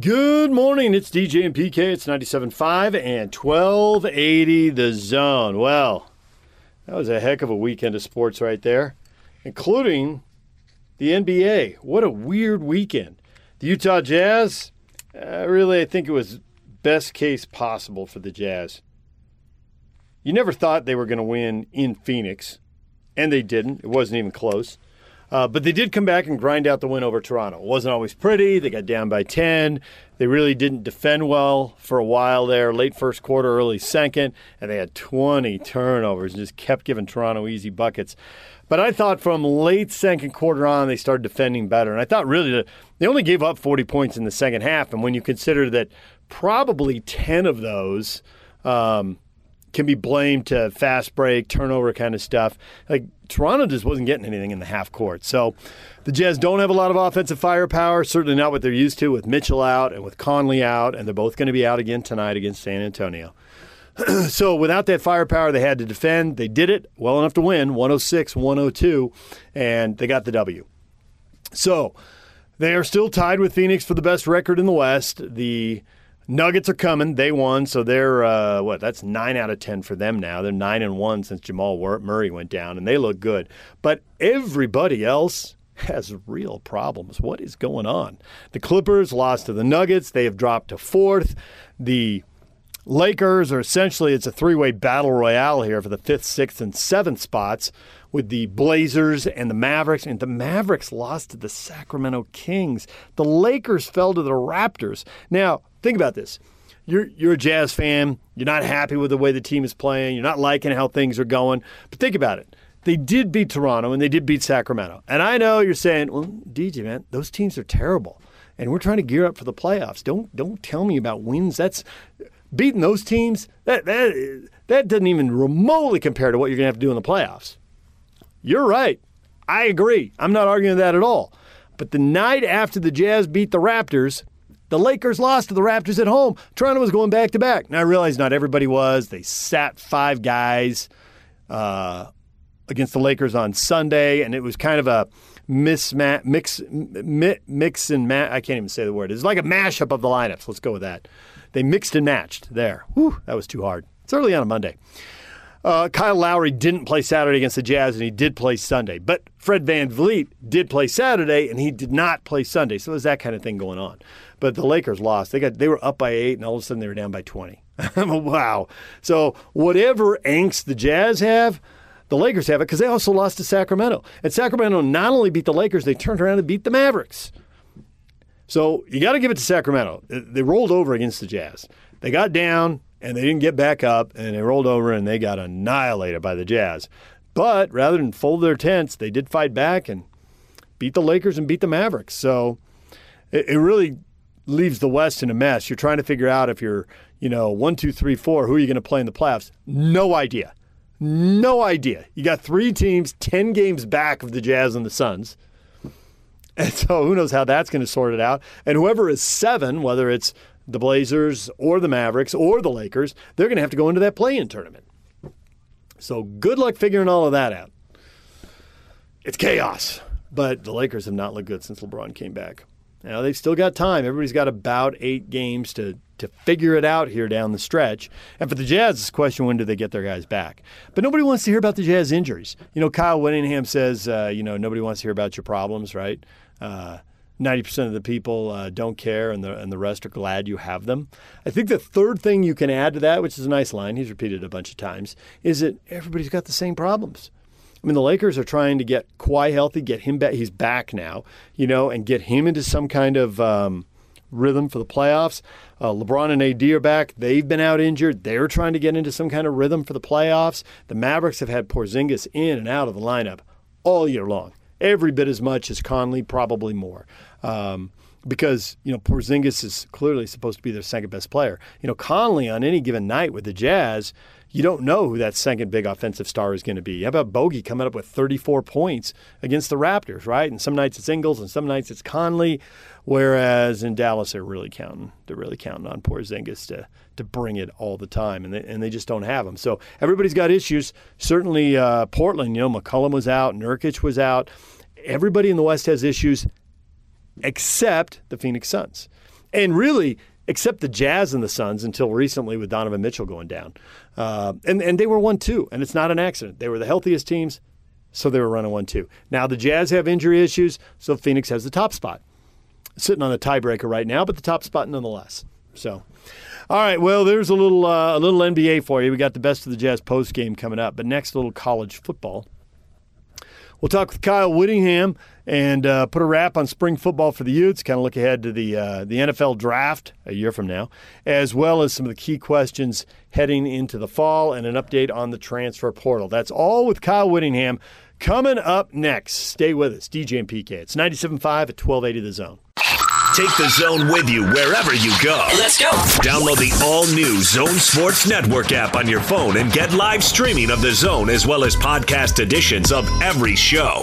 Good morning. It's DJ and PK. It's 97.5 and 1280 the zone. Well, that was a heck of a weekend of sports right there, including the NBA. What a weird weekend. The Utah Jazz, uh, really, I think it was best case possible for the Jazz. You never thought they were going to win in Phoenix, and they didn't. It wasn't even close. Uh, but they did come back and grind out the win over Toronto. It wasn't always pretty. They got down by 10. They really didn't defend well for a while there, late first quarter, early second, and they had 20 turnovers and just kept giving Toronto easy buckets. But I thought from late second quarter on, they started defending better. And I thought really they only gave up 40 points in the second half. And when you consider that probably 10 of those um, can be blamed to fast break, turnover kind of stuff. Like Toronto just wasn't getting anything in the half court. So the Jazz don't have a lot of offensive firepower, certainly not what they're used to with Mitchell out and with Conley out, and they're both going to be out again tonight against San Antonio. so without that firepower, they had to defend. They did it well enough to win 106 102, and they got the W. So they are still tied with Phoenix for the best record in the West. The Nuggets are coming. They won, so they're uh, what? That's nine out of ten for them now. They're nine and one since Jamal Murray went down, and they look good. But everybody else has real problems. What is going on? The Clippers lost to the Nuggets. They have dropped to fourth. The Lakers are essentially it's a three-way battle royale here for the fifth, sixth, and seventh spots with the Blazers and the Mavericks, and the Mavericks lost to the Sacramento Kings. The Lakers fell to the Raptors. Now, think about this. You're, you're a Jazz fan. You're not happy with the way the team is playing. You're not liking how things are going. But think about it. They did beat Toronto and they did beat Sacramento. And I know you're saying, well, DJ, man, those teams are terrible. And we're trying to gear up for the playoffs. Don't don't tell me about wins. That's beating those teams. That that that doesn't even remotely compare to what you're going to have to do in the playoffs. You're right. I agree. I'm not arguing that at all. But the night after the Jazz beat the Raptors, the Lakers lost to the Raptors at home. Toronto was going back to back. Now I realize not everybody was. They sat five guys uh, against the Lakers on Sunday, and it was kind of a mismatch, mix, mix and match. I can't even say the word. It's like a mashup of the lineups. Let's go with that. They mixed and matched there. Whew, that was too hard. It's early on a Monday. Uh, Kyle Lowry didn't play Saturday against the Jazz, and he did play Sunday. But Fred VanVleet did play Saturday, and he did not play Sunday. So there's that kind of thing going on. But the Lakers lost. They got they were up by eight, and all of a sudden they were down by 20. wow. So whatever angst the Jazz have, the Lakers have it because they also lost to Sacramento. And Sacramento not only beat the Lakers, they turned around and beat the Mavericks. So you got to give it to Sacramento. They rolled over against the Jazz. They got down, and they didn't get back up, and they rolled over and they got annihilated by the Jazz. But rather than fold their tents, they did fight back and beat the Lakers and beat the Mavericks. So it, it really leaves the West in a mess. You're trying to figure out if you're, you know, one, two, three, four, who are you going to play in the playoffs? No idea. No idea. You got three teams, 10 games back of the Jazz and the Suns. And so who knows how that's going to sort it out. And whoever is seven, whether it's the Blazers or the Mavericks or the Lakers, they're going to have to go into that play in tournament. So good luck figuring all of that out. It's chaos. But the Lakers have not looked good since LeBron came back. Now they've still got time. Everybody's got about eight games to to figure it out here down the stretch. And for the Jazz, it's a question when do they get their guys back? But nobody wants to hear about the Jazz injuries. You know, Kyle Whittingham says, uh, you know, nobody wants to hear about your problems, right? Uh, 90% of the people uh, don't care and the, and the rest are glad you have them. I think the third thing you can add to that, which is a nice line, he's repeated a bunch of times, is that everybody's got the same problems. I mean, the Lakers are trying to get Kawhi healthy, get him back. He's back now, you know, and get him into some kind of um, rhythm for the playoffs. Uh, LeBron and AD are back. They've been out injured. They're trying to get into some kind of rhythm for the playoffs. The Mavericks have had Porzingis in and out of the lineup all year long, every bit as much as Conley, probably more. Um, because you know Porzingis is clearly supposed to be their second best player. You know Conley on any given night with the Jazz, you don't know who that second big offensive star is going to be. How about Bogey coming up with 34 points against the Raptors, right? And some nights it's Ingles and some nights it's Conley. Whereas in Dallas, they're really counting they're really counting on Porzingis to to bring it all the time, and they, and they just don't have him. So everybody's got issues. Certainly, uh, Portland, you know, McCollum was out, Nurkic was out. Everybody in the West has issues except the Phoenix Suns. and really, except the Jazz and the Suns until recently with Donovan Mitchell going down, uh, and and they were one two, and it's not an accident. They were the healthiest teams, so they were running one two. Now the Jazz have injury issues, so Phoenix has the top spot, sitting on the tiebreaker right now, but the top spot nonetheless. So. All right, well, there's a little uh, a little NBA for you. We got the best of the Jazz post game coming up, but next, a little college football. We'll talk with Kyle Whittingham and uh, put a wrap on spring football for the Utes. Kind of look ahead to the uh, the NFL draft a year from now, as well as some of the key questions heading into the fall and an update on the transfer portal. That's all with Kyle Whittingham coming up next. Stay with us, DJ and PK. It's 97.5 at 1280 The Zone. Take the zone with you wherever you go. Let's go. Download the all new Zone Sports Network app on your phone and get live streaming of the zone as well as podcast editions of every show.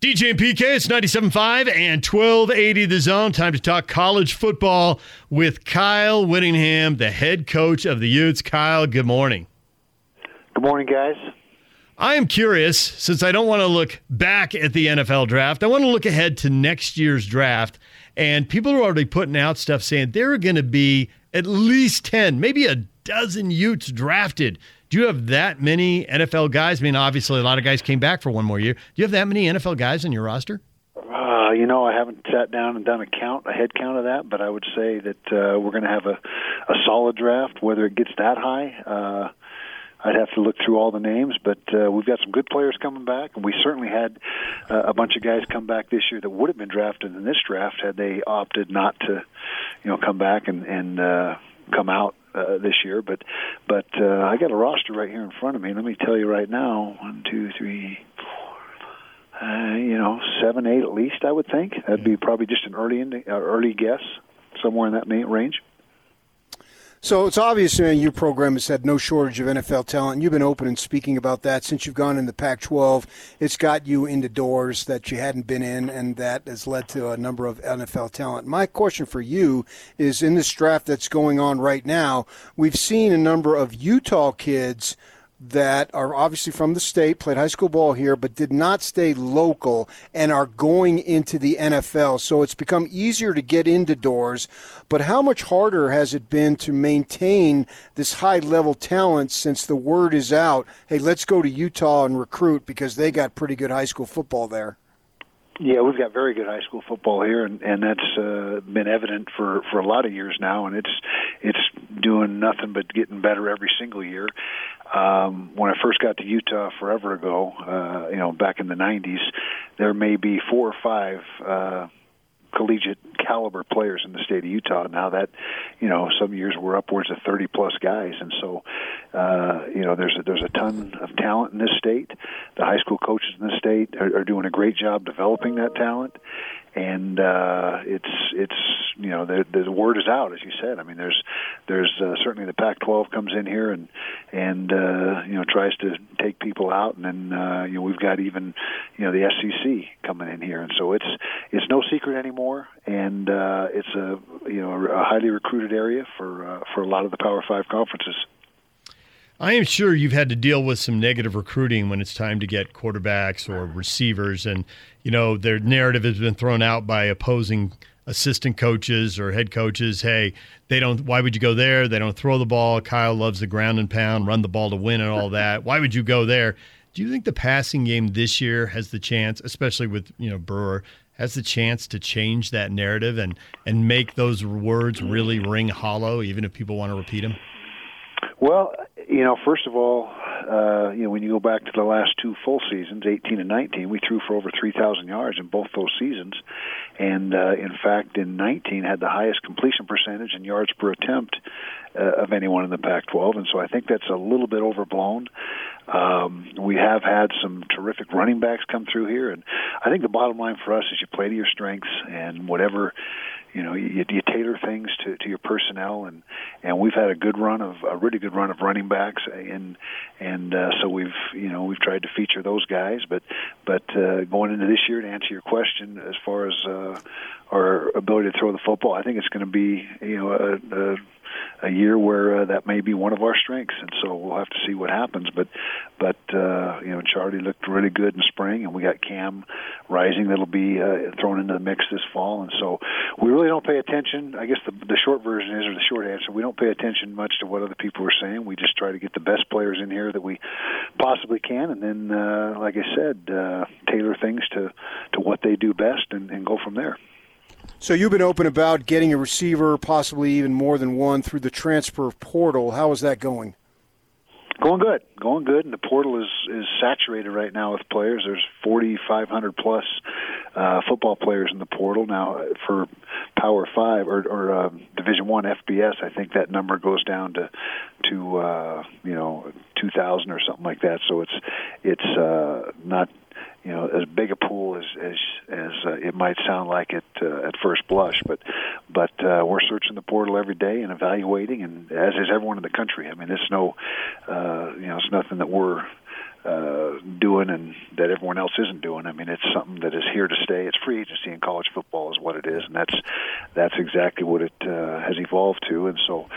DJ and PK, it's 97.5 and 1280 The Zone. Time to talk college football with Kyle Whittingham, the head coach of the Utes. Kyle, good morning. Good morning, guys. I am curious, since I don't want to look back at the NFL draft, I want to look ahead to next year's draft. And people are already putting out stuff saying there are going to be at least 10, maybe a dozen Utes drafted. Do you have that many NFL guys? I mean, obviously, a lot of guys came back for one more year. Do you have that many NFL guys in your roster? Uh, you know, I haven't sat down and done a count, a head count of that, but I would say that uh, we're going to have a, a solid draft. Whether it gets that high, uh, I'd have to look through all the names, but uh, we've got some good players coming back, and we certainly had uh, a bunch of guys come back this year that would have been drafted in this draft had they opted not to, you know, come back and and uh, come out uh, this year. But but uh, I got a roster right here in front of me. Let me tell you right now: one, two, three, four. Uh, you know, seven, eight at least. I would think that'd be probably just an early uh, early guess, somewhere in that range. So it's obvious your program has had no shortage of NFL talent. You've been open and speaking about that since you've gone in the Pac-12. It's got you into doors that you hadn't been in, and that has led to a number of NFL talent. My question for you is: in this draft that's going on right now, we've seen a number of Utah kids that are obviously from the state, played high school ball here, but did not stay local and are going into the NFL. So it's become easier to get into doors. But how much harder has it been to maintain this high level talent since the word is out? Hey, let's go to Utah and recruit because they got pretty good high school football there. Yeah, we've got very good high school football here, and and that's uh, been evident for for a lot of years now, and it's it's doing nothing but getting better every single year. Um, when I first got to Utah forever ago, uh, you know, back in the '90s, there may be four or five. Uh, collegiate caliber players in the state of Utah. Now that, you know, some years we're upwards of 30 plus guys, and so, uh, you know, there's a, there's a ton of talent in this state. The high school coaches in the state are, are doing a great job developing that talent, and uh, it's it's you know the, the word is out as you said. I mean, there's there's uh, certainly the Pac-12 comes in here and and uh, you know tries to take people out, and then uh, you know we've got even you know the SEC coming in here, and so it's it's no secret anymore, and uh, it's a you know a highly recruited area for uh, for a lot of the Power Five conferences. I am sure you've had to deal with some negative recruiting when it's time to get quarterbacks or receivers, and you know their narrative has been thrown out by opposing assistant coaches or head coaches. Hey, they don't. Why would you go there? They don't throw the ball. Kyle loves the ground and pound, run the ball to win, and all that. Why would you go there? Do you think the passing game this year has the chance, especially with you know Brewer, has the chance to change that narrative and and make those words really ring hollow, even if people want to repeat them? Well, you know, first of all, uh, you know, when you go back to the last two full seasons, 18 and 19, we threw for over 3,000 yards in both those seasons, and uh, in fact, in 19 had the highest completion percentage and yards per attempt uh, of anyone in the Pac-12, and so I think that's a little bit overblown. Um, we have had some terrific running backs come through here, and I think the bottom line for us is you play to your strengths, and whatever you know you, you tailor things to, to your personnel and and we've had a good run of a really good run of running backs and and uh, so we've you know we've tried to feature those guys but but uh, going into this year to answer your question as far as uh, our ability to throw the football I think it's going to be you know a, a a year where uh, that may be one of our strengths, and so we'll have to see what happens. But, but uh, you know, Charlie looked really good in spring, and we got Cam Rising that'll be uh, thrown into the mix this fall, and so we really don't pay attention. I guess the the short version is, or the short answer, we don't pay attention much to what other people are saying. We just try to get the best players in here that we possibly can, and then, uh, like I said, uh, tailor things to to what they do best, and, and go from there. So you've been open about getting a receiver, possibly even more than one, through the transfer portal. How is that going? Going good, going good, and the portal is is saturated right now with players. There's 4,500 plus uh, football players in the portal now for Power Five or, or uh, Division One FBS. I think that number goes down to to uh, you know 2,000 or something like that. So it's it's uh, not you know as big a pool as as as uh, it might sound like it uh, at first blush. But but uh, we're searching the portal every day and evaluating and as is everyone in the country. I mean it's no uh you know it's nothing that we're uh, doing and that everyone else isn't doing. I mean, it's something that is here to stay. It's free agency in college football is what it is, and that's that's exactly what it uh, has evolved to. And so,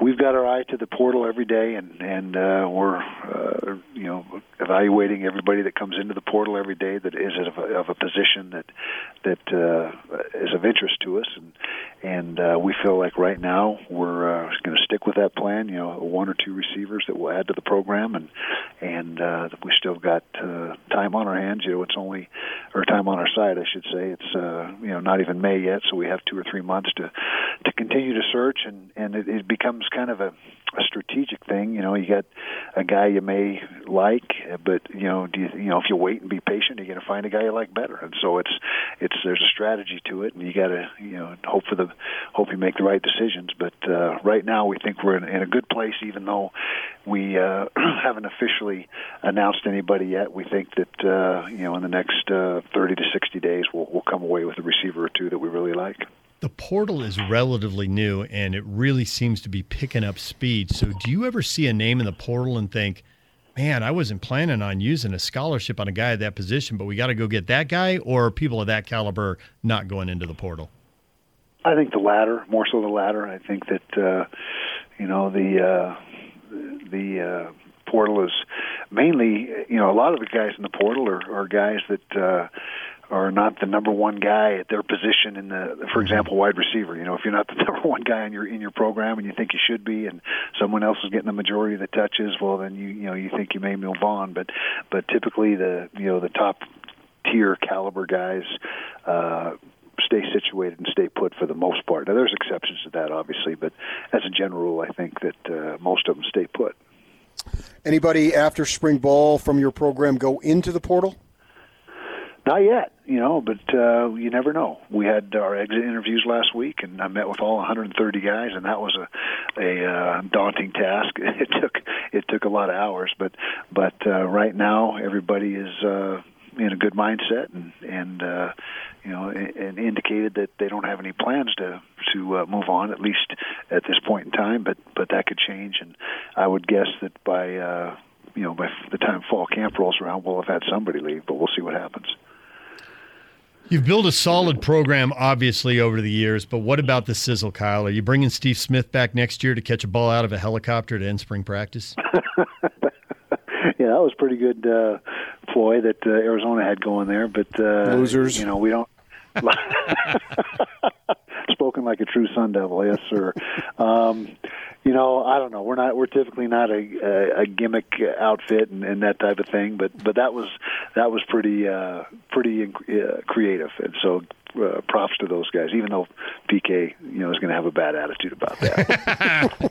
we've got our eye to the portal every day, and and uh, we're uh, you know evaluating everybody that comes into the portal every day that is of a, of a position that that uh, is of interest to us, and and uh, we feel like right now we're uh, going to stick with that plan. You know, one or two receivers that we'll add to the program, and and uh, we still got uh, time on our hands. You know, it's only or time on our side, I should say. It's uh, you know not even May yet, so we have two or three months to to continue to search, and and it, it becomes kind of a, a strategic thing. You know, you got a guy you may like, but you know, do you you know if you wait and be patient, you're going to find a guy you like better, and so it's it's there's a strategy to it, and you got to you know hope for the hope you make the right decisions. But uh, right now, we think we're in, in a good place, even though we uh, haven't officially announced anybody yet. We think that uh, you know in the next uh, 30 to 60 days, we'll we'll come away with a receiver or two that we really like. The portal is relatively new, and it really seems to be picking up speed. So, do you ever see a name in the portal and think? Man, I wasn't planning on using a scholarship on a guy at that position, but we got to go get that guy, or people of that caliber not going into the portal. I think the latter, more so the latter. I think that uh, you know the uh, the uh, portal is mainly you know a lot of the guys in the portal are, are guys that uh, are not the number one guy at their position in the for example wide receiver you know if you're not the number one guy in your in your program and you think you should be and someone else is getting the majority of the touches well then you you know you think you may move on but but typically the you know the top tier caliber guys uh stay situated and stay put for the most part. Now, there's exceptions to that, obviously, but as a general rule, I think that uh, most of them stay put. Anybody after spring ball from your program go into the portal? Not yet, you know, but uh, you never know. We had our exit interviews last week, and I met with all 130 guys, and that was a a uh, daunting task. It took it took a lot of hours, but but uh, right now everybody is uh, in a good mindset and and uh, you know and indicated that they don't have any plans to to uh, move on at least at this point in time but but that could change and I would guess that by uh, you know by the time fall camp rolls around we'll have had somebody leave but we'll see what happens. You've built a solid program, obviously, over the years, but what about the sizzle, Kyle? Are you bringing Steve Smith back next year to catch a ball out of a helicopter to end spring practice? yeah, that was pretty good uh, ploy that uh, Arizona had going there. But uh, losers, you know, we don't. Spoken like a true Sun Devil, yes, sir. Um, you know, I don't know. We're not. We're typically not a, a, a gimmick outfit and, and that type of thing. But but that was that was pretty uh, pretty uh, creative, and so uh, props to those guys. Even though PK, you know, is going to have a bad attitude about that.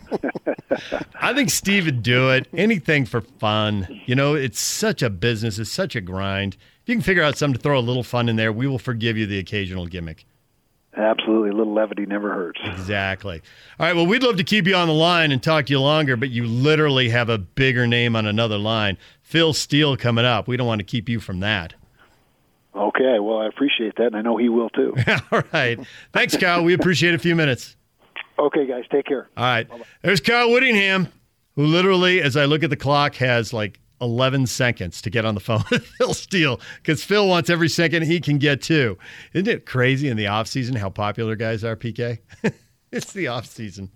I think Steve would do it. Anything for fun. You know, it's such a business. It's such a grind. If you can figure out something to throw a little fun in there, we will forgive you the occasional gimmick. Absolutely. A little levity never hurts. Exactly. All right. Well, we'd love to keep you on the line and talk to you longer, but you literally have a bigger name on another line. Phil Steele coming up. We don't want to keep you from that. Okay, well, I appreciate that, and I know he will too. All right. Thanks, Kyle. We appreciate a few minutes. Okay, guys, take care. All right. There's Kyle Whittingham, who literally, as I look at the clock, has like 11 seconds to get on the phone with Phil Steele because Phil wants every second he can get too. Isn't it crazy in the offseason how popular guys are, PK? it's the offseason.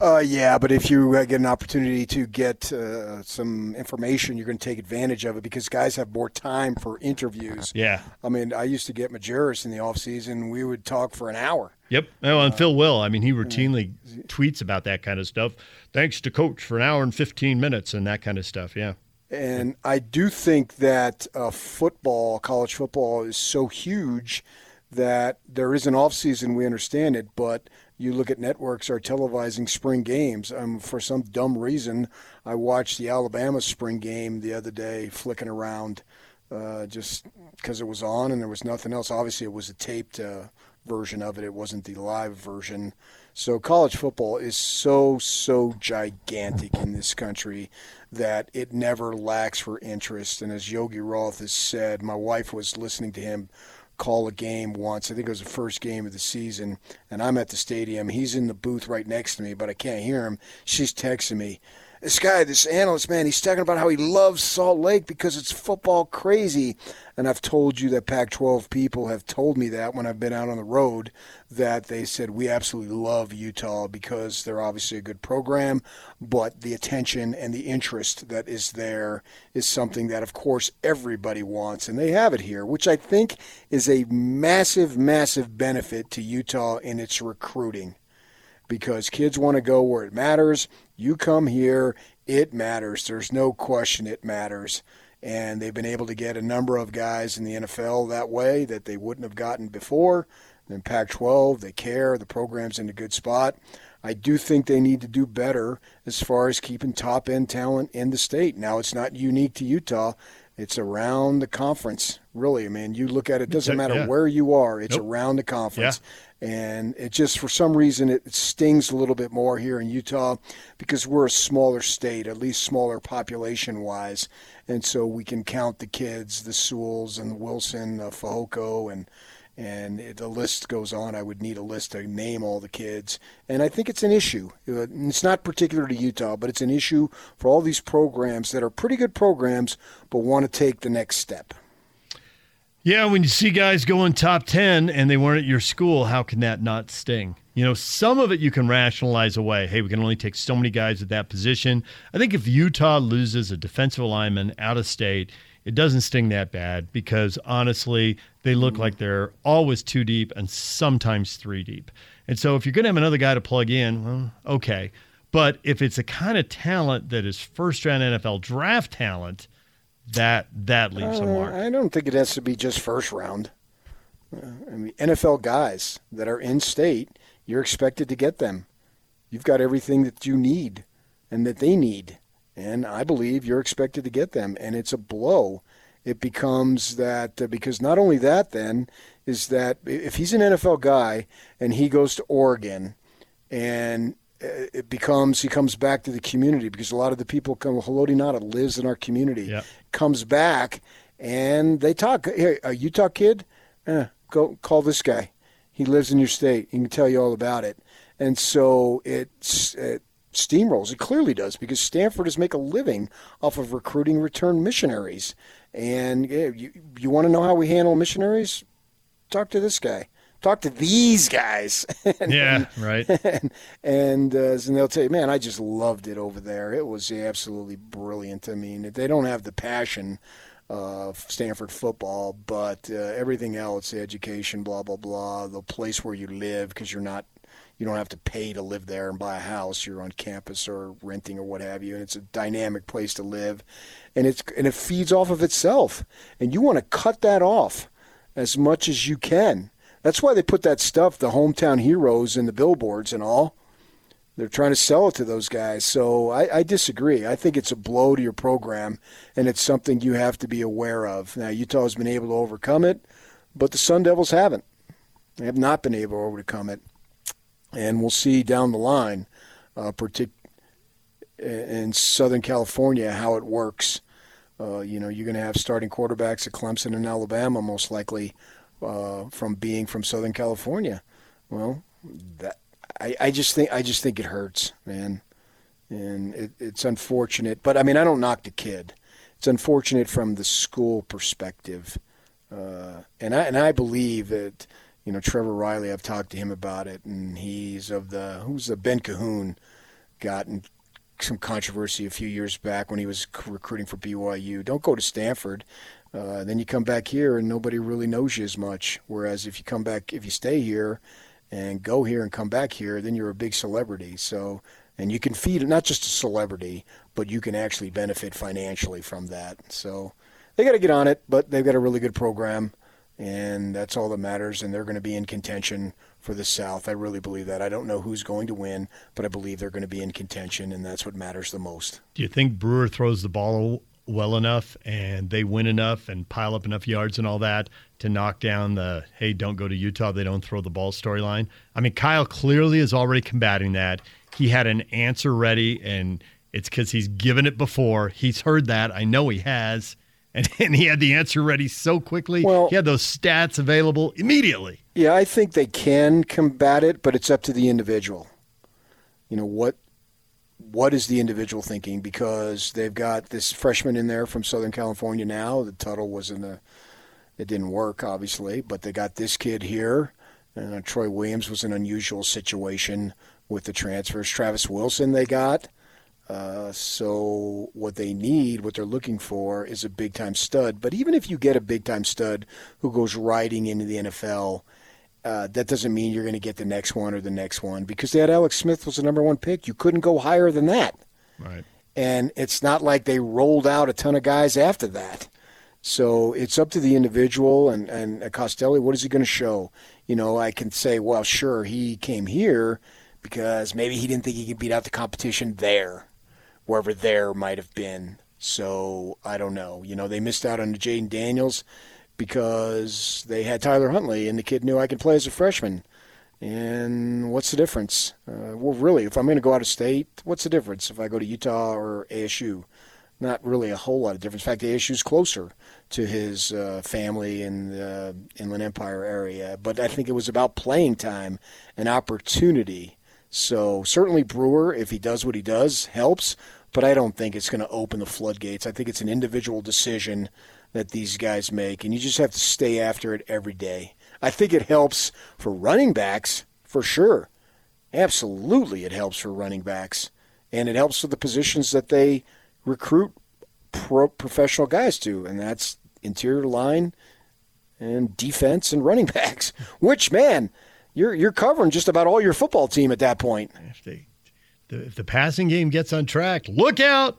Uh, yeah, but if you uh, get an opportunity to get uh, some information, you're going to take advantage of it because guys have more time for interviews. Yeah. I mean, I used to get Majerus in the off season. We would talk for an hour. Yep. Oh, and Phil will. I mean, he routinely tweets about that kind of stuff. Thanks to coach for an hour and 15 minutes and that kind of stuff. Yeah. And I do think that uh, football, college football, is so huge that there is an off season. We understand it, but you look at networks are televising spring games. Um, for some dumb reason, I watched the Alabama spring game the other day, flicking around, uh, just because it was on and there was nothing else. Obviously, it was a taped uh, version of it. It wasn't the live version. So college football is so so gigantic in this country that it never lacks for interest. And as Yogi Roth has said, my wife was listening to him call a game once. I think it was the first game of the season, and I'm at the stadium. He's in the booth right next to me, but I can't hear him. She's texting me. This guy, this analyst man, he's talking about how he loves Salt Lake because it's football crazy. And I've told you that Pac 12 people have told me that when I've been out on the road, that they said, we absolutely love Utah because they're obviously a good program, but the attention and the interest that is there is something that, of course, everybody wants. And they have it here, which I think is a massive, massive benefit to Utah in its recruiting because kids want to go where it matters. You come here, it matters. There's no question it matters. And they've been able to get a number of guys in the NFL that way that they wouldn't have gotten before. In Pac 12, they care. The program's in a good spot. I do think they need to do better as far as keeping top end talent in the state. Now, it's not unique to Utah. It's around the conference, really. I mean, you look at it, it doesn't matter yeah. where you are, it's Nope. around the conference. And it just, for some reason, it stings a little bit more here in Utah because we're a smaller state, at least smaller population wise. And so we can count the kids, the Sewells and the Wilson, uh, Fahoko, and and it, the list goes on. I would need a list to name all the kids, and I think it's an issue. Uh, It's not particular to Utah, but it's an issue for all these programs that are pretty good programs, but want to take the next step. Yeah, when you see guys going top 10 and they weren't at your school, how can that not sting? You know, some of it you can rationalize away. Hey, we can only take so many guys at that position. I think if Utah loses a defensive lineman out of state, it doesn't sting that bad because honestly, they look like they're always two deep and sometimes three deep. And so if you're going to have another guy to plug in, well, okay. But if it's a kind of talent that is first round NFL draft talent, that that leaves a Uh, mark. I don't think it has to be just first round. Uh, I mean, NFL guys that are in state, you're expected to get them. You've got everything that you need and that they need. And I believe you're expected to get them. And it's a blow. It becomes that, uh, because not only that, then, is that if he's an NFL guy and he goes to Oregon and uh, it becomes he comes back to the community because a lot of the people come Haloti Ngata lives in our community Yep. comes back and they talk hey a Utah kid eh, go call this guy he lives in your state. He can tell you all about it. And so it's it steamrolls. It clearly does because Stanford is make a living off of recruiting return missionaries. And yeah, you you want to know how we handle missionaries? Talk to this guy. Talk to these guys. And- Yeah, right. and and, uh, and they'll tell you, man, I just loved it over there. It was absolutely brilliant. I mean, if they don't have the passion of Stanford football, but uh, everything else, education, blah blah blah, the place where you live, because you're not. You don't have to pay to live there and buy a house. You're on campus or renting or what have you, and it's a dynamic place to live, and it's and it feeds off of itself. And you want to cut that off as much as you can. That's why they put that stuff, the hometown heroes, in the billboards and all. They're trying to sell it to those guys. So I, I disagree. I think it's a blow to your program, and it's something you have to be aware of. Now, Utah has been able to overcome it, but the Sun Devils haven't. They have not been able to overcome it. And we'll see down the line, uh, partic- in Southern California, how it works. Uh, you know, you're going to have starting quarterbacks at Clemson and Alabama, most likely, uh, from being from Southern California. Well, that I, I just think I just think it hurts, man, and it, it's unfortunate. But I mean, I don't knock the kid. It's unfortunate from the school perspective, uh, and I and I believe that you know Trevor Riley. I've talked to him about it, and he's of the who's the Ben Cahoon got some controversy a few years back when he was recruiting for BYU. Don't go to Stanford. Uh, then you come back here and nobody really knows you as much. Whereas if you come back, if you stay here and go here and come back here, then you're a big celebrity. So, and you can feed not just a celebrity, but you can actually benefit financially from that. So, they got to get on it, but they've got a really good program, and that's all that matters. And they're going to be in contention for the South. I really believe that. I don't know who's going to win, but I believe they're going to be in contention, and that's what matters the most. Do you think Brewer throws the ball well enough and they win enough and pile up enough yards and all that to knock down the hey, don't go to Utah, they don't throw the ball storyline? I mean, Kyle clearly is already combating that. He had an answer ready, and it's because he's given it before. He's heard that. I know he has. And, and he had the answer ready so quickly. Well, he had those stats available immediately. Yeah, I think they can combat it, but it's up to the individual. You know what what is the individual thinking? Because they've got this freshman in there from Southern California now. The Tuttle was in the it didn't work obviously, but they got this kid here. And uh, Troy Williams was an unusual situation with the transfers. Travis Wilson they got. Uh, so what they need, what they're looking for, is a big time stud. But even if you get a big time stud who goes riding into the NFL, uh, that doesn't mean you're going to get the next one or the next one because they had Alex Smith was the number one pick. You couldn't go higher than that. Right. And it's not like they rolled out a ton of guys after that. So it's up to the individual and, and Costelli, what is he going to show? You know, I can say, well, sure, he came here because maybe he didn't think he could beat out the competition there wherever there might have been. So I don't know. You know, they missed out on Jayden Daniels because they had Tyler Huntley, and the kid knew I could play as a freshman. And what's the difference? Uh, well, really, if I'm going to go out of state, what's the difference if I go to Utah or ASU? Not really a whole lot of difference. In fact, ASU's closer to his uh, family in the Inland Empire area. But I think it was about playing time and opportunity. So certainly Brewer, if he does what he does, helps but I don't think it's going to open the floodgates. I think it's an individual decision that these guys make, and you just have to stay after it every day. I think it helps for running backs for sure. Absolutely, it helps for running backs, and it helps for the positions that they recruit pro- professional guys to, and that's interior line and defense and running backs. Which man, you're you're covering just about all your football team at that point. If they the, if the passing game gets on track, look out.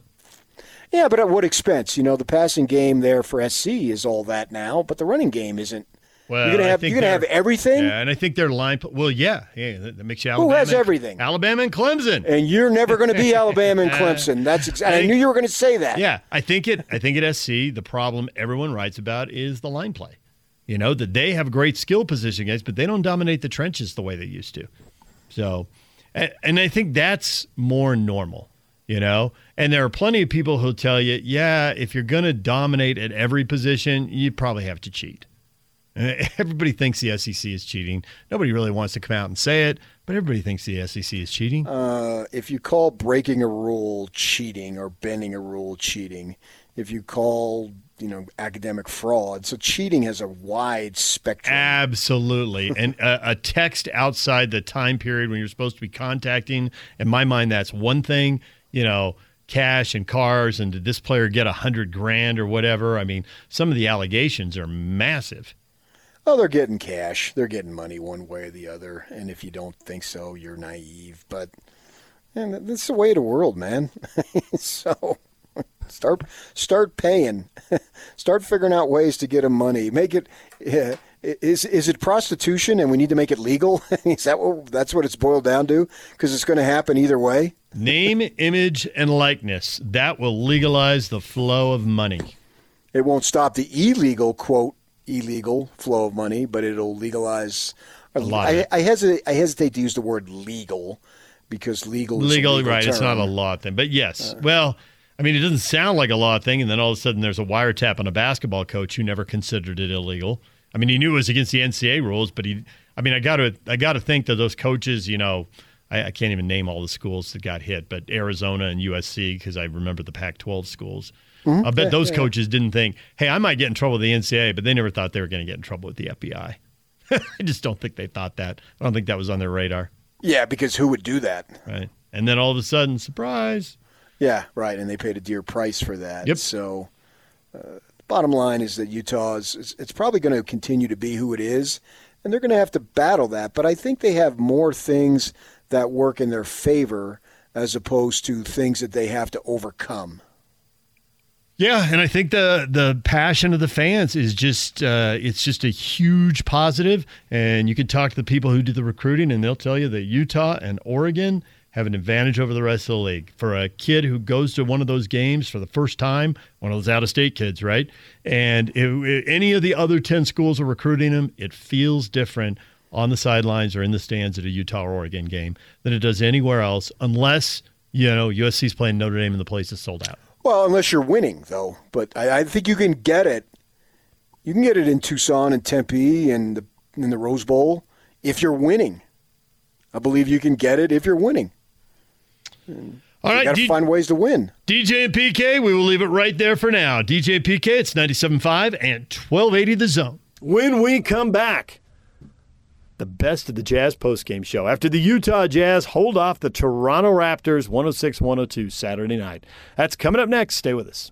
Yeah, but at what expense? You know, the passing game there for SC is all that now, but the running game isn't. Well, you're gonna have you're gonna have everything. Yeah, and I think their line. Well, yeah, yeah, that makes you Alabama. Who has everything? Alabama and Clemson. And you're never going to be Alabama and uh, Clemson. That's ex- I, I knew you were going to say that. Yeah, I think it. I think at SC, the problem everyone writes about is the line play. You know that they have great skill position guys, but they don't dominate the trenches the way they used to. So and I think that's more normal, you know? And there are plenty of people who'll tell you, yeah, if you're going to dominate at every position, you probably have to cheat. Everybody thinks the SEC is cheating. Nobody really wants to come out and say it, but everybody thinks the SEC is cheating. Uh, if you call breaking a rule cheating or bending a rule cheating, if you call you know academic fraud. So cheating has a wide spectrum. Absolutely, and a, a, text outside the time period when you're supposed to be contacting. In my mind, that's one thing. You know, cash and cars, and did this player get a hundred grand or whatever? I mean, some of the allegations are massive. Oh, they're getting cash. They're getting money one way or the other. And if you don't think so, you're naive. But and that's the way of the world, man. so Start start paying. start figuring out ways to get them money. Make it uh, is is it prostitution and we need to make it legal? is that what that's what it's boiled down to? Because it's going to happen either way. Name, image, and likeness. That will legalize the flow of money. It won't stop the illegal quote illegal flow of money, but it'll legalize. A lot. I, I hesitate. I hesitate to use the word legal because legal. legal, legal right? Term. It's not a law thing, but yes. Uh, well, I mean, it doesn't sound like a law thing, and then all of a sudden there's a wiretap on a basketball coach who never considered it illegal. I mean, he knew it was against the NCAA rules, but he. I mean, I got to I got to think that those coaches, you know, I, I, can't even name all the schools that got hit, but Arizona and USC because I remember the Pac-12 schools. Mm-hmm. I bet those yeah, coaches didn't think, "Hey, I might get in trouble with the NCAA," but they never thought they were going to get in trouble with the FBI. I just don't think they thought that. I don't think that was on their radar. Yeah, because who would do that? Right. And then all of a sudden, surprise. Yeah, right. And they paid a dear price for that. Yep. So, uh, bottom line is that Utah is it's probably going to continue to be who it is, and they're going to have to battle that. But I think they have more things that work in their favor as opposed to things that they have to overcome. Yeah, and I think the the passion of the fans is just uh, it's just a huge positive. And you can talk to the people who do the recruiting, and they'll tell you that Utah and Oregon have an advantage over the rest of the league. For a kid who goes to one of those games for the first time, one of those out of state kids, right? And if, if any of the other ten schools are recruiting him, it feels different on the sidelines or in the stands at a Utah or Oregon game than it does anywhere else, unless you know USC's playing Notre Dame and the place is sold out. Well, unless you're winning, though. But I, I, think you can get it. You can get it in Tucson and Tempe and the, in the Rose Bowl if you're winning. I believe you can get it if you're winning. And All right, got to D- find ways to win. DJ and PK, we will leave it right there for now. DJ and PK, it's 97.5 and 1280 The Zone. When we come back the best of the Jazz postgame show after the Utah Jazz hold off the Toronto Raptors 106 102 Saturday night. That's coming up next. Stay with us.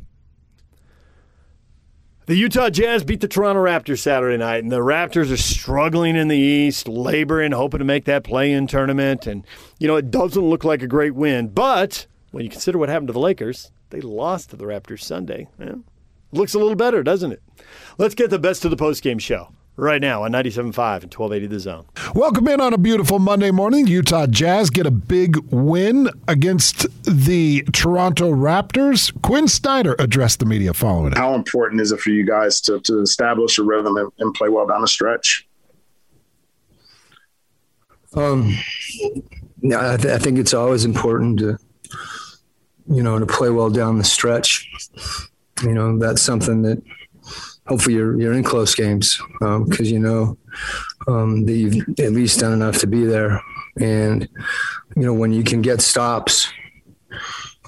The Utah Jazz beat the Toronto Raptors Saturday night, and the Raptors are struggling in the East, laboring, hoping to make that play in tournament. And, you know, it doesn't look like a great win. But when you consider what happened to the Lakers, they lost to the Raptors Sunday. Yeah, looks a little better, doesn't it? Let's get the best of the postgame show right now on 97.5 and 1280 The Zone. Welcome in on a beautiful Monday morning. Utah Jazz get a big win against the Toronto Raptors. Quin Snyder addressed the media following it. How important is it for you guys to, to establish a rhythm and, and play well down the stretch? Um, yeah, I, th- I think it's always important to, you know, to play well down the stretch. You know, that's something that – hopefully you're you're in close games because um, you know um, that you've at least done enough to be there. And you know when you can get stops,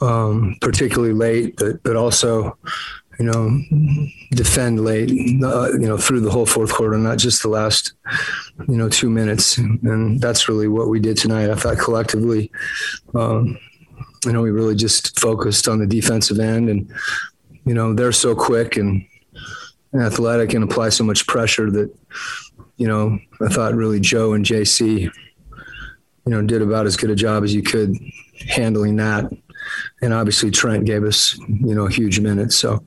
um, particularly late, but but also you know defend late, uh, you know through the whole fourth quarter, not just the last you know two minutes. And that's really what we did tonight. I thought collectively. Um, you know, we really just focused on the defensive end, and you know they're so quick and athletic and apply so much pressure that, you know, I thought really Joe and JC, you know, did about as good a job as you could handling that. And obviously Trent gave us, you know, a huge minute. So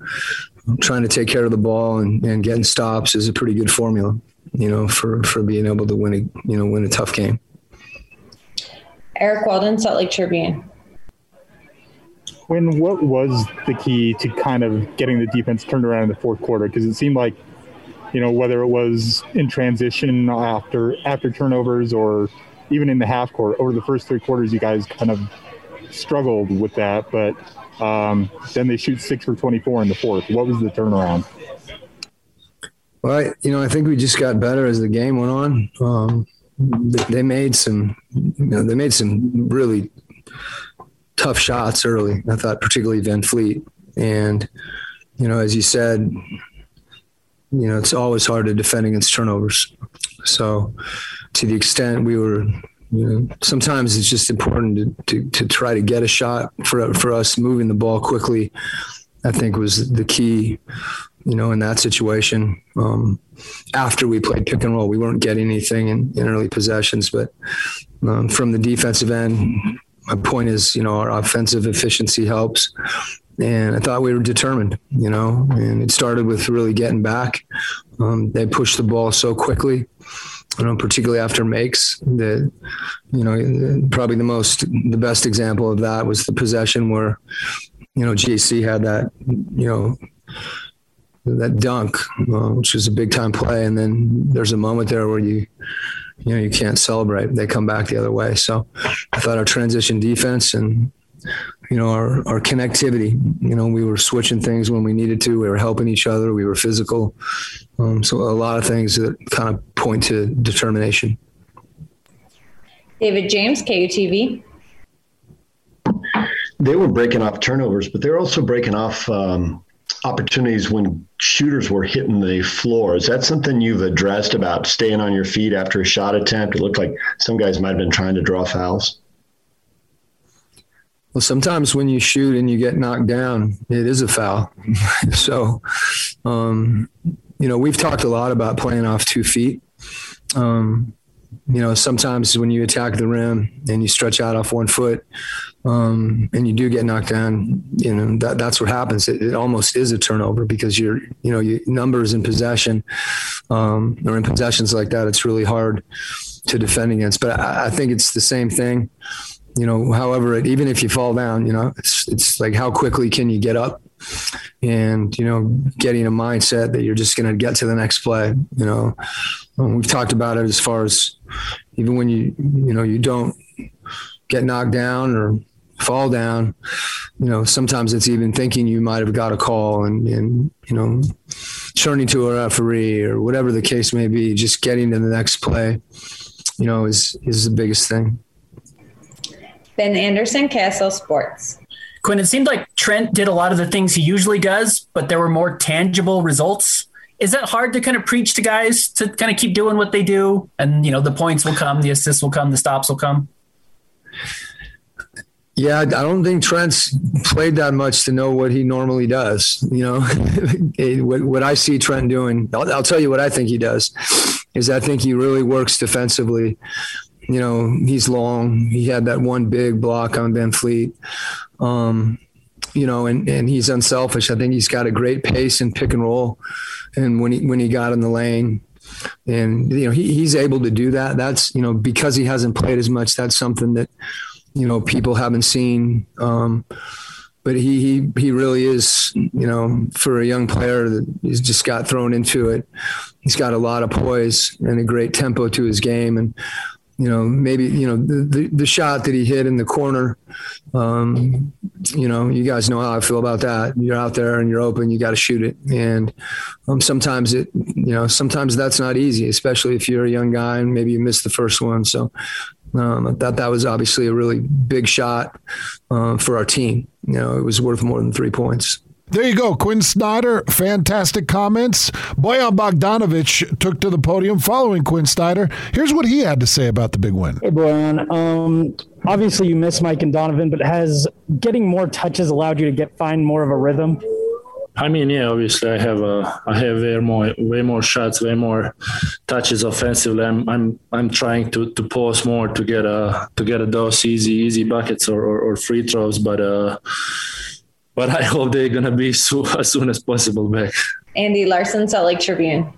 trying to take care of the ball and, and getting stops is a pretty good formula, you know, for, for being able to win a, you know, win a tough game. Eric Walden, Salt Lake Tribune. Quin, what was the key to kind of getting the defense turned around in the fourth quarter? Because it seemed like, you know, whether it was in transition after after turnovers or even in the half court, over the first three quarters, you guys kind of struggled with that. But um, then they shoot six for 24 in the fourth. What was the turnaround? Well, I, you know, I think we just got better as the game went on. Um, they made some, you know, they made some really tough shots early. I thought particularly VanVleet, and you know, as you said, you know, it's always hard to defend against turnovers. So, to the extent we were, you know, sometimes it's just important to, to, to try to get a shot for for us moving the ball quickly. I think was the key you know, in that situation. Um, after we played pick and roll, we weren't getting anything in, in early possessions, but um, from the defensive end, my point is, you know, our offensive efficiency helps. And I thought we were determined, you know, and it started with really getting back. Um, they pushed the ball so quickly, you know, particularly after makes that, you know, probably the most, the best example of that was the possession where, you know, JC had that, you know, that dunk, uh, which was a big time play. And then there's a moment there where you, you know, you can't celebrate. They come back the other way. So I thought our transition defense and, you know, our, our connectivity, you know, we were switching things when we needed to. We were helping each other. We were physical. Um, so a lot of things that kind of point to determination. David James, KUTV. They were breaking off turnovers, but they're also breaking off um, opportunities when shooters were hitting the floor. Is that something you've addressed about staying on your feet after a shot attempt? It looked like some guys might have been trying to draw fouls. Well, sometimes when you shoot and you get knocked down, it is a foul. so, um, you know, we've talked a lot about playing off two feet. Um, you know, sometimes when you attack the rim and you stretch out off one foot, um, and you do get knocked down, you know that that's what happens. It, it almost is a turnover because you're, you know, your numbers in possession um, or in possessions like that. It's really hard to defend against. But I, I think it's the same thing. You know, however, it, even if you fall down, you know, it's it's like how quickly can you get up, and you know, getting a mindset that you're just going to get to the next play. You know, um, we've talked about it as far as even when you you know you don't get knocked down or fall down, you know, sometimes it's even thinking you might have got a call and, and, you know, turning to a referee or whatever the case may be, just getting to the next play, you know, is, is the biggest thing. Ben Anderson, KSL Sports. Quin, it seemed like Trent did a lot of the things he usually does, but there were more tangible results. Is that hard to kind of preach to guys to kind of keep doing what they do? And, you know, the points will come, the assists will come, the stops will come? Yeah, I don't think Trent's played that much to know what he normally does. You know, what, what, I see Trent doing, I'll, I'll, tell you what I think he does, is I think he really works defensively. You know, he's long. He had that one big block on VanVleet. Um, you know, and, and he's unselfish. I think he's got a great pace and pick and roll. And when he when he got in the lane, and you know he, he's able to do that. That's you know because he hasn't played as much. That's something that you know people haven't seen. Um, but he, he he really is you know for a young player that he's just got thrown into it. He's got a lot of poise and a great tempo to his game, and you know maybe you know the the, the shot that he hit in the corner. Um, you know, you guys know how I feel about that. You're out there and you're open, you got to shoot it, and um, sometimes it you know sometimes that's not easy, especially if you're a young guy and maybe you missed the first one. So um, I thought that was obviously a really big shot uh, for our team. You know, it was worth more than three points. There you go, Quin Snyder. Fantastic comments. Bojan Bogdanovic took to the podium following Quin Snyder. Here's what he had to say about the big win. Hey, Bojan. Um, obviously, you miss Mike and Donovan, but has getting more touches allowed you to get find more of a rhythm? I mean, yeah, obviously I have a, I have way more, way more shots, way more touches offensively. I'm, I'm, I'm trying to, to pause more to get a, to get a those easy, easy buckets or, or, or free throws. But, uh, but I hope they're gonna be so, as soon as possible back. Andy Larsen, Salt Lake Tribune.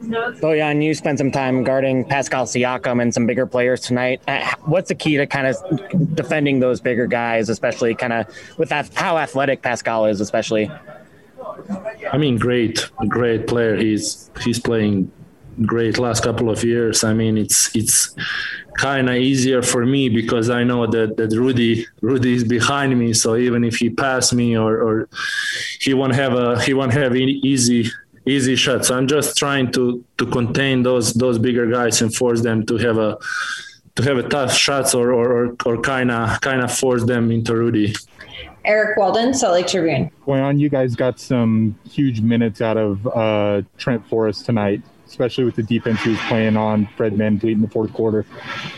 And you spent some time guarding Pascal Siakam and some bigger players tonight. Uh, what's the key to kind of defending those bigger guys, especially kind of with that, how athletic Pascal is, especially? I mean, great, great player. He's he's playing great last couple of years. I mean, it's it's kind of easier for me because I know that that Rudy Rudy is behind me. So even if he pass me or or he won't have a he won't have any easy easy shots. So I'm just trying to to contain those those bigger guys and force them to have a to have a tough shots or or or kind of kind of force them into Rudy. Eric Walden, Salt Lake Tribune. Going on, you guys got some huge minutes out of uh, Trent Forrest tonight, especially with the defense he was playing on Fred VanVleet in the fourth quarter.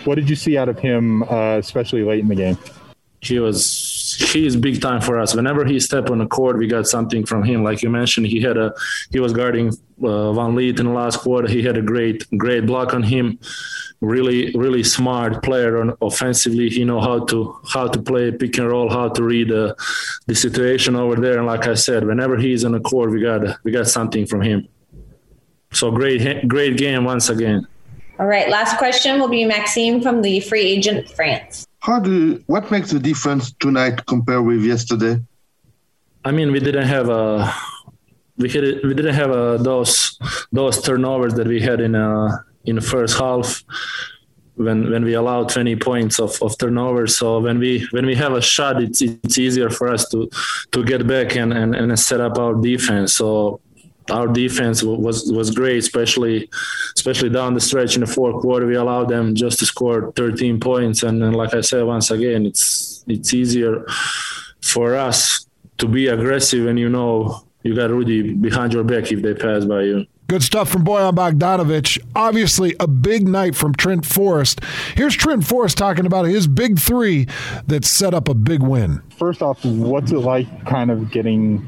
What did you see out of him, uh, especially late in the game? He was he is big time for us. Whenever he step on the court, we got something from him. Like you mentioned, he had a he was guarding uh, VanVleet in the last quarter. He had a great great block on him. Really, really smart player on offensively. He know how to how to play pick and roll, how to read uh, the situation over there. And like I said, whenever he's on the court, we got we got something from him. So great, great game once again. All right, last question will be Maxime from the free agent France. How do you, what makes the difference tonight compared with yesterday? I mean, we didn't have a we had we didn't have a, those those turnovers that we had in a, in the first half when when we allowed 20 points of, of turnover. So when we when we have a shot, it's it's easier for us to to get back and, and, and set up our defense. So our defense was was great, especially especially down the stretch in the fourth quarter. We allowed them just to score 13 points, and, and like I said once again, it's it's easier for us to be aggressive, and you know you got Rudy behind your back if they pass by you. Good stuff from Bojan Bogdanovic. Obviously, a big night from Trent Forrest. Here's Trent Forrest talking about his big three that set up a big win. First off, what's it like kind of getting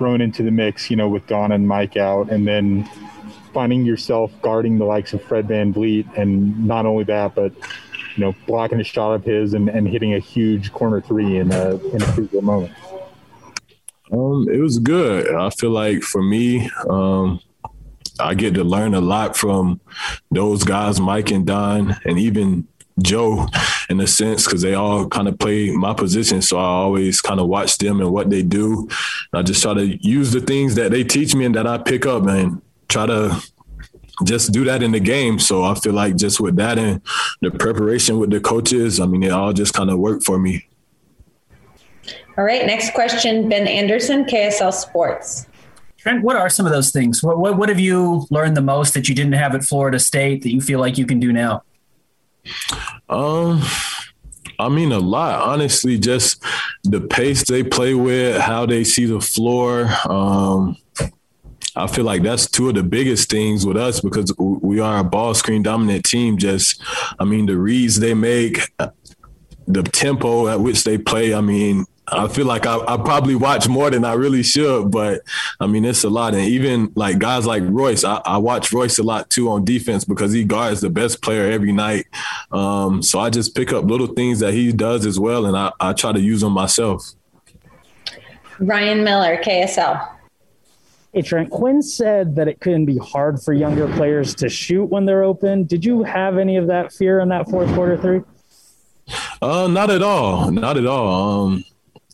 thrown into the mix, you know, with Don and Mike out, and then finding yourself guarding the likes of Fred Van VanVleet, and not only that, but you know, blocking a shot of his and, and hitting a huge corner three in a in a crucial moment. Um, it was good. I feel like for me, um, I get to learn a lot from those guys, Mike and Don, and even Joe in a sense because they all kind of play my position. So I always kind of watch them and what they do. I just try to use the things that they teach me and that I pick up and try to just do that in the game. So I feel like just with that and the preparation with the coaches, I mean, it all just kind of worked for me. All right, next question Ben Anderson, KSL Sports. Trent, what are some of those things? What, what, what have you learned the most that you didn't have at Florida State that you feel like you can do now? Um, I mean, a lot. Honestly, just the pace they play with, how they see the floor. Um, I feel like that's two of the biggest things with us because we are a ball screen dominant team. Just, I mean, the reads they make, the tempo at which they play. I mean, I feel like I, I, probably watch more than I really should, but I mean it's a lot. And even like guys like Royce, I, I watch Royce a lot too on defense because he guards the best player every night. Um, so I just pick up little things that he does as well, and I, I try to use them myself. Ryan Miller, KSL. Hey Trent, Quin said that it couldn't be hard for younger players to shoot when they're open. Did you have any of that fear in that fourth quarter three? Uh, not at all. Not at all. Um,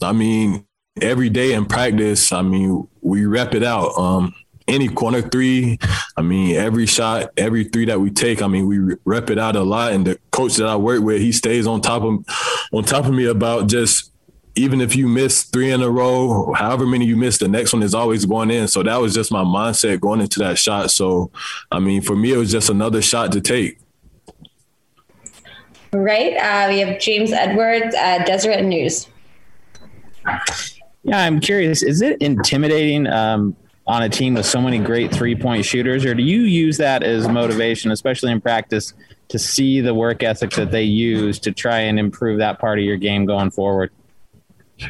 I mean, every day in practice, I mean, we rep it out. Um, any corner three, I mean, every shot, every three that we take, I mean, we rep it out a lot. And the coach that I work with, he stays on top of on top of me about just even if you miss three in a row, however many you miss, the next one is always going in. So that was just my mindset going into that shot. So, I mean, for me, it was just another shot to take. Right. Uh, we have James Edwards, uh, Deseret News. Yeah, I'm curious. Is it intimidating um, on a team with so many great three point shooters, or do you use that as motivation, especially in practice, to see the work ethic that they use to try and improve that part of your game going forward?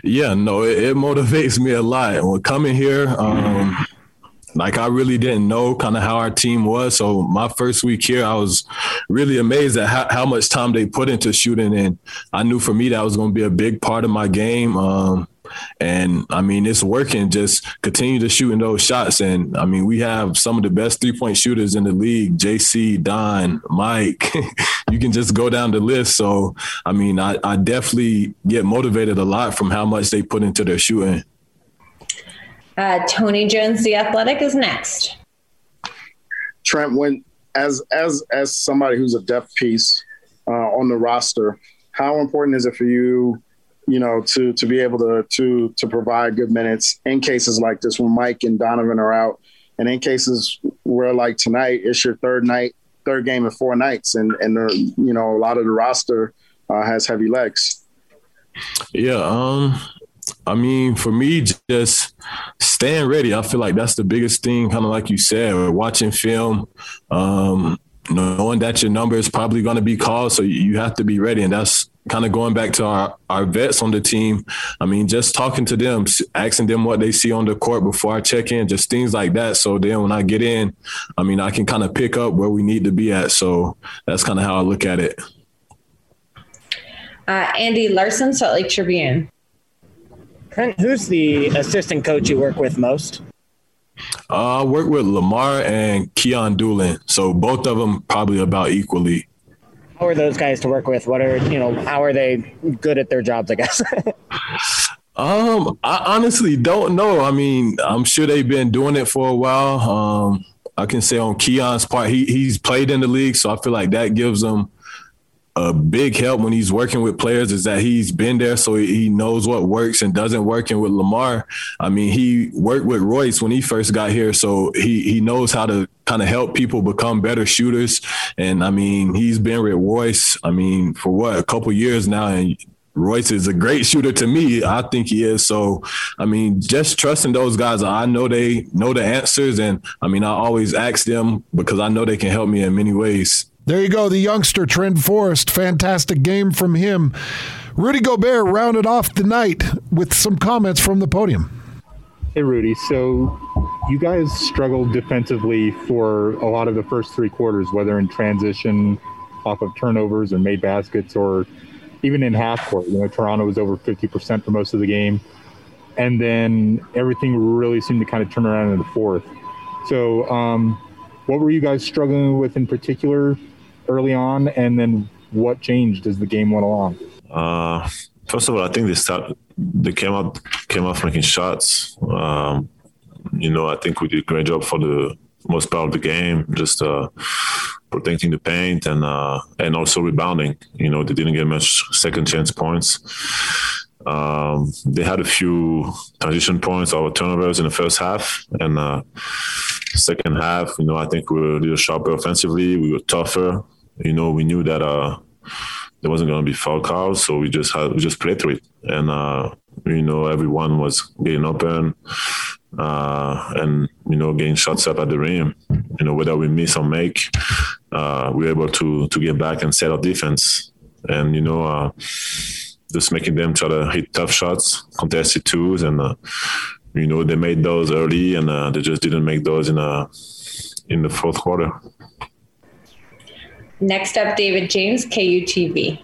Yeah, no, it, it motivates me a lot. When coming here, um, like I really didn't know kind of how our team was. So my first week here, I was really amazed at how, how much time they put into shooting, and I knew for me that was going to be a big part of my game. Um, and I mean, it's working. Just continue to shooting those shots. And I mean, we have some of the best three point shooters in the league JC, Don, Mike. you can just go down the list. So, I mean, I, I definitely get motivated a lot from how much they put into their shooting. Uh, Tony Jones, the Athletic, is next. Trent, when as as as somebody who's a depth piece uh, on the roster, how important is it for you, you know, to to be able to to to provide good minutes in cases like this when Mike and Donovan are out, and in cases where like tonight it's your third night, third game in four nights, and and you know a lot of the roster uh, has heavy legs. Yeah, um, I mean, for me, just staying ready. I feel like that's the biggest thing, kind of like you said, watching film, um, knowing that your number is probably going to be called, so you have to be ready, and that's kind of going back to our, our vets on the team. I mean, just talking to them, asking them what they see on the court before I check in, just things like that. So then when I get in, I mean, I can kind of pick up where we need to be at. So that's kind of how I look at it. Uh, Andy Larsen, Salt Lake Tribune. Trent, who's the assistant coach you work with most? Uh, I work with Lamar and Keyon Dooling. So both of them probably about equally. How are those guys to work with? What are you know? How are they good at their jobs? I guess. um, I honestly don't know. I mean, I'm sure they've been doing it for a while. Um, I can say on Keyon's part, he he's played in the league, so I feel like that gives them a big help when he's working with players is that he's been there, so he knows what works and doesn't work. And with Lamar, I mean, he worked with Royce when he first got here, so he he knows how to kind of help people become better shooters. And I mean, he's been with Royce. I mean, for what a couple years now, and Royce is a great shooter to me. I think he is. So, I mean, just trusting those guys. I know they know the answers, and I mean, I always ask them because I know they can help me in many ways. There you go, the youngster Trent Forrest. Fantastic game from him. Rudy Gobert rounded off the night with some comments from the podium. Hey, Rudy. So you guys struggled defensively for a lot of the first three quarters, whether in transition, off of turnovers, or made baskets, or even in half court. You know, Toronto was over 50% for most of the game. And then everything really seemed to kind of turn around in the fourth. So, um, what were you guys struggling with in particular early on, and then what changed as the game went along? Uh, first of all, I think they start they came out came off making shots. Um, you know, I think we did a great job for the most part of the game, just uh, protecting the paint and uh, and also rebounding. You know, they didn't get much second chance points. Um, they had a few transition points or turnovers in the first half, and uh, second half, you know, I think we were a little sharper offensively. We were tougher you know, we knew that uh, there wasn't going to be foul calls, so we just had we just played through it, and uh, you know, everyone was getting open, uh, and you know, getting shots up at the rim. You know, whether we miss or make, uh, we were able to to get back and set our defense, and you know, uh, just making them try to hit tough shots, contested twos, and uh, you know, they made those early, and uh, they just didn't make those in a in the fourth quarter. Next up, David James, KUTV.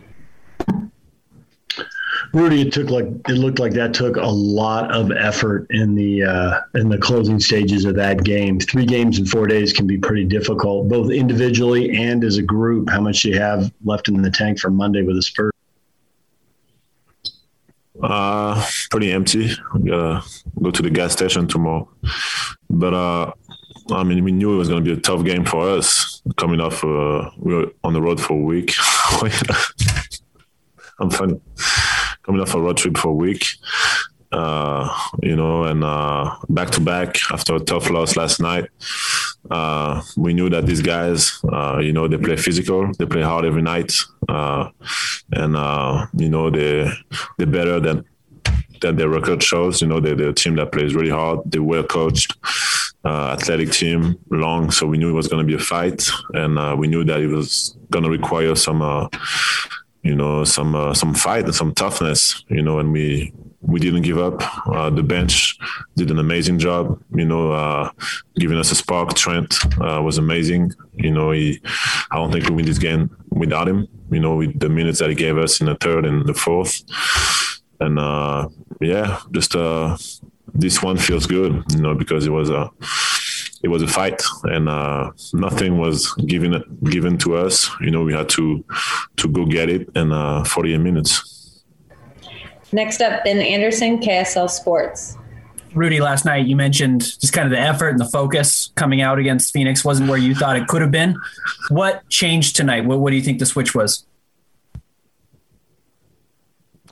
Rudy, it took like it looked like that took a lot of effort in the uh, in the closing stages of that game. Three games in four days can be pretty difficult, both individually and as a group. How much do you have left in the tank for Monday with the Spurs? Uh, pretty empty. We gotta go to the gas station tomorrow, but uh, I mean, we knew it was going to be a tough game for us. Coming off, uh, we were on the road for a week. I'm funny. Coming off a road trip for a week, uh, you know, and uh, back to back after a tough loss last night. Uh, we knew that these guys, uh, you know, they play physical, they play hard every night, uh, and you know they they're better than than their record shows. You know, they're, they're a team that plays really hard. They're well coached uh, athletic team, long, so we knew it was going to be a fight, and uh, we knew that it was going to require some, uh, you know, some uh, some fight and some toughness, you know, and we we didn't give up. Uh, the bench did an amazing job, you know, uh, giving us a spark. Trent was amazing, you know. He, I don't think we win this game without him, you know, with the minutes that he gave us in the third and the fourth, and yeah, just this one feels good, you know, because it was a it was a fight and uh, nothing was given given to us. You know, we had to to go get it in uh, 48 minutes. Next up, Ben Anderson, KSL Sports. Rudy, last night you mentioned just kind of the effort and the focus coming out against Phoenix wasn't where you thought it could have been. What changed tonight? What, what do you think the switch was?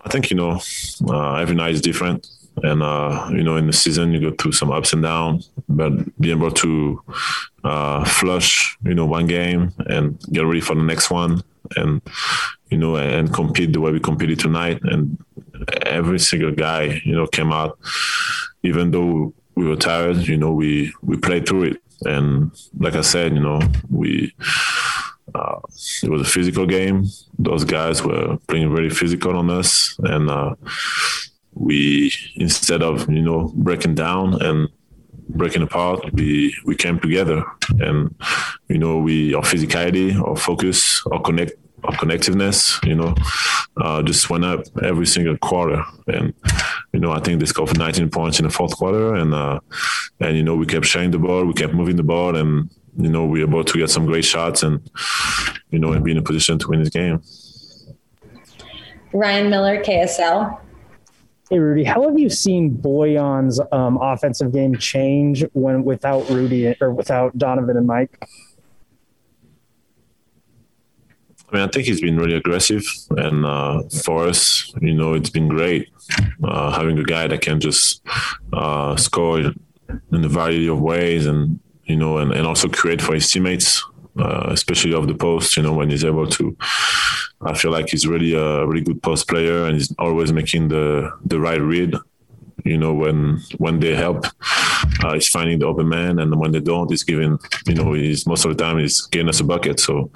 I think you know uh, every night is different and uh, you know in the season you go through some ups and downs but being able to uh, flush you know one game and get ready for the next one and you know and compete the way we competed tonight. And every single guy you know came out even though we were tired you know we we played through it. And like i said you know we Uh, it was a physical game. Those guys were playing very physical on us, and uh, we instead of you know breaking down and breaking apart, we we came together, and you know we our physicality, our focus, our connect, our connectiveness, you know, uh, just went up every single quarter, and you know I think they scored 19 points in the fourth quarter, and uh, and you know we kept sharing the ball, we kept moving the ball, and you know we were about to get some great shots, and you know and be in a position to win this game. Ryan Miller, KSL. Hey Rudy, how have you seen Bojan's um, offensive game change when without Rudy or without Donovan and Mike? I mean, I think he's been really aggressive, and uh, for us, you know, it's been great uh, having a guy that can just uh, score in a variety of ways, and you know, and, and also create for his teammates, uh, especially off the post. You know, when he's able to, I feel like he's really a really good post player, and he's always making the the right read. You know, when when they help, uh, he's finding the open man, and when they don't, he's giving. You know, he's most of the time he's getting us a bucket. So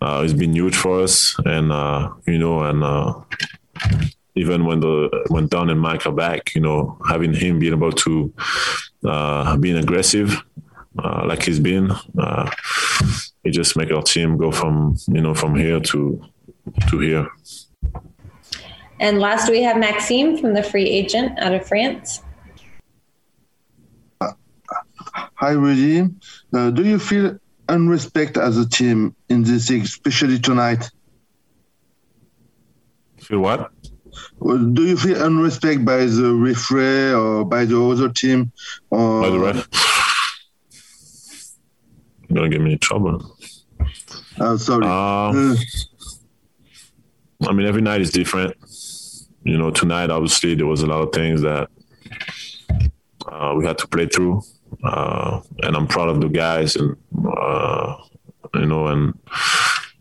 uh, it's been huge for us, and uh, you know, and uh, even when the when Don and Mike are back, you know, having him being able to uh, being aggressive uh, like he's been, uh, it just make our team go from you know from here to to here. And last we have Maxime from the free agent out of France. Hi, Rudy. Uh, do you feel unrespect as a team in this league, especially tonight? Feel what? Do you feel unrespect by the referee or by the other team? Or... By the ref? You're gonna get me in trouble. Oh, sorry. Uh, I mean, every night is different. You know, tonight obviously there was a lot of things that uh, we had to play through, uh, and I'm proud of the guys, and uh, you know, and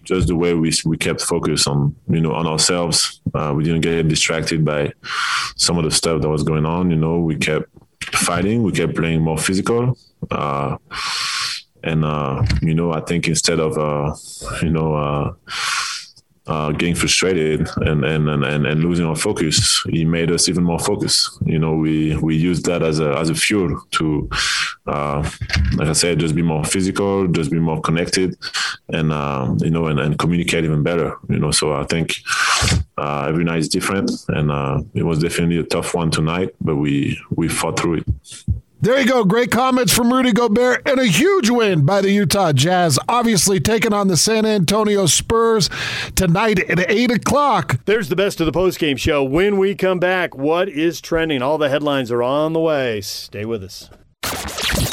just the way we we kept focus on you know on ourselves. Uh, we didn't get distracted by some of the stuff that was going on. You know, we kept fighting, we kept playing more physical. And uh, you know, I think instead of uh, you know uh, uh, getting frustrated and, and and and losing our focus, he made us even more focused. You know, we we used that as a as a fuel to, uh, like I said, just be more physical, just be more connected, and uh, you know, and, and communicate even better. You know, so I think uh, every night is different, and uh, it was definitely a tough one tonight, but we we fought through it. There you go. Great comments from Rudy Gobert and a huge win by the Utah Jazz. Obviously taking on the San Antonio Spurs tonight at 8 o'clock. There's the best of the postgame show. When we come back, what is trending? All the headlines are on the way. Stay with us.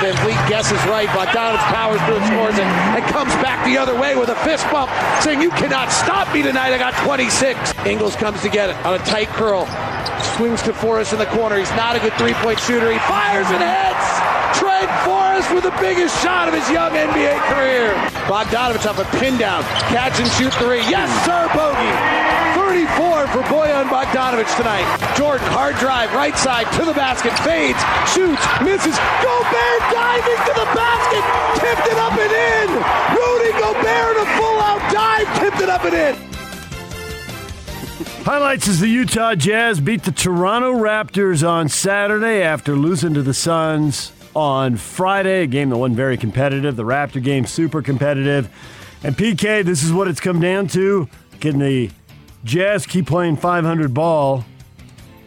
VanVleet guesses right. Bogdanovic powers through and scores it and comes back the other way with a fist bump, saying, You cannot stop me tonight. I got 26. Ingles comes to get it on a tight curl. Swings to Forrest in the corner. He's not a good three point shooter. He fires and hits. Trent Forrest with the biggest shot of his young NBA career. Bogdanovic off a pin down. Catch and shoot three. Yes, sir, bogey. 34 for Bojan Bogdanovic tonight. Jordan, hard drive, right side to the basket, fades, shoots, misses. Gobert diving to the basket, tipped it up and in. Rudy Gobert in a full-out dive, tipped it up and in. Highlights as the Utah Jazz beat the Toronto Raptors on Saturday after losing to the Suns on Friday. A game that wasn't very competitive. The Raptor game super competitive. And PK, this is what it's come down to. Can the Jazz keep playing 500 ball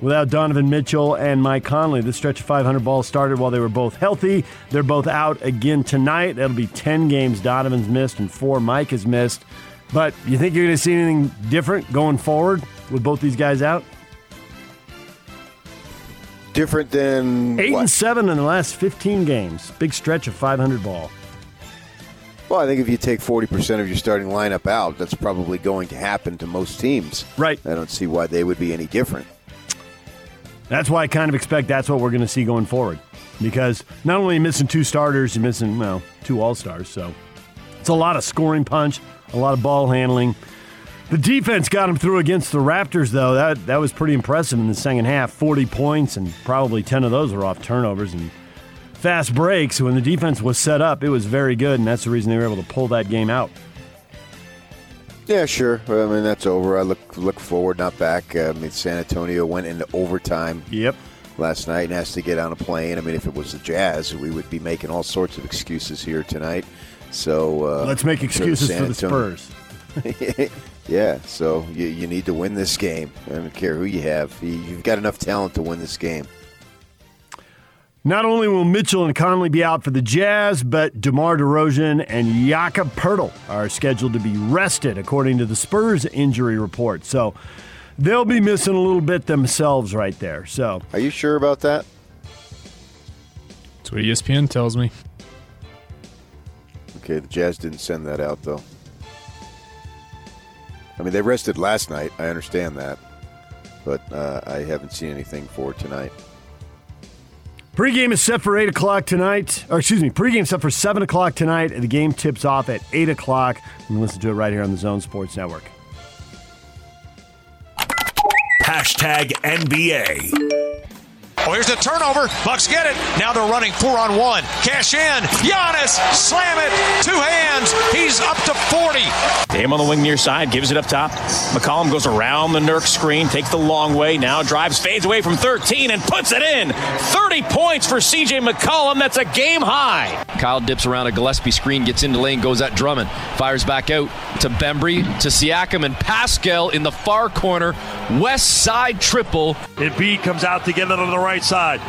without Donovan Mitchell and Mike Conley? This stretch of 500 ball started while they were both healthy. They're both out again tonight. That'll be 10 games Donovan's missed and four Mike has missed. But you think you're going to see anything different going forward with both these guys out? Different than Eight what? and seven in the last 15 games. Big stretch of 500 ball. Well, I think if you take 40% of your starting lineup out, that's probably going to happen to most teams. Right. I don't see why they would be any different. That's why I kind of expect that's what we're going to see going forward. Because not only are you missing two starters, you're missing, well, two all stars. So it's a lot of scoring punch, a lot of ball handling. The defense got him through against the Raptors, though. That that was pretty impressive in the second half. 40 points, and probably 10 of those were off turnovers and fast breaks. When the defense was set up, it was very good, and that's the reason they were able to pull that game out. Yeah, sure. I mean, that's over. I look look forward, not back. I mean, San Antonio went into overtime. Yep. Last night and has to get on a plane. I mean, if it was the Jazz, we would be making all sorts of excuses here tonight. So uh, Let's make excuses for the Spurs. yeah, so you, you need to win this game. I don't care who you have. You- You've got enough talent to win this game. Not only will Mitchell and Conley be out for the Jazz, but DeMar DeRozan and Jakob Poeltl are scheduled to be rested, according to the Spurs injury report. So they'll be missing a little bit themselves right there. So Are you sure about that? That's what ESPN tells me. Okay, the Jazz didn't send that out though. I mean, they rested last night. I understand that, but uh, I haven't seen anything for tonight. Pregame is set for 8 o'clock tonight. Or, excuse me, pregame is set for 7 o'clock tonight. And the game tips off at 8 o'clock. You can listen to it right here on the Zone Sports Network. Hashtag NBA. Oh, here's the turnover. Bucks get it. Now they're running four on one. Cash in. Giannis, slam it. Two hands. He's up to 40. Dame on the wing near side, gives it up top. McCollum goes around the Nurk screen, takes the long way, now drives, fades away from 13 and puts it in. 30 points for CJ McCollum. That's a game high. Kyle dips around a Gillespie screen, gets into lane, goes at Drummond, fires back out to Bembry, to Siakam, and Pascal in the far corner. West side triple. Embiid comes out to get it on the right side.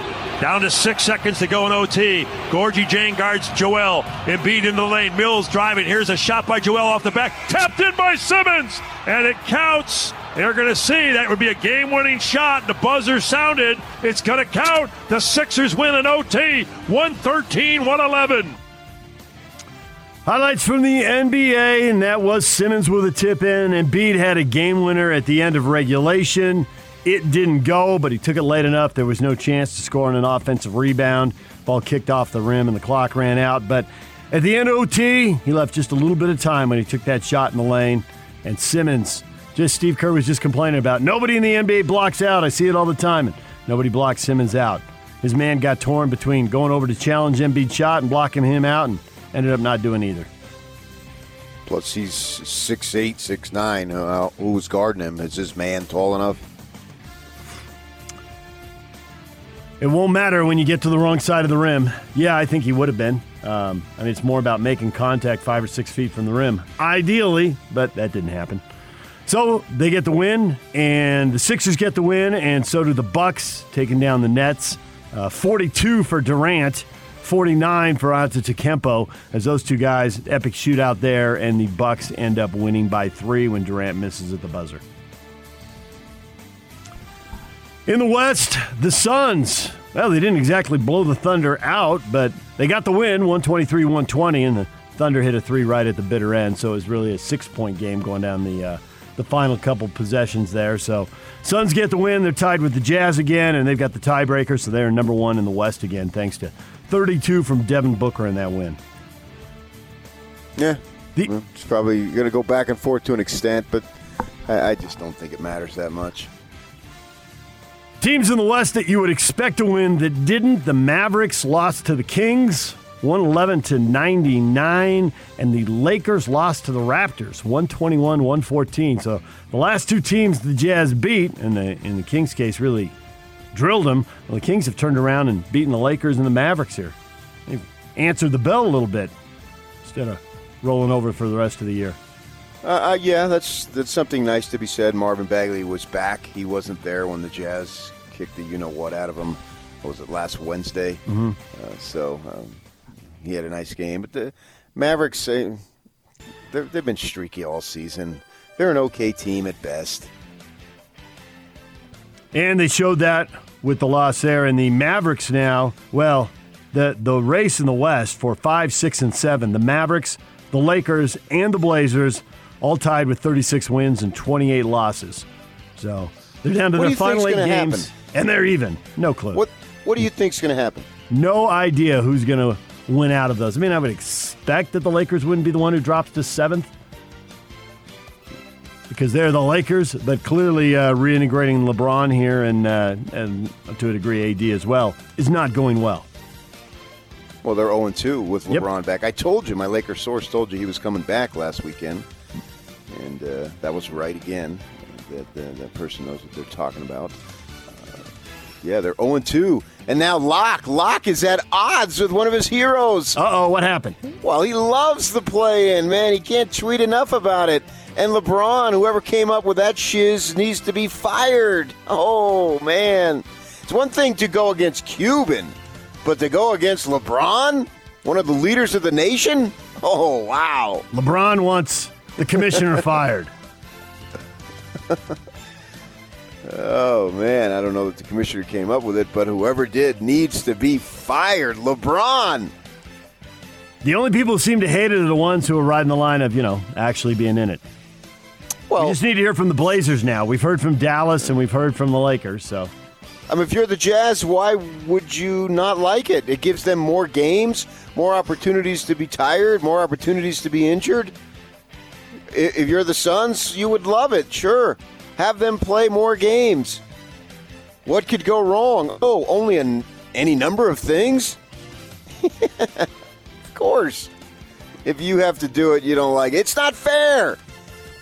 Down to six seconds to go in OT. Gorgui Dieng guards Joel. Embiid in the lane. Mills driving. Here's a shot by Joel off the back. Tapped in by Simmons. And it counts. They're going to see that would be a game winning shot. The buzzer sounded. It's going to count. The Sixers win in OT 113 111. Highlights from the NBA, and that was Simmons with a tip in. Embiid had a game winner at the end of regulation. It didn't go, but he took it late enough. There was no chance to score on an offensive rebound. Ball kicked off the rim, and the clock ran out. But at the end of OT, he left just a little bit of time when he took that shot in the lane. And Simmons, just Steve Kerr was just complaining about nobody in the NBA blocks out. I see it all the time. And nobody blocks Simmons out. His man got torn between going over to challenge Embiid's shot and blocking him out, and ended up not doing either. Plus, he's six eight, six nine. Uh, who's guarding him? Is this man tall enough? It won't matter when you get to the wrong side of the rim. Yeah, I think he would have been. Um, I mean, it's more about making contact five or six feet from the rim, ideally, but that didn't happen. So they get the win, and the Sixers get the win, and so do the Bucks, taking down the Nets. Uh, 42 for Durant, 49 for Antetokounmpo, as those two guys epic shootout there, and the Bucks end up winning by three when Durant misses at the buzzer. In the West, the Suns. Well, they didn't exactly blow the Thunder out, but they got the win, 123 120, and the Thunder hit a three right at the bitter end. So it was really a six point game going down the, uh, the final couple possessions there. So Suns get the win. They're tied with the Jazz again, and they've got the tiebreaker. So they're number one in the West again, thanks to 32 from Devin Booker in that win. Yeah. Well, it's probably going to go back and forth to an extent, but I, I just don't think it matters that much. Teams in the West that you would expect to win that didn't. The Mavericks lost to the Kings, 111 to 99, and the Lakers lost to the Raptors, 121 114. So the last two teams the Jazz beat, and the in the Kings case really drilled them. Well, the Kings have turned around and beaten the Lakers and the Mavericks here. They've answered the bell a little bit instead of rolling over for the rest of the year. Uh, uh, yeah, that's that's something nice to be said. Marvin Bagley was back. He wasn't there when the Jazz kicked the you know what out of him. What was it last Wednesday? Mhm. Uh, so um, he had a nice game. But the Mavericks, uh, they've been streaky all season. They're an okay team at best. And they showed that with the loss there. And the Mavericks now, well, the, the race in the West for five, six, and seven, the Mavericks, the Lakers, and the Blazers all tied with 36 wins and 28 losses. So they're down to What their final eight games. happen? And they're even. No clue. What What do you think's going to happen? No idea who's going to win out of those. I mean, I would expect that the Lakers wouldn't be the one who drops to seventh because they're the Lakers, but clearly uh, reintegrating LeBron here and uh, and to a degree AD as well is not going well. Well, they're 0 2 with Yep. LeBron back. I told you, my Lakers source told you he was coming back last weekend. And uh, that was right again. That, that that person knows what they're talking about. Yeah, they're 0 2. And now Locke. Locke is at odds with one of his heroes. Uh oh, what happened? Well, he loves the play in, man. He can't tweet enough about it. And LeBron, whoever came up with that shiz, needs to be fired. Oh, man. It's one thing to go against Cuban, but to go against LeBron, one of the leaders of the nation? Oh, wow. LeBron wants the commissioner fired. Oh, man. I don't know that the commissioner came up with it, but whoever did needs to be fired. LeBron. The only people who seem to hate it are the ones who are riding the line of, you know, actually being in it. Well, we just need to hear from the Blazers now. We've heard from Dallas and we've heard from the Lakers, so. I mean, if you're the Jazz, why would you not like it? It gives them more games, more opportunities to be tired, more opportunities to be injured. If you're the Suns, you would love it, sure. Have them play more games. What could go wrong? Oh, only an, any number of things? of course. If you have to do it, you don't like it. It's not fair.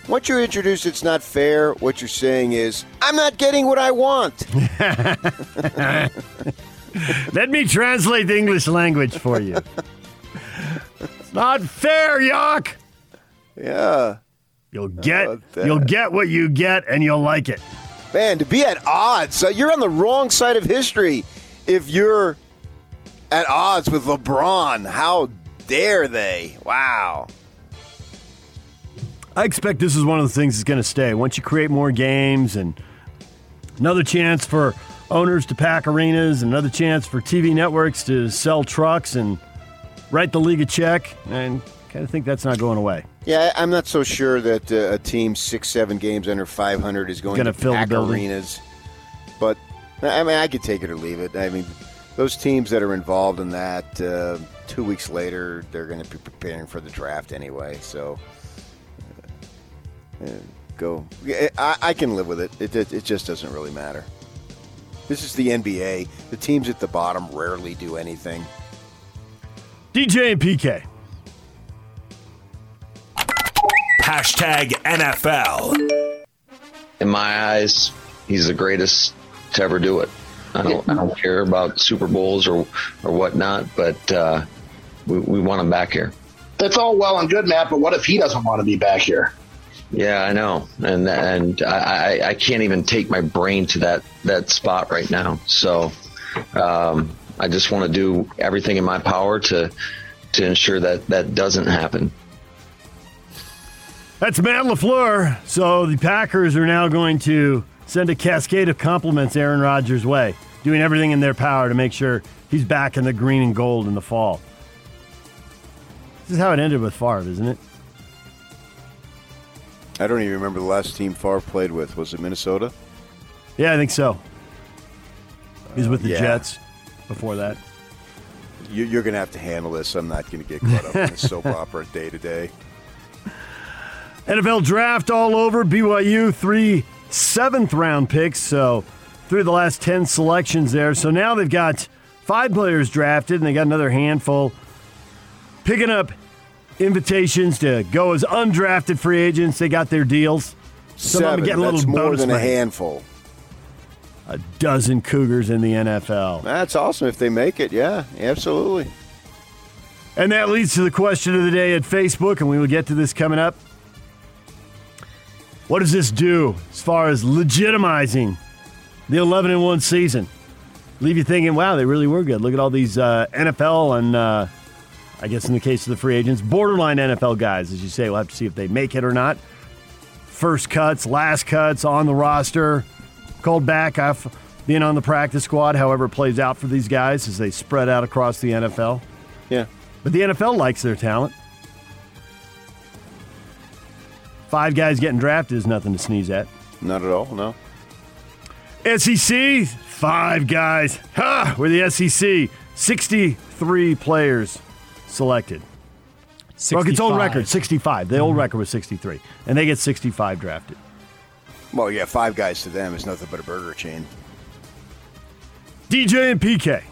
Once you introduce it's not fair, what you're saying is, I'm not getting what I want. Let me translate the English language for you. it's not fair, Yock. Yeah. You'll get you'll get what you get and you'll like it. Man, to be at odds, uh, you're on the wrong side of history if you're at odds with LeBron. How dare they? Wow. I expect this is one of the things that's going to stay. Once you create more games and another chance for owners to pack arenas, another chance for TV networks to sell trucks and write the league a check, and kind of think that's not going away. Yeah, I'm not so sure that uh, a team six, seven games under 500 is going to fill the pack building. arenas. But I mean, I could take it or leave it. I mean, those teams that are involved in that, uh, two weeks later, they're going to be preparing for the draft anyway. So uh, uh, go. I, I can live with it. It, it. it just doesn't really matter. This is the NBA. The teams at the bottom rarely do anything. DJ and PK. Hashtag NFL. in my eyes, he's the greatest to ever do it. I don't, I don't care about Super Bowls or or whatnot, but uh, we, we want him back here. That's all well and good, Matt, but what if he doesn't want to be back here? Yeah, I know, and and I, I, I can't even take my brain to that that spot right now. So um, I just want to do everything in my power to to ensure that that doesn't happen. That's Matt LaFleur. So the Packers are now going to send a cascade of compliments Aaron Rodgers' way, doing everything in their power to make sure he's back in the green and gold in the fall. This is how it ended with Favre, isn't it? I don't even remember the last team Favre played with. Was it Minnesota? Yeah, I think so. He was with the yeah. Jets before that. You, you're going to have to handle this. I'm not going to get caught up in the soap opera day to day. NFL draft all over. BYU, three seventh round picks. So through the last 10 selections there. So now they've got five players drafted, and they got another handful picking up invitations to go as undrafted free agents. They got their deals. Some of them Seven. getting a little That's more than a handful. A dozen Cougars in the NFL. That's awesome if they make it. Yeah, absolutely. And that leads to the question of the day at Facebook, and we will get to this coming up. What does this do as far as legitimizing the 11 and 1 season? Leave you thinking, wow, they really were good. Look at all these uh, NFL and, uh, I guess in the case of the free agents, borderline NFL guys. As you say, we'll have to see if they make it or not. First cuts, last cuts on the roster, called back off being on the practice squad, however it plays out for these guys as they spread out across the NFL. Yeah. But the NFL likes their talent. Five guys getting drafted is nothing to sneeze at. Not at all, no. SEC, five guys. Ha! We're the SEC. 63 players selected. Broke its old record, 65. The old mm-hmm. record was 63. And they get 65 drafted. Well, yeah, five guys to them is nothing but a burger chain. DJ and PK.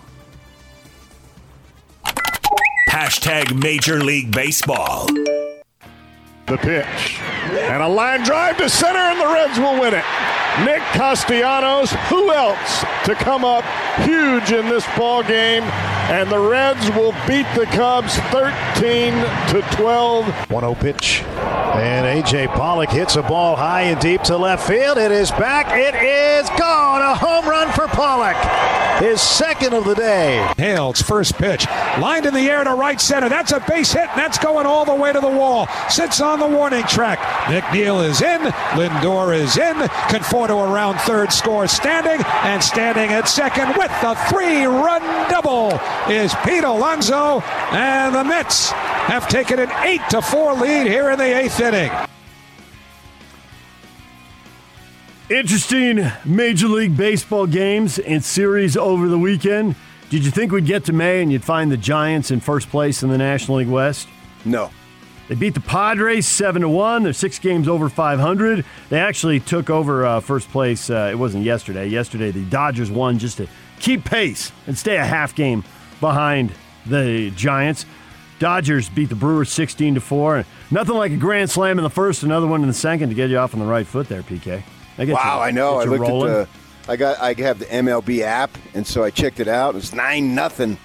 Hashtag Major League Baseball. The pitch. And a line drive to center, and the Reds will win it. Nick Castellanos, who else to come up huge in this ball game? And the Reds will beat the Cubs 13 to 12. 1-0 pitch. And A.J. Pollock hits a ball high and deep to left field. It is back. It is gone. A home run for Pollock. His second of the day. Hales, first pitch, lined in the air to right center. That's a base hit, and that's going all the way to the wall. Sits on the warning track. Nick Neal is in. Lindor is in. Conforto around third, score standing, and standing at second with the three-run double is Pete Alonso, and the Mets have taken an eight to four lead here in the eighth inning. Interesting Major League Baseball games and series over the weekend. Did you think we'd get to May and you'd find the Giants in first place in the National League West? No. They beat the Padres seven to one. They're six games over 500. They actually took over uh, first place. Uh, it wasn't yesterday. Yesterday the Dodgers won just to keep pace and stay a half game behind the Giants. Dodgers beat the Brewers 16 to four. Nothing like a grand slam in the first, another one in the second to get you off on the right foot there, PK. Wow, you- I know. I looked rolling. at the. I got. I have the MLB app, and so I checked it out. It was nine nothing,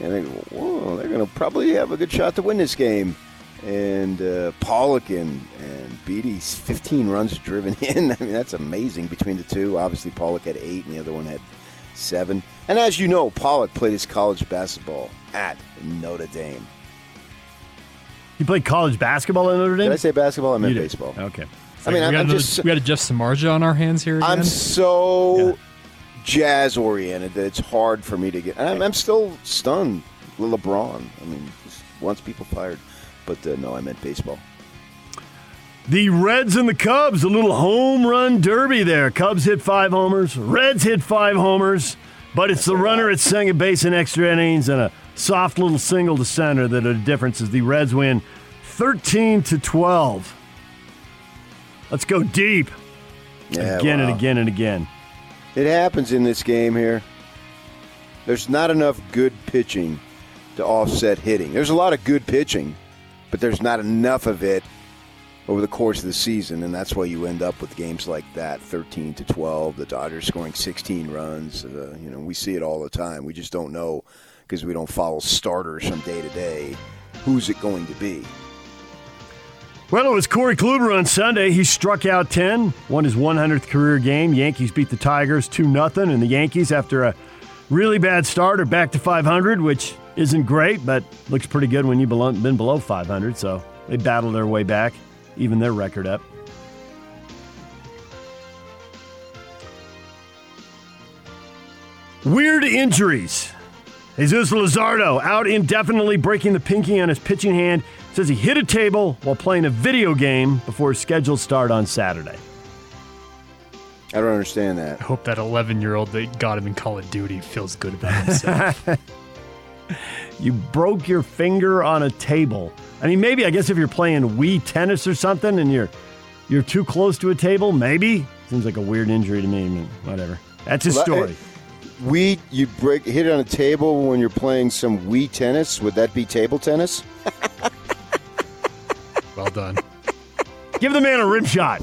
and I go, whoa, they're going to probably have a good shot to win this game. And uh, Pollock and and Beaty's 15 runs driven in. I mean, that's amazing between the two. Obviously, Pollock had eight, and the other one had seven. And as you know, Pollock played his college basketball at Notre Dame. You played college basketball at Notre Dame? Did I say basketball? I meant did. baseball. Okay. I mean, we I'm, got I'm another- just we got a Jeff Samardzija on our hands here. Again. I'm so jazz oriented that it's hard for me to get. I'm, I'm still stunned. LeBron. I mean, just wants people fired. But uh, no, I meant baseball. The Reds and the Cubs, a little home run derby there. Cubs hit five homers, Reds hit five homers, but it's the runner at second base in extra innings and a soft little single to center that are the differences. The Reds win 13 to 12. Let's go deep. Yeah, again and again and again. It happens in this game here. There's not enough good pitching to offset hitting. There's a lot of good pitching, but there's not enough of it over the course of the season, and that's why you end up with games like that 13 to 12, the Dodgers scoring 16 runs. Uh, you know, we see it all the time. We just don't know because we don't follow starters from day to day. Who's it going to be? Well, it was Corey Kluber on Sunday. He struck out 10, won his 100th career game. Yankees beat the Tigers 2 0, and the Yankees, after a really bad start, are back to 500, which isn't great, but looks pretty good when you've been below 500. So they battled their way back, even their record up. Weird injuries. Jesus Luzardo out indefinitely breaking the pinky on his pitching hand. Says he hit a table while playing a video game before his scheduled start on Saturday. I don't understand that. I hope that 11 year old that got him in Call of Duty feels good about himself. You broke your finger on a table. I mean, maybe I guess if you're playing Wii tennis or something and you're you're too close to a table, maybe. Seems like a weird injury to me. I mean, whatever. That's his Well, that- story. We you break hit it on a table when you're playing some Wii tennis. Would that be table tennis? well done. Give the man a rim shot.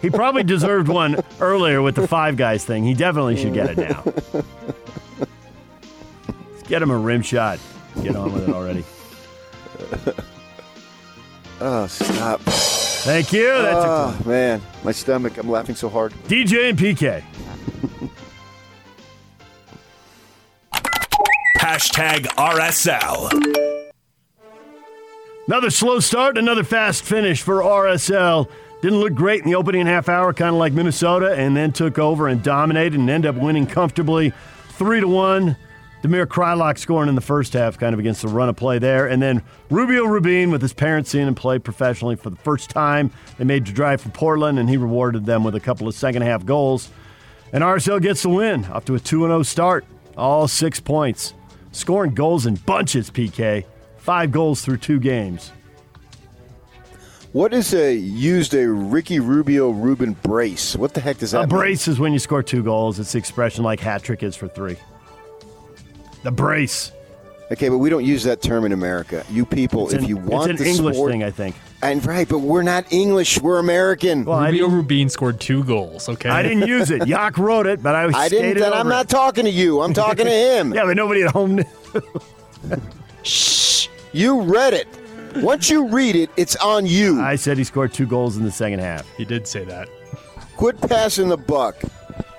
He probably deserved one earlier with the five guys thing. He definitely should get it now. Let's get him a rim shot. Get on with it already. Oh, stop. Thank you. That's a oh, man, my stomach. I'm laughing so hard. DJ and PK. Hashtag RSL. Another slow start, another fast finish for RSL. Didn't look great in the opening half hour, kind of like Minnesota, and then took over and dominated and ended up winning comfortably, three to one. Damir Kreilach scoring in the first half, kind of against the run of play there, and then Rubio Rubin with his parents seeing him play professionally for the first time. They made the drive for Portland, and he rewarded them with a couple of second half goals. And RSL gets the win, up to a 2 0 start. All six points. Scoring goals in bunches, PK. Five goals through two games. What is a used a Ricky Rubio Rubin brace? What the heck does that A mean? brace is when you score two goals. It's the expression like hat trick is for three. The brace. Okay, but we don't use that term in America. You people, It's if an- you want it's an the English sport, thing, I think. And right, but we're not English. We're American. Well, Rubio Rubin scored two goals. Okay, I didn't use it. Yak wrote it, but I was. I didn't. Then I'm not talking to you. I'm talking to him. yeah, but nobody at home. Shh. You read it. Once you read it, it's on you. I said he scored two goals in the second half. He did say that. Quit passing the buck.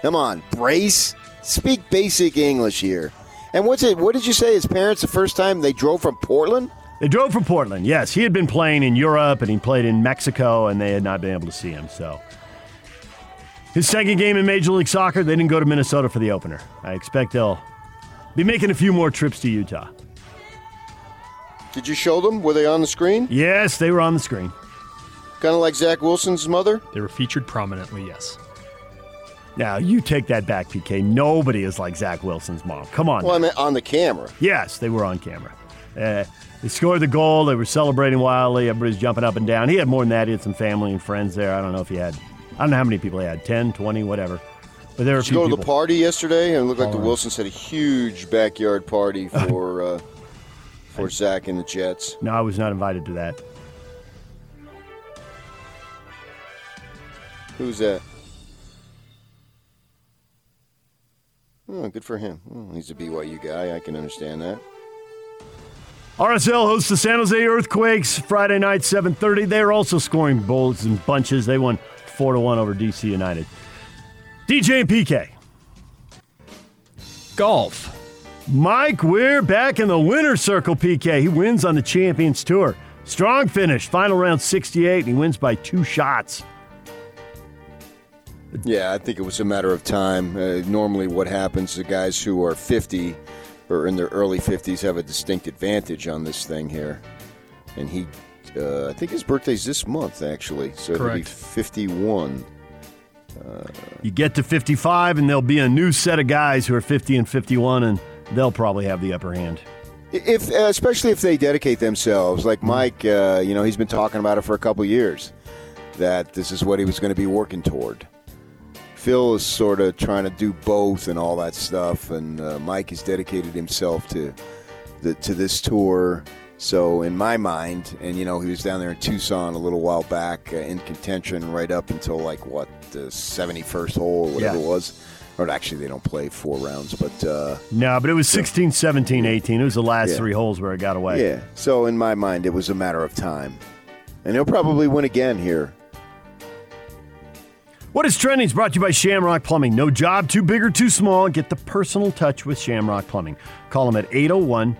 Come on, brace. Speak basic English here. And what's it? What did you say? His parents the first time they drove from Portland. They drove from Portland. Yes, he had been playing in Europe and he played in Mexico, and they had not been able to see him. So, his second game in Major League Soccer, they didn't go to Minnesota for the opener. I expect they'll be making a few more trips to Utah. Did you show them? Were they on the screen? Yes, they were on the screen. Kind of like Zach Wilson's mother. They were featured prominently. Yes. Now you take that back, PK. Nobody is like Zach Wilson's mom. Come on. Well, I meant on the camera. Yes, they were on camera. Uh, they scored the goal. They were celebrating wildly. Everybody's jumping up and down. He had more than that. He had some family and friends there. I don't know if he had, I don't know how many people he had 10, 20, whatever. But there were Did you go to the party yesterday? And it looked like the. Wilsons had a huge backyard party for uh, for Zach and the Jets. No, I was not invited to that. Who's that? Oh, good for him. Well, he's a BYU guy. I can understand that. RSL hosts the San Jose Earthquakes Friday night, 7:30. They are also scoring bowls and bunches. They won four to one over DC United. DJ and PK. Golf. Mike, we're back in the winner's circle, PK. He wins on the Champions Tour. Strong finish, final round 68, and he wins by two shots. Yeah, I think it was a matter of time. Uh, normally, what happens the guys who are 50 or in their early 50s have a distinct advantage on this thing here. And he, uh, I think his birthday's this month, actually. So he'll be Correct. 51. You get to 55, and there'll be a new set of guys who are 50 and 51, and they'll probably have the upper hand. If, uh, especially if they dedicate themselves, like Mike, uh, you know, he's been talking about it for a couple years, that this is what he was going to be working toward. Phil is sort of trying to do both and all that stuff, and uh, Mike has dedicated himself to the, to this tour. So in my mind, and you know, he was down there in Tucson a little while back uh, in contention right up until like what the 71st hole or whatever Yeah. it was. Or actually, they don't play four rounds, but uh, No, but it was 16, 17, 18. It was the last Yeah. three holes where it got away. Yeah. So in my mind, it was a matter of time, and he'll probably win again here. What is trending is brought to you by Shamrock Plumbing. No job too big or too small. Get the personal touch with Shamrock Plumbing. Call them at 801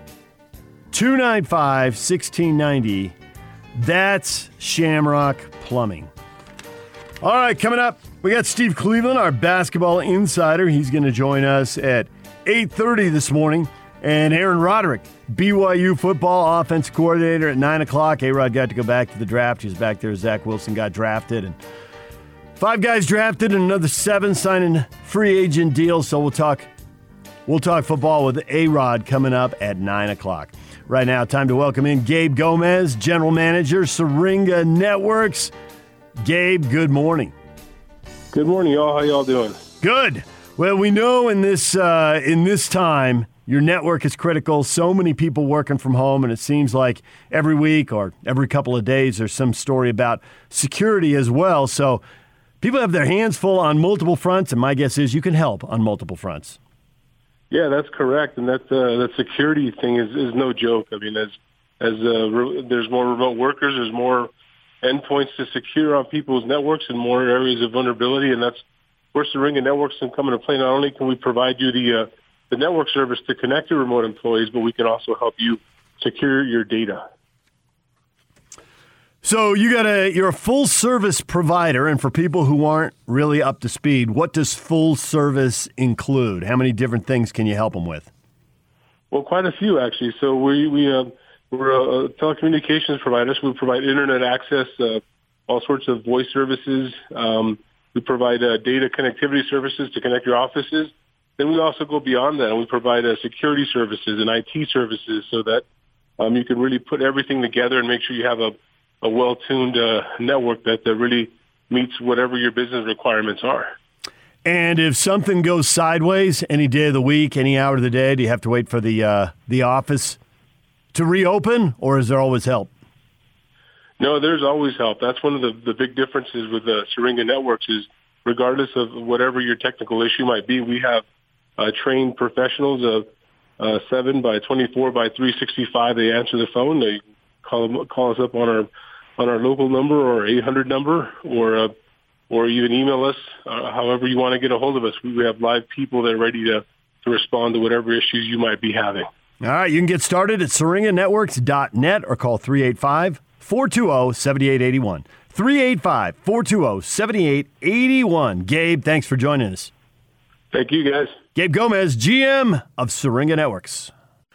295 1690. That's Shamrock Plumbing. All right, coming up, we got Steve Cleveland, our basketball insider. He's going to join us at 8.30 this morning. And Aaron Roderick, BYU football offense coordinator at 9 o'clock. A-Rod got to go back to the draft. He was back there. Zach Wilson got drafted. And Five guys drafted and another seven signing free agent deals. So we'll talk we'll talk football with A Rod coming up at nine o'clock. Right now, time to welcome in Gabe Gomez, General Manager, Syringa Networks. Gabe, good morning. Good morning, y'all. How y'all doing? Good. Well, we know in this uh, in this time your network is critical. So many people working from home, and it seems like every week or every couple of days there's some story about security as well. So people have their hands full on multiple fronts, and my guess is you can help on multiple fronts. Yeah, that's correct, and that uh, that security thing is, is no joke. I mean, as as uh, re- there's more remote workers, there's more endpoints to secure on people's networks and more areas of vulnerability, and that's where Syringa Networks can come into play. Not only can we provide you the uh, the network service to connect your remote employees, but we can also help you secure your data. So you got a you're a full service provider, and for people who aren't really up to speed, what does full service include? How many different things can you help them with? Well, quite a few actually. So we we uh, we're a, telecommunications provider. So we provide internet access, uh, all sorts of voice services, um, we provide uh, data connectivity services to connect your offices. Then we also go beyond that and we provide uh, security services and IT services so that um, you can really put everything together and make sure you have a, a well-tuned uh, network that, that really meets whatever your business requirements are. And if something goes sideways any day of the week, any hour of the day, do you have to wait for the uh, the office to reopen, or is there always help? No, there's always help. That's one of the, the big differences with the Syringa networks is regardless of whatever your technical issue might be, we have uh, trained professionals of uh, 7 by 24 by 365. They answer the phone. They call, call us up on our on our local number or 800 number or uh, or even email us. Uh, however you want to get a hold of us. We have live people that are ready to, to respond to whatever issues you might be having. All right, you can get started at syringanetworks.net or call 385 420 7881. 385 420 7881. Gabe, thanks for joining us. Thank you, guys. Gabe Gomez, GM of Syringa Networks.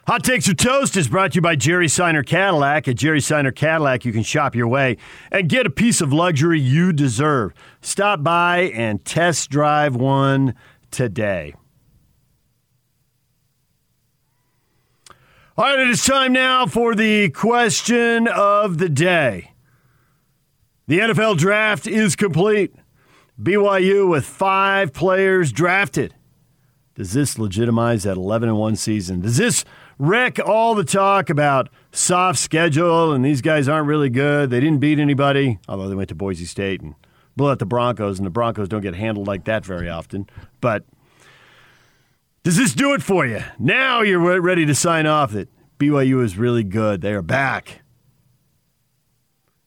Hot Takes or Toast is brought to you by Jerry Seiner Cadillac. At Jerry Seiner Cadillac, you can shop your way and get a piece of luxury you deserve. Stop by and test drive one today. All right, it is time now for the question of the day. The NFL draft is complete. BYU with five players drafted. Does this legitimize that 11 and 1 season? Does this wreck all the talk about soft schedule and these guys aren't really good? They didn't beat anybody, although they went to Boise State and blew out the Broncos, and the Broncos don't get handled like that very often. But does this do it for you? Now you're ready to sign off that BYU is really good. They are back.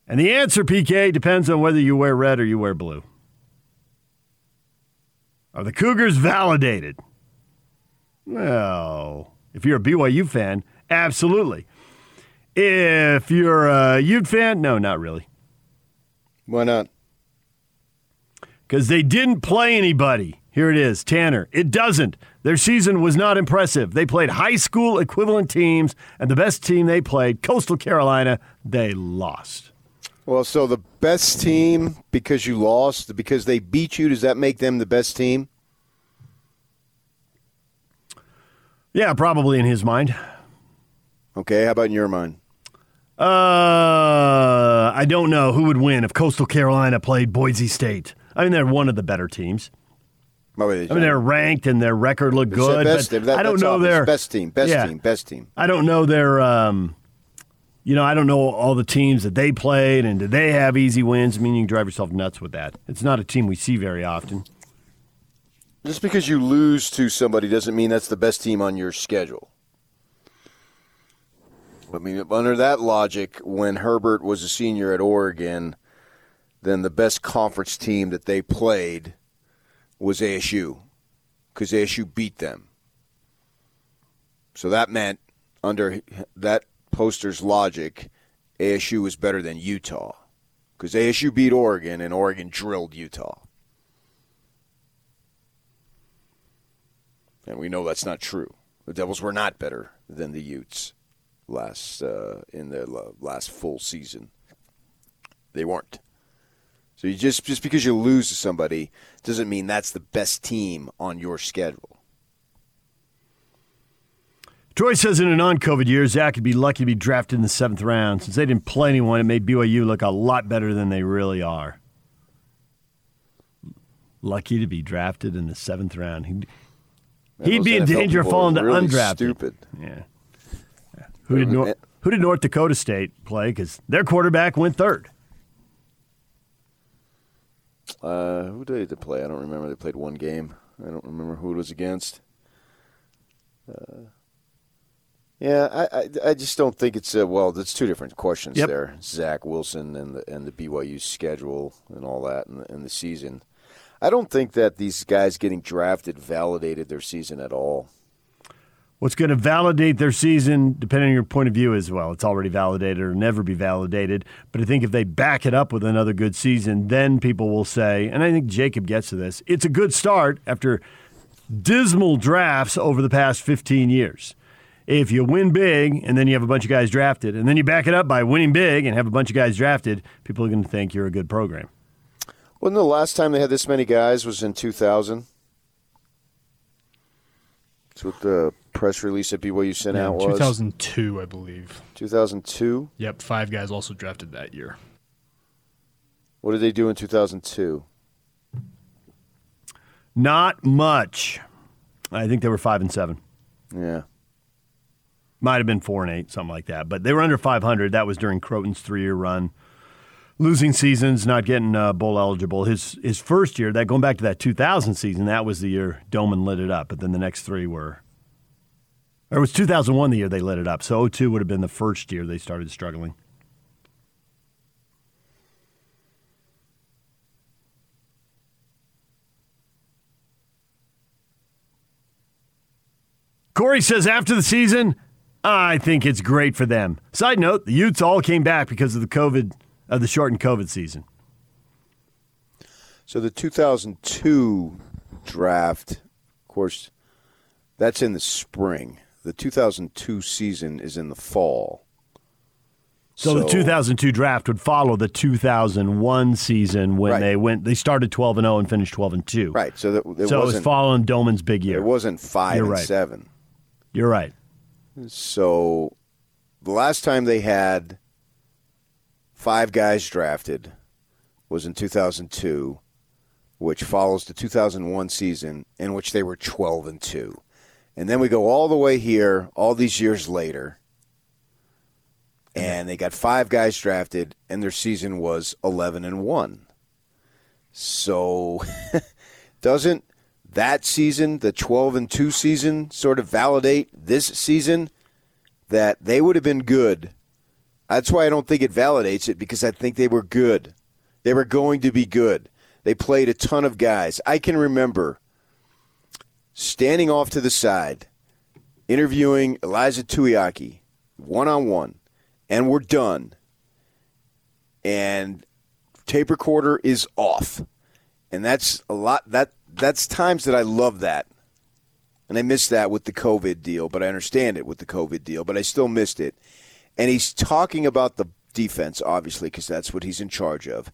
And the answer, PK, depends on whether you wear red or you wear blue. Are the Cougars validated? Well, if you're a BYU fan, absolutely. If you're a Ute fan, no, not really. Why not? Because they didn't play anybody. Here it is, Tanner. It doesn't. Their season was not impressive. They played high school equivalent teams, and the best team they played, Coastal Carolina, they lost. Well, so the best team because you lost, because they beat you, does that make them the best team? Yeah, probably in his mind. Okay, how about in your mind? Uh, I don't know who would win if Coastal Carolina played Boise State. I mean, they're one of the better teams. I mean, they're ranked and their record looked good, best, but that, I don't know obvious. their best team, best yeah. team, best team. I don't know their, um, you know, I don't know all the teams that they played and did they have easy wins. I mean, you can drive yourself nuts with that. It's not a team we see very often. Just because you lose to somebody doesn't mean that's the best team on your schedule. I mean, under that logic, when Herbert was a senior at Oregon, then the best conference team that they played was ASU because ASU beat them. So that meant, under that poster's logic, ASU was better than Utah because ASU beat Oregon and Oregon drilled Utah. And we know that's not true. The Devils were not better than the Utes last uh, in their last full season. They weren't. So you just just because you lose to somebody doesn't mean that's the best team on your schedule. Troy says in a non-COVID year, Zach would be lucky to be drafted in the seventh round. Since they didn't play anyone, it made BYU look a lot better than they really are. Lucky to be drafted in the seventh round. He'd, he'd be in danger of falling to really undrafted. Stupid. Yeah. Who did, North, who did North Dakota State play? Because their quarterback went third. Uh, who did they play? I don't remember. They played one game. I don't remember who it was against. Uh, yeah, I, I, I just don't think it's a well. That's two different questions Yep. there. Zach Wilson and the and the BYU schedule and all that and the, and the season. I don't think that these guys getting drafted validated their season at all. What's going to validate their season, depending on your point of view, as well. It's already validated or never be validated. But I think if they back it up with another good season, then people will say, and I think Jacob gets to this, it's a good start after dismal drafts over the past 15 years. If you win big and then you have a bunch of guys drafted, and then you back it up by winning big and have a bunch of guys drafted, people are going to think you're a good program. Wasn't the last time they had this many guys was in 2000? That's what the press release that BYU sent Yeah, out was. 2002, I believe. 2002? Yep, five guys also drafted that year. What did they do in 2002? Not much. I think they were five and seven. Yeah. Might have been four and eight, something like that. But they were under 500. That was during Crowton's three-year run. Losing seasons, not getting uh, bowl eligible. His his first year, that going back to that 2000 season, that was the year Doman lit it up. But then the next three were. Or it was 2001 the year they lit it up. So 02 would have been the first year they started struggling. Corey says after the season, I think it's great for them. Side note: the Utes all came back because of the COVID, of the shortened COVID season. So the 2002 draft, of course, that's in the spring. The 2002 season is in the fall. So, the 2002 draft would follow the 2001 season when Right. they went. They started 12 and 0 and finished 12 and 2. Right. So that it so it was following Doman's big year. It wasn't 5 You're and right. 7. You're right. So the last time they had five guys drafted was in 2002, which follows the 2001 season in which they were 12 and 2. And then we go all the way here all these years later. And they got five guys drafted and their season was 11 and 1. So doesn't that season, the 12 and 2 season, sort of validate this season that they would have been good? That's why I don't think it validates it because I think they were good. They were going to be good. They played a ton of guys. I can remember standing off to the side, interviewing Ilaisa Tuiaki one on one, and we're done. And tape recorder is off. And that's a lot that that's times that I love that. And I missed that with the COVID deal, but I understand it with the COVID deal, but I still missed it. And he's talking about the defense, obviously, because that's what he's in charge of.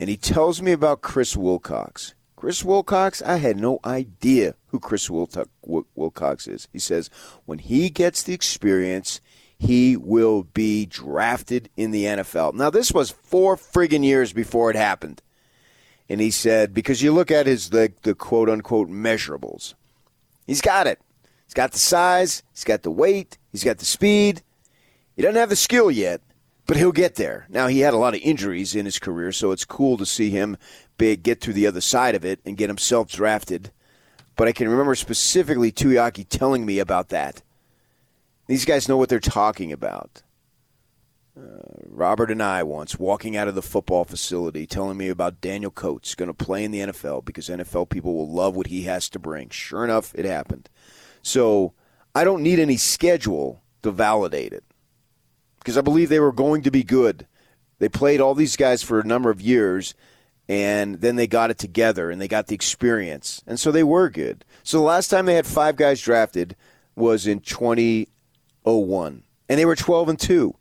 And he tells me about Chris Wilcox. Chris Wilcox, I had no idea who Chris Wilcox is. He says when he gets the experience, he will be drafted in the NFL. Now, this was four friggin' years before it happened. And he said, because you look at his the, the quote unquote measurables, he's got it. He's got the size, he's got the weight, he's got the speed. He doesn't have the skill yet, but he'll get there. Now he had a lot of injuries in his career, so it's cool to see him big get to the other side of it and get himself drafted. But I can remember specifically Tuiaki telling me about that. These guys know what they're talking about. Uh, Robert and I once walking out of the football facility telling me about Daniel Coates going to play in the NFL because NFL people will love what he has to bring. Sure enough, it happened. So I don't need any schedule to validate it because I believe they were going to be good. They played all these guys for a number of years, and then they got it together and they got the experience, and so they were good. So the last time they had five guys drafted was in 2001, and they were 12 and two,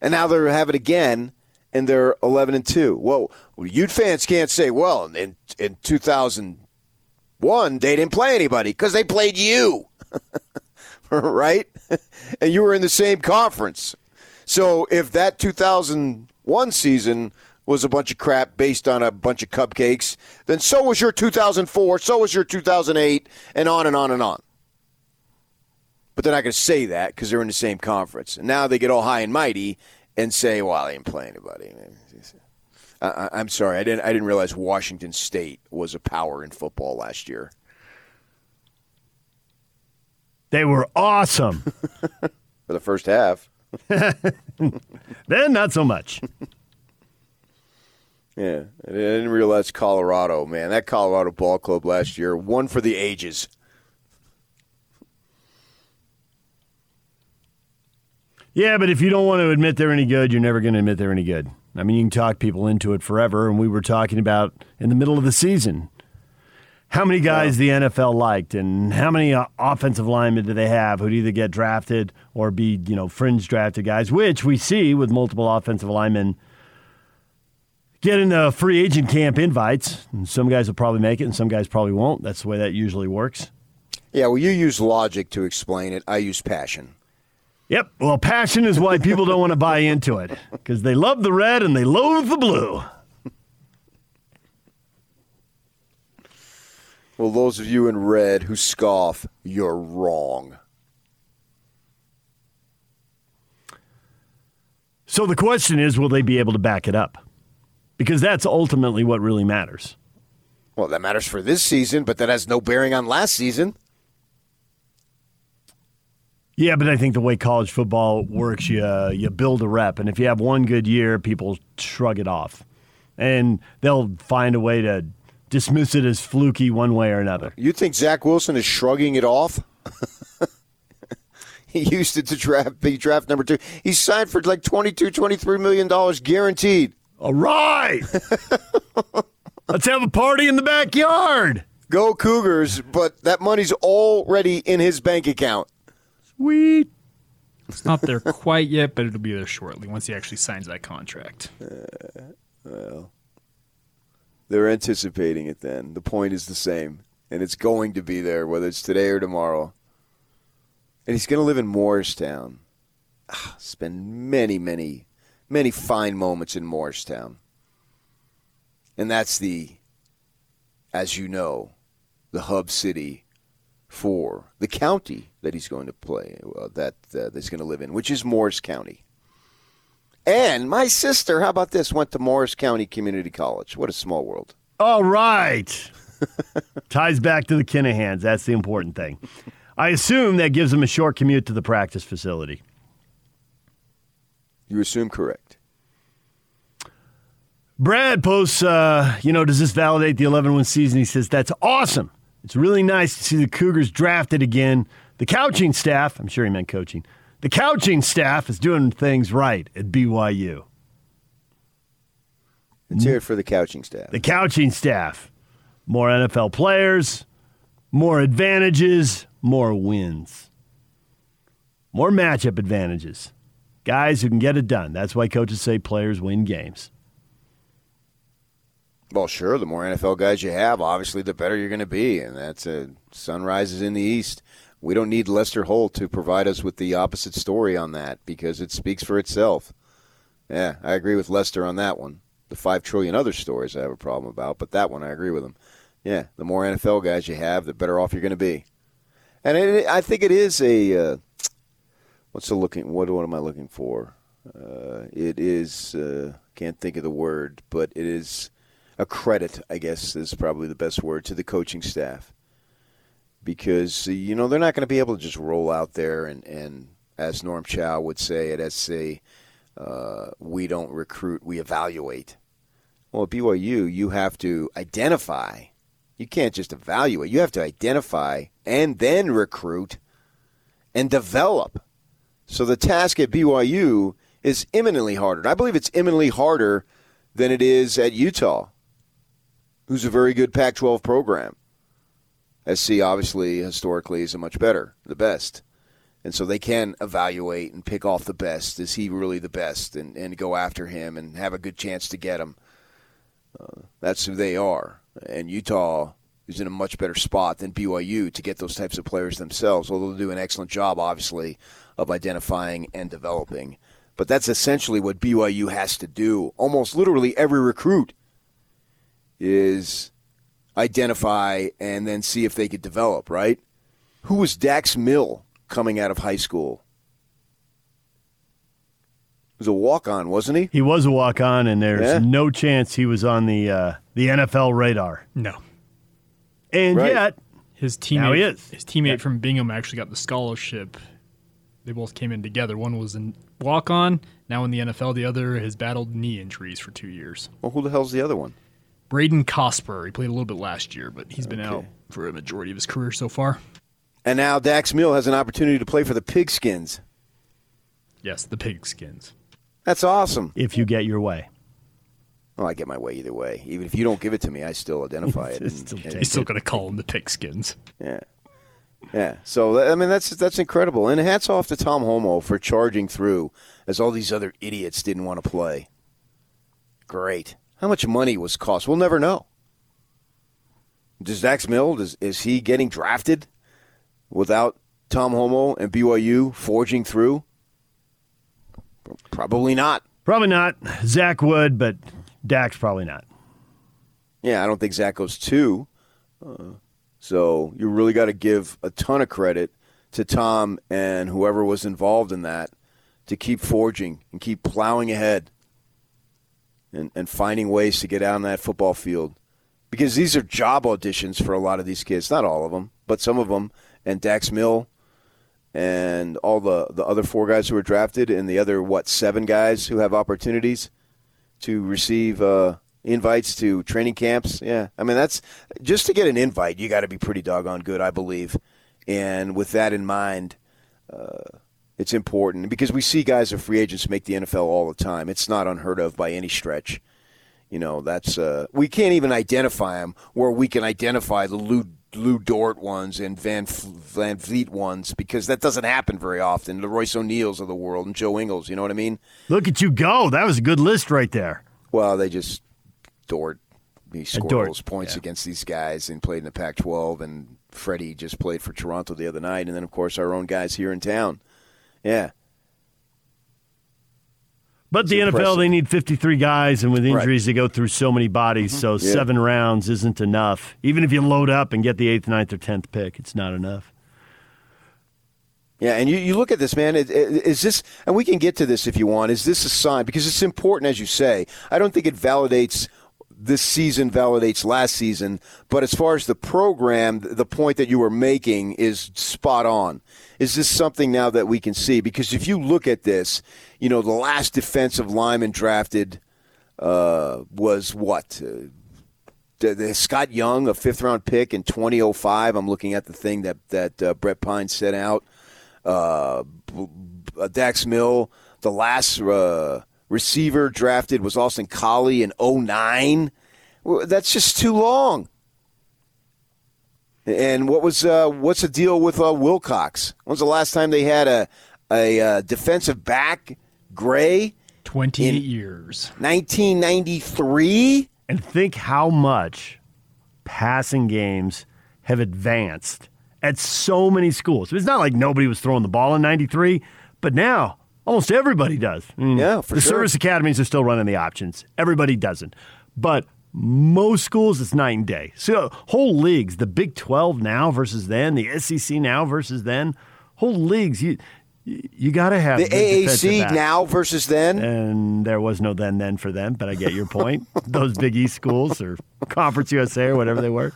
and now they have it again, and they're 11 and two. Well, Ute fans can't say, well, in in 2001 they didn't play anybody because they played you, right? and you were in the same conference. So if that 2001 season was a bunch of crap based on a bunch of cupcakes, then so was your 2004, so was your 2008, and on and on and on. But they're not going to say that because they're in the same conference. And now they get all high and mighty and say, "Well, they didn't play anybody." I, I- I'm sorry, I didn't. I didn't realize Washington State was a power in football last year. They were awesome. For the first half. then not so much. Yeah, I didn't realize Colorado, man. That Colorado ball club last year, one for the ages. Yeah, but if you don't want to admit they're any good, you're never going to admit they're any good. I mean, you can talk people into it forever, and we were talking about in the middle of the season how many guys the NFL liked and how many uh, offensive linemen do they have who'd either get drafted or be, you know, fringe drafted guys, which we see with multiple offensive linemen getting the free agent camp invites. And some guys will probably make it, and some guys probably won't. That's the way that usually works. Yeah, well, you use logic to explain it. I use passion. Yep. Well, passion is why people don't want to buy into it because they love the red and they loathe the blue. Well, those of you in red who scoff, you're wrong. So the question is, will they be able to back it up? Because that's ultimately what really matters. Well, that matters for this season, but that has no bearing on last season. Yeah, but I think the way college football works, you uh, you build a rep, and if you have one good year, people shrug it off, and they'll find a way to dismiss it as fluky one way or another. You think Zach Wilson is shrugging it off? he used it to draft be draft number two. He signed for like 22, 23 million dollars guaranteed. All right. Let's have a party in the backyard. Go Cougars, but that money's already in his bank account. Sweet. It's not there quite yet, but it'll be there shortly once he actually signs that contract. Uh, well, they're anticipating it then. The point is the same, and it's going to be there, whether it's today or tomorrow. And he's going to live in Morristown. Ah, spend many, many, many fine moments in Morristown. And that's the, as you know, the hub city for the county that he's going to play, uh, that uh, that's going to live in, which is Morris County. And my sister, how about this, went to Morris County Community College. What a small world. All right. Ties back to the Kinahans. That's the important thing. I assume that gives them a short commute to the practice facility. You assume correct. Brad posts, uh, you know, does this validate the 11 win season? He says, that's awesome. It's really nice to see the Cougars drafted again. The couching staff, I'm sure he meant coaching, the couching staff is doing things right at BYU. Let's hear it for the couching staff. The couching staff. More NFL players, more advantages, more wins, more matchup advantages. Guys who can get it done. That's why coaches say players win games. Well, sure. The more NFL guys you have, obviously, the better you're going to be, and that's a sun rises in the east. We don't need Lester Holt to provide us with the opposite story on that because it speaks for itself. Yeah, I agree with Lester on that one. The five trillion other stories I have a problem about, but that one I agree with him. Yeah, the more NFL guys you have, the better off you're going to be. And it, I think it is a uh, what's the looking? What what am I looking for? Uh, it is uh, can't think of the word, but it is a credit, I guess, is probably the best word to the coaching staff because you know they're not going to be able to just roll out there and, and as Norm Chow would say at SC, uh, we don't recruit, we evaluate. Well, at BYU, you have to identify. You can't just evaluate. You have to identify and then recruit and develop. So the task at BYU is imminently harder. I believe it's imminently harder than it is at Utah, who's a very good Pac 12 program. SC obviously historically is a much better, the best. And so they can evaluate and pick off the best. Is he really the best? And, and go after him and have a good chance to get him. Uh, that's who they are. And Utah is in a much better spot than BYU to get those types of players themselves, although they do an excellent job, obviously, of identifying and developing. But that's essentially what BYU has to do. Almost literally every recruit is identify and then see if they could develop, right? Who was Dax Milne coming out of high school? He was a walk on, wasn't he? He was a walk on, and there's Yeah. no chance he was on the uh, the NFL radar. No. And Right. yet, His teammate, Now he is. his teammate from Bingham actually got the scholarship. They both came in together. One was in walk on, now in the NFL. The other has battled knee injuries for two years. Well, who the hell's the other one? Braden Cosper. He played a little bit last year, but he's been out for a majority of his career so far. And now Dax Milne has an opportunity to play for the Pigskins. Yes, the pigskins. That's awesome. If you get your way. Well, I get my way either way. Even if you don't give it to me, I still identify it. and- Still- and- he's still going to call them the pigskins. Yeah. Yeah. So I mean that's that's incredible. And hats off to Tom Holmoe for charging through as all these other idiots didn't want to play. Great. How much money was cost? We'll never know. Does Dax Milne is, is he getting drafted without Tom Holmoe and BYU forging through? Probably not. Probably not. Zach would, but Dax probably not. Yeah, I don't think Zach goes two. Uh, so you really got to give a ton of credit to Tom and whoever was involved in that to keep forging and keep plowing ahead and, and finding ways to get out on that football field. Because these are job auditions for a lot of these kids. Not all of them, but some of them. And Dax Milne and all the, the other four guys who were drafted and the other, what, seven guys who have opportunities to receive uh, invites to training camps. Yeah. I mean, that's just to get an invite, you got to be pretty doggone good, I believe. And with that in mind, uh, it's important because we see guys of free agents make the NFL all the time. It's not unheard of by any stretch. You know, that's uh, we can't even identify them where we can identify the Lu, Lu Dort ones and Van VanVleet ones because that doesn't happen very often. The Royce O'Neals of the world and Joe Ingles. You know what I mean? Look at you go! That was a good list right there. Well, they just Dort he scored Dort, those points yeah. against these guys and played in the Pac-12, and Freddie just played for Toronto the other night, and then of course our own guys here in town. Yeah, But the NFL, they need 53 guys, and with Right. injuries, they go through so many bodies. Mm-hmm. So Yeah. seven rounds isn't enough. Even if you load up and get the eighth, ninth, or tenth pick, it's not enough. Yeah, and you, you look at this, man. Is, is this, and we can get to this if you want, is this a sign? Because it's important, as you say. I don't think it validates this season, validates last season. But as far as the program, the point that you were making is spot on. Is this something now that we can see? Because if you look at this, you know, the last defensive lineman drafted uh, was what? Uh, the, the Scott Young, a fifth round pick in 2005. I'm looking at the thing that that uh, Brett Pyne sent out. Uh, Dax Milne, the last uh, receiver drafted was Austin Collie in 09. That's just too long. And what was uh, what's the deal with uh, Wilcox? When's the last time they had a a uh, defensive back, Gray? 28 years. 1993. And think how much passing games have advanced at so many schools. It's not like nobody was throwing the ball in 93, but now almost everybody does. Mean, Yeah, for sure. the sure. service academies are still running the options. Everybody doesn't. But most schools, it's night and day. So whole leagues, the Big 12 now versus then, the SEC now versus then, whole leagues, you you got to have The AAC now versus then. And there was no then then for them, but I get your point. Those Big East schools or Conference USA or whatever they were.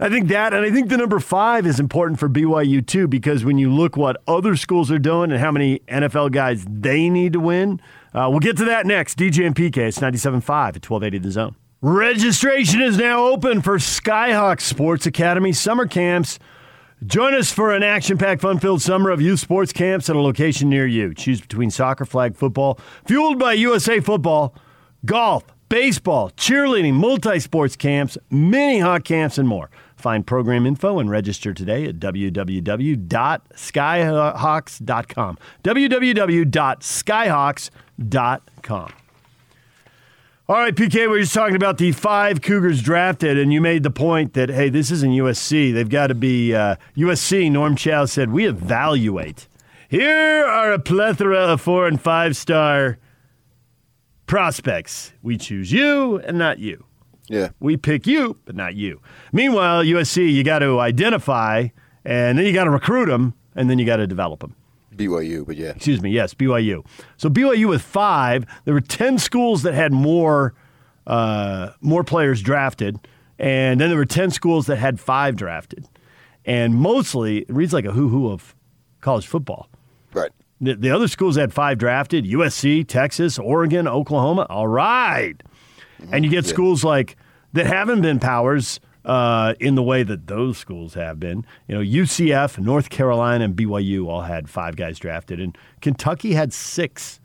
I think that, and I think the number five is important for BYU too, because when you look what other schools are doing and how many NFL guys they need to win, uh, we'll get to that next. DJ and PK, it's 97.5 at 1280 The Zone. Registration is now open for Skyhawk Sports Academy summer camps. Join us for an action packed, fun filled summer of youth sports camps at a location near you. Choose between soccer, flag football, fueled by USA football, golf, baseball, cheerleading, multi sports camps, mini hawk camps, and more. Find program info and register today at www.skyhawks.com. www.skyhawks.com. All right, PK, we were just talking about the five Cougars drafted, and you made the point that, hey, this isn't USC. They've got to be uh, USC. Norm Chow said, we evaluate. Here are a plethora of four and five star prospects. We choose you and not you. Yeah. We pick you, but not you. Meanwhile, USC, you got to identify, and then you got to recruit them, and then you got to develop them. BYU, but yeah. Excuse me, yes, BYU. So BYU with five, there were ten schools that had more uh, more players drafted, and then there were ten schools that had five drafted, and mostly it reads like a hoo hoo of college football. Right. The, the other schools had five drafted: USC, Texas, Oregon, Oklahoma. All right, and you get Yeah. schools like that haven't been powers uh, in the way that those schools have been. You know, UCF, North Carolina, and BYU all had five guys drafted, and Kentucky had six.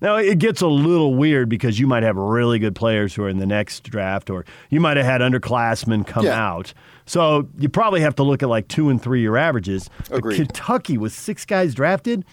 Now it gets a little weird because you might have really good players who are in the next draft, or you might have had underclassmen come Yeah. out. So you probably have to look at like two and three year averages. But Agreed. Kentucky with six guys drafted,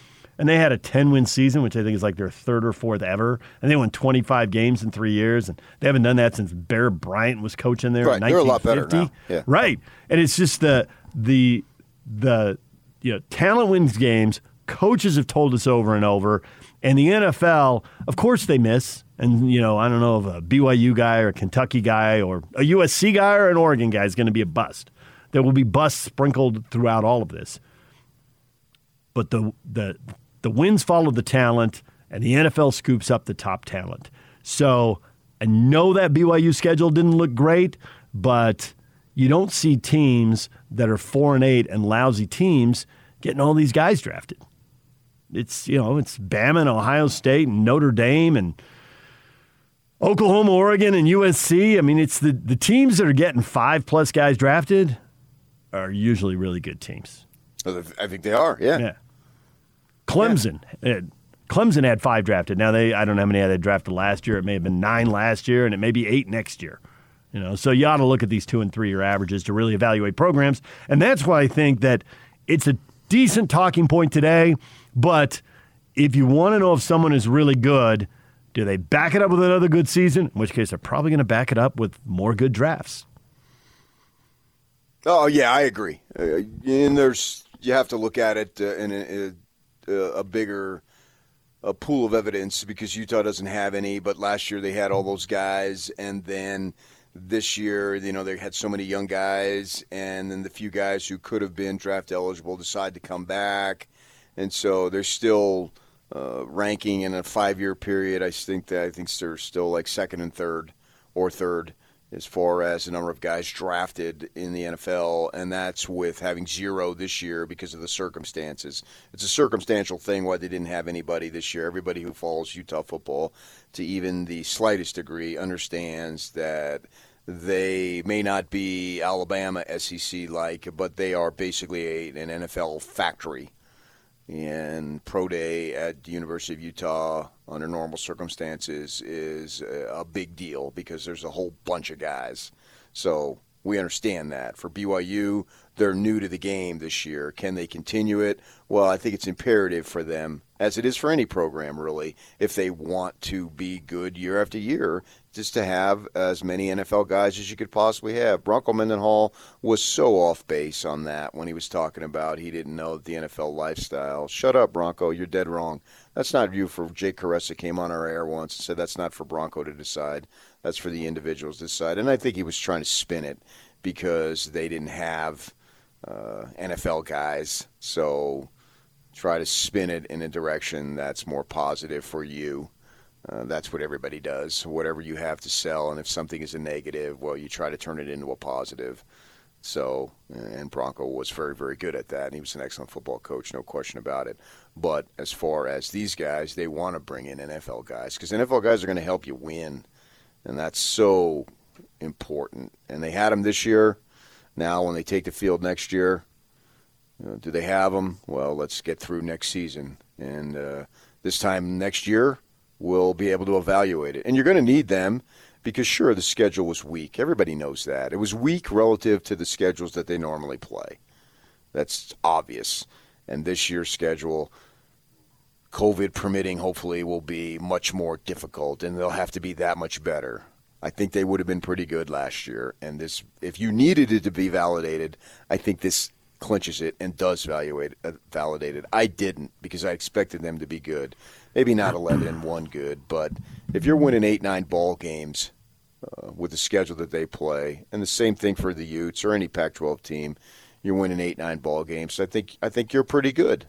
and they had a 10 win season, which I think is like their third or fourth ever. And they won 25 games in three years. And they haven't done that since Bear Bryant was coaching there Right, in they're a lot better 1950. now. Yeah. Right. And it's just the, the, the, you know, talent wins games. Coaches have told us over and over. And the NFL, of course, they miss. And, you know, I don't know if a BYU guy or a Kentucky guy or a USC guy or an Oregon guy is going to be a bust. There will be busts sprinkled throughout all of this but the the the wins follow the talent, and the NFL scoops up the top talent. So I know that BYU schedule didn't look great, but you don't see teams that are four and eight and lousy teams getting all these guys drafted. It's you know it's Bama and Ohio State and Notre Dame and Oklahoma, Oregon, and USC. I mean, it's the the teams that are getting five plus guys drafted are usually really good teams. I think they are. Yeah. Yeah. Clemson. uh, Clemson had five drafted. Now they I don't know how many they drafted last year. It may have been nine last year, and it may be eight next year. You know, so you ought to look at these two and three year averages to really evaluate programs, and that's why I think that it's a decent talking point today. But if you want to know if someone is really good, do they back it up with another good season? In which case, they're probably going to back it up with more good drafts. Oh yeah, I agree. Uh, and there's you have to look at it uh, in a, a, a bigger a pool of evidence because Utah doesn't have any. But last year they had all those guys, and then this year, you know, they had so many young guys, and then the few guys who could have been draft eligible decide to come back, and so they're still uh, ranking in a five-year period. I think that I think they're still like second and third, or third as far as the number of guys drafted in the NFL, and that's with having zero this year because of the circumstances. It's a circumstantial thing why they didn't have anybody this year. Everybody who follows Utah football, to even the slightest degree, understands that they may not be Alabama SEC like, but they are basically a, an NFL factory and pro day at the University of Utah under normal circumstances is a big deal because there's a whole bunch of guys. So we understand that. For BYU, they're new to the game this year. Can they continue it? Well, I think it's imperative for them, as it is for any program, really, if they want to be good year after year, just to have as many NFL guys as you could possibly have. Bronco Mendenhall was so off base on that when he was talking about he didn't know the NFL lifestyle. Shut up, Bronco. You're dead wrong. That's not you for Jake Kuresa came on our air once and said that's not for Bronco to decide. That's for the individuals to decide. And I think he was trying to spin it because they didn't have uh, NFL guys. So try to spin it in a direction that's more positive for you. Uh, that's what everybody does. Whatever you have to sell, and if something is a negative, well, you try to turn it into a positive. So, and Bronco was very, very good at that. And he was an excellent football coach, no question about it. But as far as these guys, they want to bring in NFL guys because NFL guys are going to help you win, and that's so important. And they had them this year. Now, when they take the field next year, you know, do they have them? Well, let's get through next season, and uh, this time next year we'll be able to evaluate it. And you're going to need them because sure, the schedule was weak. Everybody knows that it was weak relative to the schedules that they normally play. That's obvious. And this year's schedule, COVID permitting, hopefully will be much more difficult, and they'll have to be that much better. I think they would have been pretty good last year, and this, if you needed it to be validated, I think this clinches it and does valuate uh, validate it. I didn't because I expected them to be good. Maybe not 11 and 1 good, but if you're winning 8 9 ball games uh, with the schedule that they play, and the same thing for the Utes or any Pac 12 team, you're winning 8 9 ball games. I think I think you're pretty good.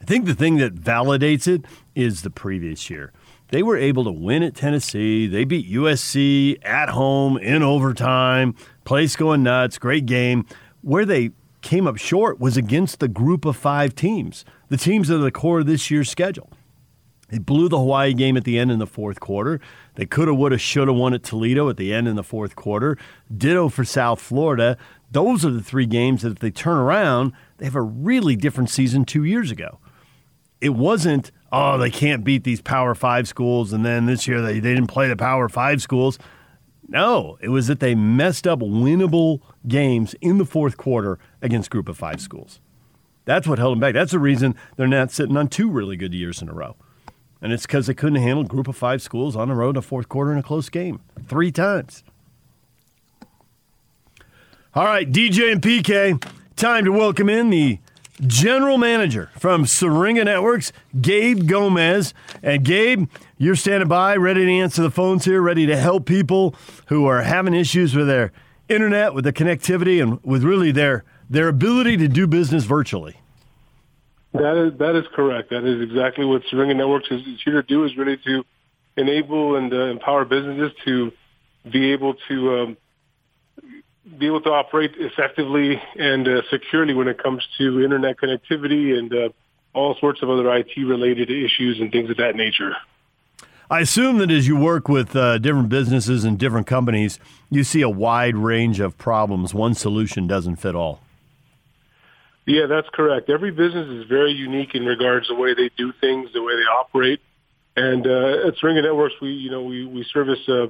I think the thing that validates it is the previous year. They were able to win at Tennessee. They beat USC at home in overtime. Place going nuts. Great game. Where they came up short was against the group of five teams, the teams that are the core of this year's schedule. They blew the Hawaii game at the end in the fourth quarter. They could have, would have, should have won at Toledo at the end in the fourth quarter. Ditto for South Florida. Those are the three games that if they turn around, they have a really different season two years ago. It wasn't, oh, they can't beat these Power Five schools, and then this year they, they didn't play the Power Five schools. No, it was that they messed up winnable games in the fourth quarter against Group of Five schools. That's what held them back. That's the reason they're not sitting on two really good years in a row. And it's because they couldn't handle group of five schools on the road in a fourth quarter in a close game three times. All right, DJ and PK, time to welcome in the general manager from Syringa Networks, Gabe Gomez. And Gabe, you're standing by, ready to answer the phones here, ready to help people who are having issues with their internet, with the connectivity, and with really their their ability to do business virtually. That is that is correct. That is exactly what Syringa Networks is, is here to do. Is really to enable and uh, empower businesses to be able to um, be able to operate effectively and uh, securely when it comes to internet connectivity and uh, all sorts of other IT related issues and things of that nature. I assume that as you work with uh, different businesses and different companies, you see a wide range of problems. One solution doesn't fit all. Yeah, that's correct. Every business is very unique in regards to the way they do things, the way they operate. And uh, at Syringa Networks, we you know we we service uh,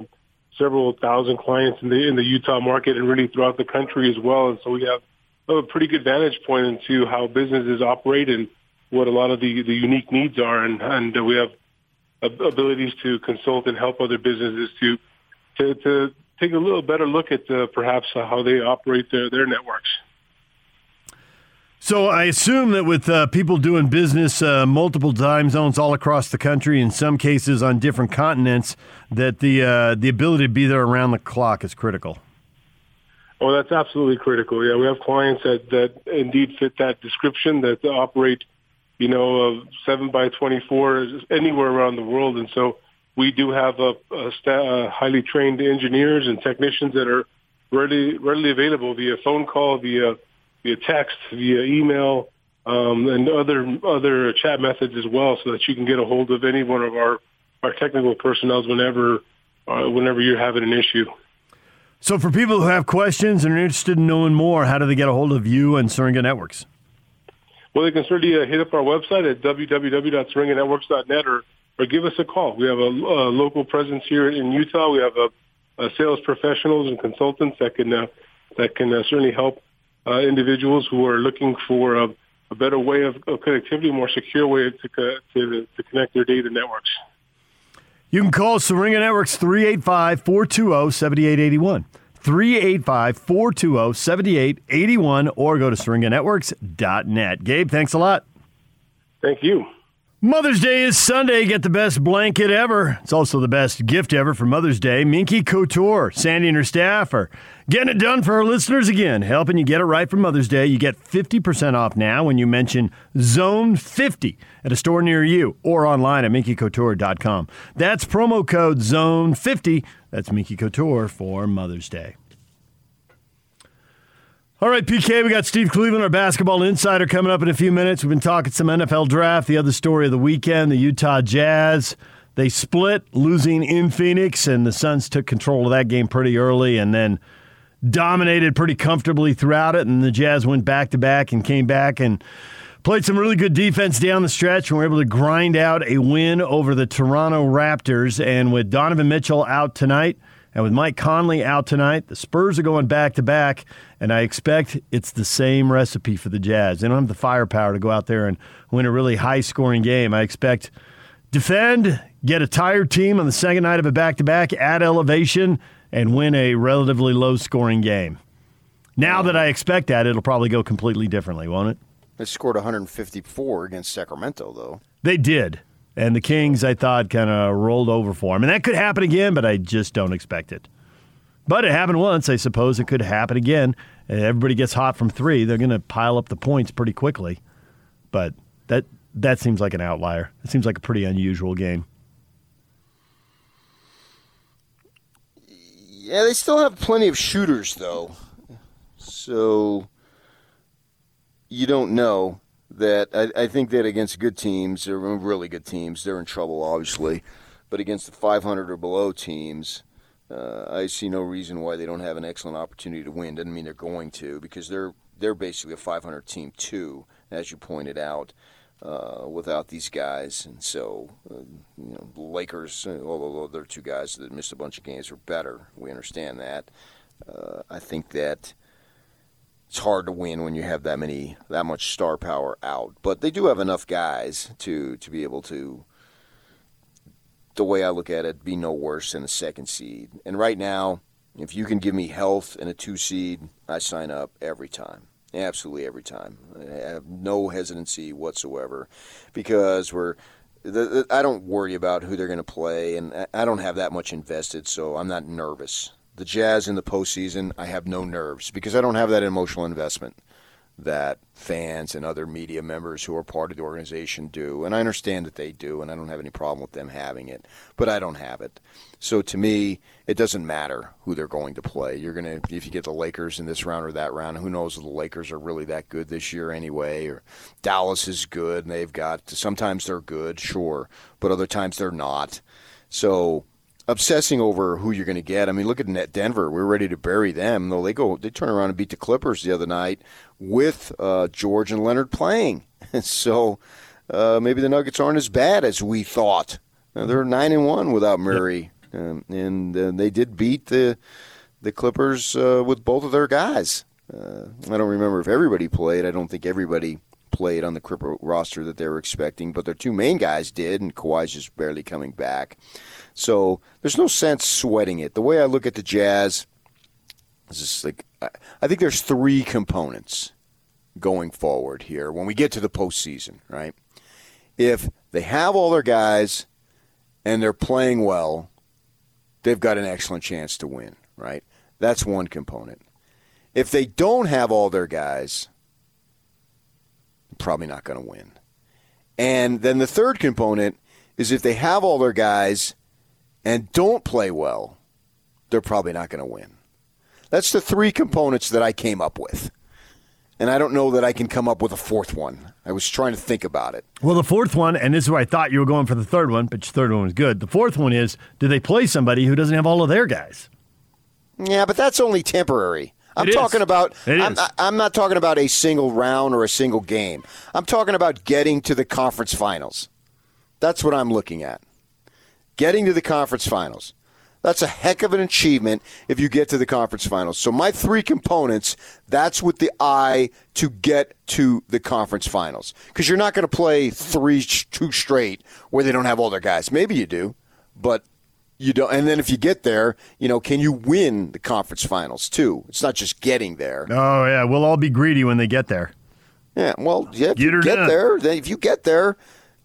several thousand clients in the in the Utah market and really throughout the country as well. And so we have a pretty good vantage point into how businesses operate and what a lot of the the unique needs are. And and uh, we have abilities to consult and help other businesses to to to take a little better look at uh, perhaps how they operate their their networks. So I assume that with uh, people doing business uh, multiple time zones all across the country, in some cases on different continents, that the uh, the ability to be there around the clock is critical. Oh, that's absolutely critical. Yeah, we have clients that that indeed fit that description that operate, you know, seven by twenty four anywhere around the world, and so we do have a, a highly trained engineers and technicians that are readily readily available via phone call, via via text, via email, um, and other other chat methods as well, so that you can get a hold of any one of our our technical personnel whenever uh, whenever you're having an issue. So, for people who have questions and are interested in knowing more, how do they get a hold of you and Syringa Networks? Well, they can certainly uh, hit up our website at www.syringanetworks.net or, or give us a call. We have a, a local presence here in Utah. We have a, a sales professionals and consultants that can uh, that can uh, certainly help uh, individuals who are looking for a, a better way of, of, connectivity, a more secure way to, to, to connect their data networks. You can call Syringa Networks 385 420 7881. 385 420 7881 or go to syringanetworks.net. Gabe, thanks a lot. Thank you. Mother's Day is Sunday. Get the best blanket ever. It's also the best gift ever for Mother's Day. Minky Couture, Sandy and her staff are getting it done for our listeners again, helping you get it right for Mother's Day. You get 50% off now when you mention Zone 50 at a store near you or online at minkycouture.com. That's promo code Zone 50. That's Minky Couture for Mother's Day. All right, PK, we got Steve Cleveland, our basketball insider, coming up in a few minutes. We've been talking some NFL draft. The other story of the weekend, the Utah Jazz. They split, losing in Phoenix, and the Suns took control of that game pretty early and then dominated pretty comfortably throughout it. And the Jazz went back to back and came back and played some really good defense down the stretch and were able to grind out a win over the Toronto Raptors. And with Donovan Mitchell out tonight, and with Mike Conley out tonight, the Spurs are going back to back, and I expect it's the same recipe for the Jazz. They don't have the firepower to go out there and win a really high scoring game. I expect defend, get a tired team on the second night of a back to back, add elevation, and win a relatively low scoring game. Now that I expect that, it'll probably go completely differently, won't it? They scored 154 against Sacramento, though. They did. And the Kings, I thought, kind of rolled over for them. And that could happen again, but I just don't expect it. But it happened once. I suppose it could happen again. Uh, everybody gets hot from three. They're going to pile up the points pretty quickly. But that that seems like an outlier. It seems like a pretty unusual game. Yeah, they still have plenty of shooters, though. So you don't know that I, I, think that against good teams, or really good teams, they're in trouble, obviously. But against the 500 or below teams, uh, I see no reason why they don't have an excellent opportunity to win. Doesn't mean they're going to, because they're they're basically a 500 team too, as you pointed out. Uh, without these guys, and so uh, you know, the Lakers, uh, although they're two guys that missed a bunch of games, are better. We understand that. Uh, I think that it's hard to win when you have that many that much star power out. But they do have enough guys to to be able to the way I look at it, be no worse than a second seed. And right now, if you can give me health and a two seed, I sign up every time. Absolutely every time. I have no hesitancy whatsoever because we're. The, the, I don't worry about who they're going to play, and I- I don't have that much invested, so I'm not nervous. The Jazz in the postseason, I have no nerves because I don't have that emotional investment that fans and other media members who are part of the organization do. And I understand that they do, and I don't have any problem with them having it, but I don't have it. So to me, it doesn't matter who they're going to play. You're going to, if you get the Lakers in this round or that round, who knows if the Lakers are really that good this year anyway, or Dallas is good, and they've got, sometimes they're good, sure, but other times they're not. So obsessing over who you're going to get. I mean, look at Net Denver. We're ready to bury them. Though they go, they turn around and beat the Clippers the other night with uh, George and Leonard playing. so uh, maybe the Nuggets aren't as bad as we thought. Uh, they're nine and one without Murray, um, and uh, they did beat the the Clippers uh, with both of their guys. Uh, I don't remember if everybody played. I don't think everybody played on the Clipper roster that they were expecting, but their two main guys did, and Kawhi's just barely coming back. So there's no sense sweating it. The way I look at the Jazz is like I- I think there's three components going forward here when we get to the postseason, right? If they have all their guys and they're playing well, they've got an excellent chance to win, right? That's one component. If they don't have all their guys, probably not going to win. And then the third component is if they have all their guys and don't play well, they're probably not going to win. That's the three components that I came up with. And I don't know that I can come up with a fourth one. I was trying to think about it. Well, the fourth one, and this is where I thought you were going for the third one, but your third one was good. The fourth one is do they play somebody who doesn't have all of their guys? Yeah, but that's only temporary. I'm It is. talking about. It I'm, I'm not talking about a single round or a single game. I'm talking about getting to the conference finals. That's what I'm looking at. Getting to the conference finals. That's a heck of an achievement if you get to the conference finals. So my three components, that's with the eye to get to the conference finals. Because you're not going to play three, two straight where they don't have all their guys. Maybe you do, but you don't. And then if you get there, you know, can you win the conference finals too? It's not just getting there. Oh, yeah. We'll all be greedy when they get there. Yeah, well, yeah, if Get you get done. there, then if you get there,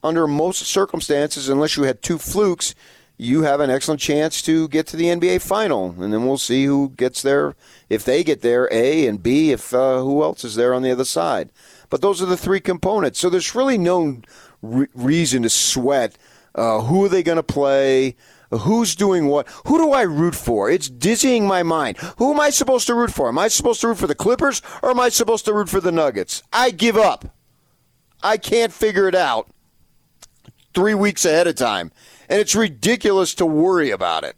under most circumstances, unless you had two flukes, you have an excellent chance to get to the NBA final, and then we'll see who gets there. If they get there, A and B, if uh, who else is there on the other side. But those are the three components. So there's really no re- reason to sweat. Uh, who are they going to play? Who's doing what? Who do I root for? It's dizzying my mind. Who am I supposed to root for? Am I supposed to root for the Clippers or am I supposed to root for the Nuggets? I give up. I can't figure it out three weeks ahead of time. And it's ridiculous to worry about it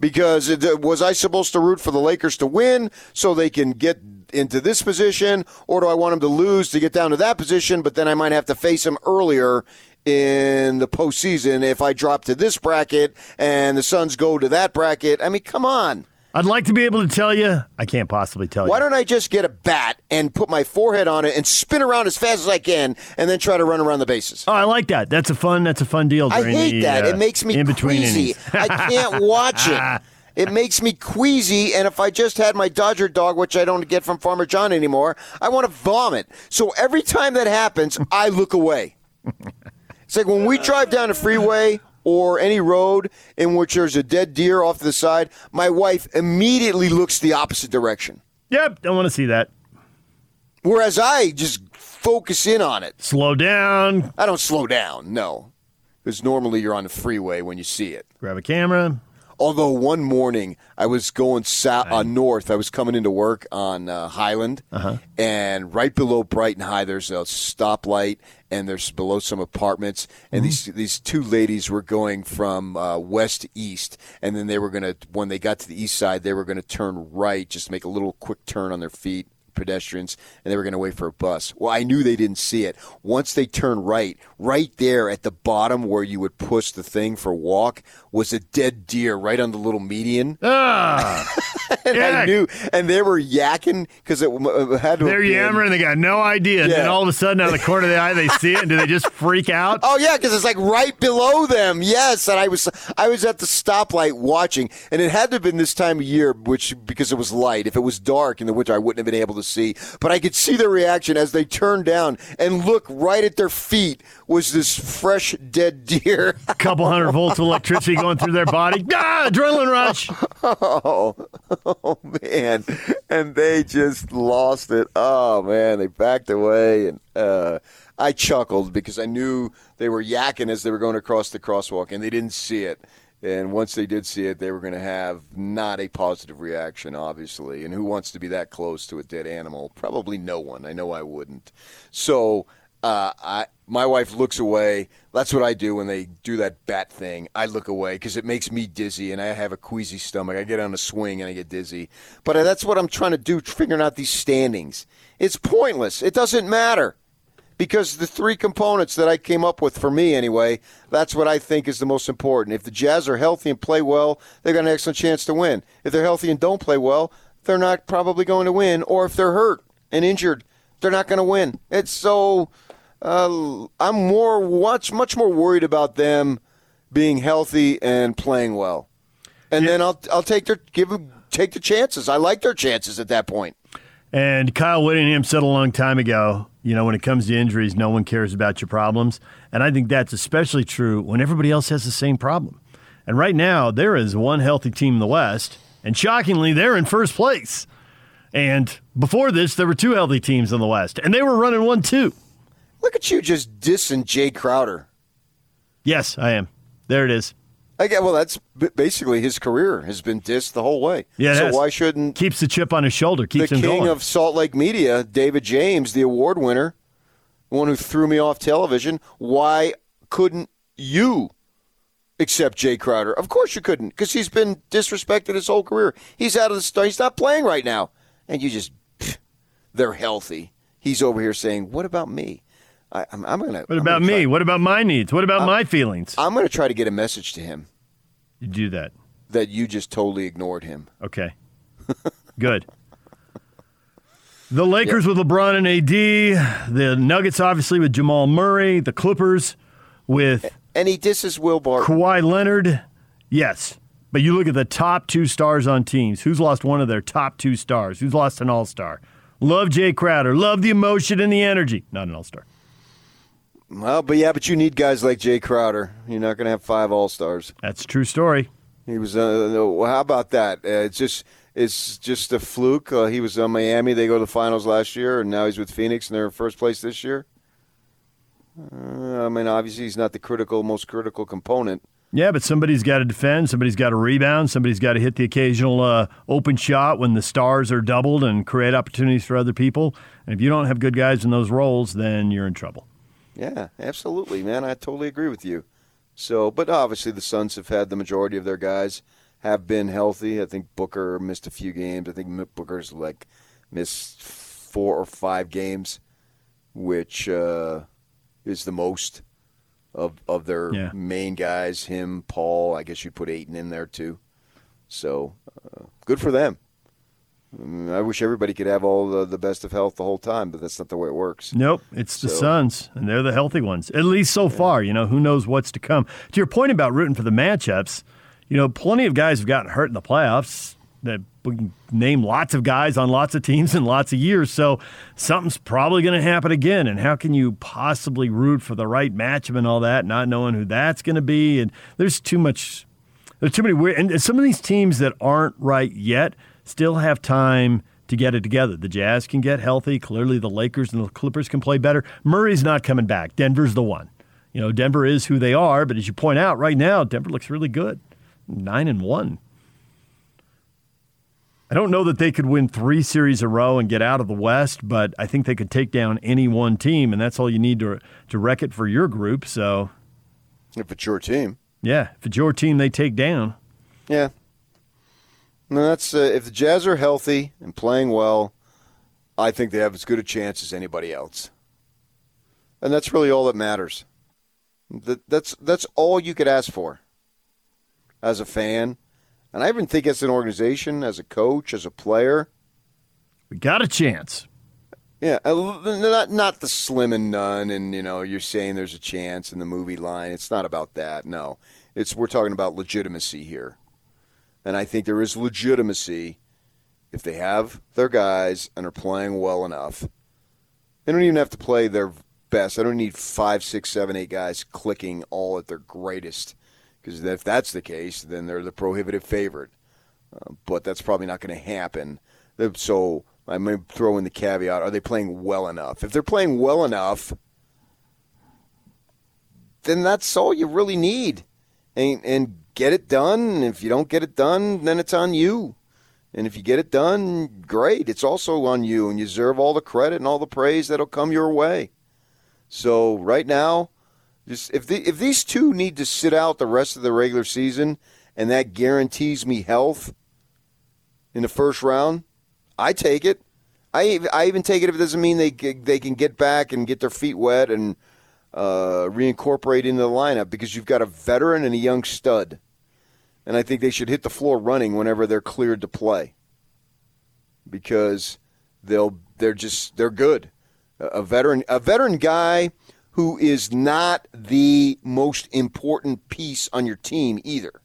because it, was I supposed to root for the Lakers to win so they can get into this position, or do I want them to lose to get down to that position, but then I might have to face them earlier in the postseason if I drop to this bracket and the Suns go to that bracket? I mean, come on. I'd like to be able to tell you. I can't possibly tell you. Why you. don't I just get a bat and put my forehead on it and spin around as fast as I can and then try to run around the bases? Oh, I like that. That's a fun. That's a fun deal. I hate the, that. uh, it makes me in between queasy. I can't watch it. It makes me queasy, and if I just had my Dodger dog, which I don't get from Farmer John anymore, I want to vomit. So every time that happens, I look away. It's like when we drive down the freeway or any road in which there's a dead deer off to the side, my wife immediately looks the opposite direction. Yep, don't want to see that. Whereas I just focus in on it. Slow down. I don't slow down, no. Because normally you're on the freeway when you see it. Grab a camera. Although one morning I was going south, uh, north, I was coming into work on uh, Highland, Uh-huh. and right below Brighton High, there's a stoplight, and there's below some apartments, and these these two ladies were going from uh, west to east, and then they were gonna when they got to the east side, they were gonna turn right, just make a little quick turn on their feet, pedestrians and they were going to wait for a bus. Well, I knew they didn't see it. Once they turned right, right there at the bottom where you would push the thing for walk was a dead deer right on the little median. Ah, and I knew, and they were yakking because it uh, had to. They're been- yammering. They got no idea. And then all of a sudden, out of the corner of the eye, they see it, and do they just freak out? Oh yeah, because it's like right below them. Yes, and I was I was at the stoplight watching, and it had to have been this time of year, which because it was light. If it was dark in the winter, I wouldn't have been able to see. But I could see their reaction as they turned down and look right at their feet was this fresh dead deer. A couple hundred volts of electricity going through their body. Ah, adrenaline rush. oh, oh man, and they just lost it. Oh man, they backed away, and uh, I chuckled because I knew they were yakking as they were going across the crosswalk, and they didn't see it. And once they did see it, they were going to have not a positive reaction, obviously. And who wants to be that close to a dead animal? Probably no one. I know I wouldn't. So uh, I, my wife looks away. That's what I do when they do that bat thing. I look away because it makes me dizzy, and I have a queasy stomach. I get on a swing and I get dizzy. But that's what I'm trying to do, figuring out these standings. It's pointless. It doesn't matter because the three components that I came up with for me anyway, that's what I think is the most important. If the Jazz are healthy and play well, they've got an excellent chance to win. If they're healthy and don't play well, they're not probably going to win. Or if they're hurt and injured, they're not going to win. It's so uh, I'm more much much more worried about them being healthy and playing well, and then I'll I'll take their give them take the chances. I like their chances at that point. And Kyle Whittingham said a long time ago, you know, when it comes to injuries, no one cares about your problems. And I think that's especially true when everybody else has the same problem. And right now, there is one healthy team in the West, and shockingly, they're in first place. And before this, there were two healthy teams in the West, and they were running one two. Look at you just dissing Jae Crowder. Yes, I am. There it is. Get well. That's basically his career has been dissed the whole way. Yeah, so why shouldn't keeps the chip on his shoulder, keeps the him king going. of Salt Lake media, David James, the award winner, the one who threw me off television? Why couldn't you accept Jae Crowder? Of course you couldn't, because he's been disrespected his whole career. He's out of the star. He's not playing right now, and you just pff, they're healthy. He's over here saying, "What about me?" I, I'm, I'm gonna. what about me? what about my needs? What about my feelings? I'm gonna try to get a message to him You do that. that you just totally ignored him. Okay. Good. The Lakers with LeBron and AD, the Nuggets obviously with Jamal Murray, the Clippers with And he disses Will Barton. Kawhi Leonard. Yes. But you look at the top two stars on teams. Who's lost one of their top two stars? Who's lost an all star? Love Jae Crowder. Love the emotion and the energy. Not an all star. Well, but yeah, but you need guys like Jae Crowder. You're not going to have five All Stars. That's a true story. He was. Uh, well, how about that? Uh, it's just it's just a fluke. Uh, he was on Miami. They go to the finals last year, and now he's with Phoenix, and they're in first place this year. Uh, I mean, obviously, he's not the critical, most critical component. Yeah, but somebody's got to defend. Somebody's got to rebound. Somebody's got to hit the occasional uh, open shot when the stars are doubled and create opportunities for other people. And if you don't have good guys in those roles, then you're in trouble. Yeah, absolutely, man. I totally agree with you. So, but obviously, the Suns have had the majority of their guys have been healthy. I think Booker missed a few games. I think Booker's like missed four or five games, which uh, is the most of of their Yeah. main guys. Him, Paul. I guess you put Ayton in there too. So, uh, good for them. I, wish everybody could have all the, the best of health the whole time, but that's not the way it works. Nope, it's the So- Suns, and they're the healthy ones. At least so far, you know, who knows what's to come. To your point about rooting for the matchups, you know, plenty of guys have gotten hurt in the playoffs. That we can name lots of guys on lots of teams in lots of years. So something's probably going to happen again. And how can you possibly root for the right matchup and all that, not knowing who that's going to be? And there's too much. There's too many weird. And some of these teams that aren't right yet still have time to get it together. The Jazz can get healthy. Clearly, the Lakers and the Clippers can play better. Murray's not coming back. Denver's the one. You know, Denver is who they are. But as you point out, right now, Denver looks really good. Nine and one. I don't know that they could win three series in a row and get out of the West, but I think they could take down any one team, and that's all you need to to wreck it for your group. So, If it's your team. yeah, if it's your team, they take down. Yeah. No, that's uh, if the Jazz are healthy and playing well, I think they have as good a chance as anybody else. And that's really all that matters. That, that's that's all you could ask for as a fan. And I even think as an organization, as a coach, as a player. We got a chance. Yeah, not not the slim and none, and you know you're saying there's a chance in the movie line. It's not about that. No, it's we're talking about legitimacy here, and I think there is legitimacy if they have their guys and are playing well enough. They don't even have to play their best. I don't need five, six, seven, eight guys clicking all at their greatest, because if that's the case, then they're the prohibitive favorite. Uh, but that's probably not going to happen. So I'm going to throw in the caveat: Are they playing well enough? If they're playing well enough, then that's all you really need, and and get it done. If you don't get it done, then it's on you. And if you get it done, great. It's also on you, and you deserve all the credit and all the praise that'll come your way. So right now, just if the, if these two need to sit out the rest of the regular season, and that guarantees me health in the first round, I take it. I I even take it if it doesn't mean they they can get back and get their feet wet and uh, reincorporate into the lineup because you've got a veteran and a young stud, and I think they should hit the floor running whenever they're cleared to play because they'll they're just they're good. A veteran a veteran guy who is not the most important piece on your team either.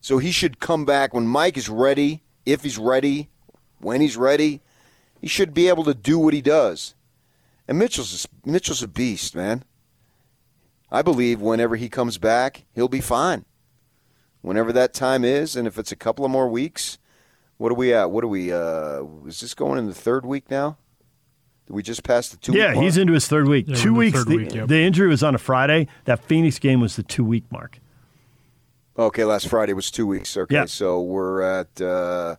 So he should come back when Mike is ready if he's ready, when he's ready, he should be able to do what he does. And Mitchell's a, Mitchell's a beast, man. I believe whenever he comes back, he'll be fine. Whenever that time is, and if it's a couple of more weeks, what are we at? What are we? Uh, is this going in the third week now? Did we just pass the two? Yeah, week he's into his third week. Yeah, two weeks. the week, yep. the injury was on a Friday. That Phoenix game was the two week mark. Okay, last Friday was two weeks. Okay, Yeah. so we're at uh,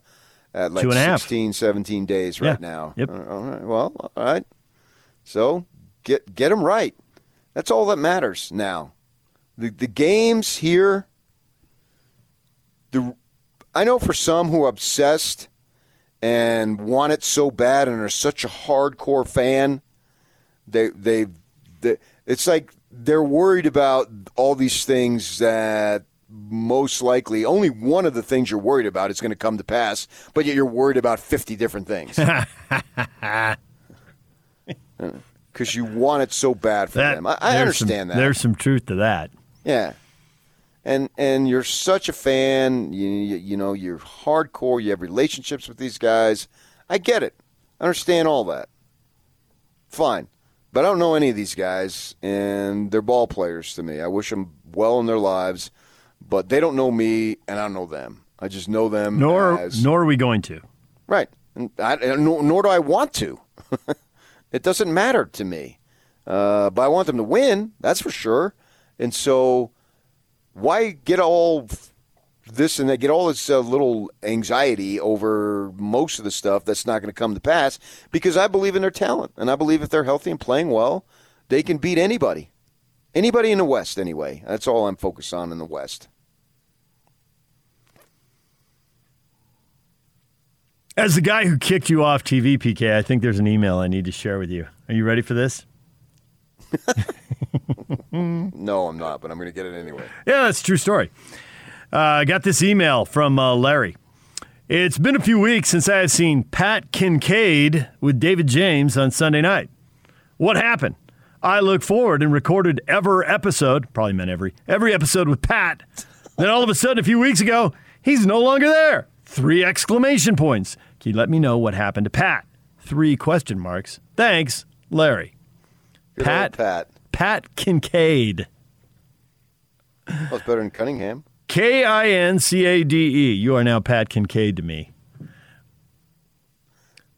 at like Two and a half. 16, 17 days right Yeah. now. Yep. Uh, All right. Well, all right. So get get them right. That's all that matters now. The the games here. The I know for some who are obsessed and want it so bad and are such a hardcore fan, they they, they it's like they're worried about all these things that most likely only one of the things you're worried about is going to come to pass, but yet you're worried about 50 different things. Because you want it so bad for That- them. I, I understand some, that. There's some truth to that. Yeah. And and you're such a fan, you, you you know, you're hardcore, you have relationships with these guys. I get it. I understand all that. Fine. But I don't know any of these guys and they're ball players to me. I wish them well in their lives, but they don't know me and I don't know them. I just know them Nor as nor are we going to. Right. And I, nor, nor do I want to. it doesn't matter to me. Uh, but I want them to win, that's for sure. And so why get all this and they get all this uh, little anxiety over most of the stuff that's not going to come to pass? Because I believe in their talent. And I believe if they're healthy and playing well, they can beat anybody. Anybody in the West, anyway. That's all I'm focused on in the West. As the guy who kicked you off TV, PK, I think there's an email I need to share with you. Are you ready for this? No, I'm not, but I'm going to get it anyway. Yeah, that's a true story. Uh, I got this email from uh, Larry. It's been a few weeks since I have seen Pat Kincade with David James on Sunday night. What happened? I look forward and recorded ever episode, probably meant every, every episode with Pat. Then all of a sudden, a few weeks ago, he's no longer there. Three exclamation points. Can you let me know what happened to Pat? Three question marks. Thanks, Larry. Good Pat, Pat. Pat Kincade. Well, it's better than Cunningham. K I N C A D E. You are now Pat Kincade to me.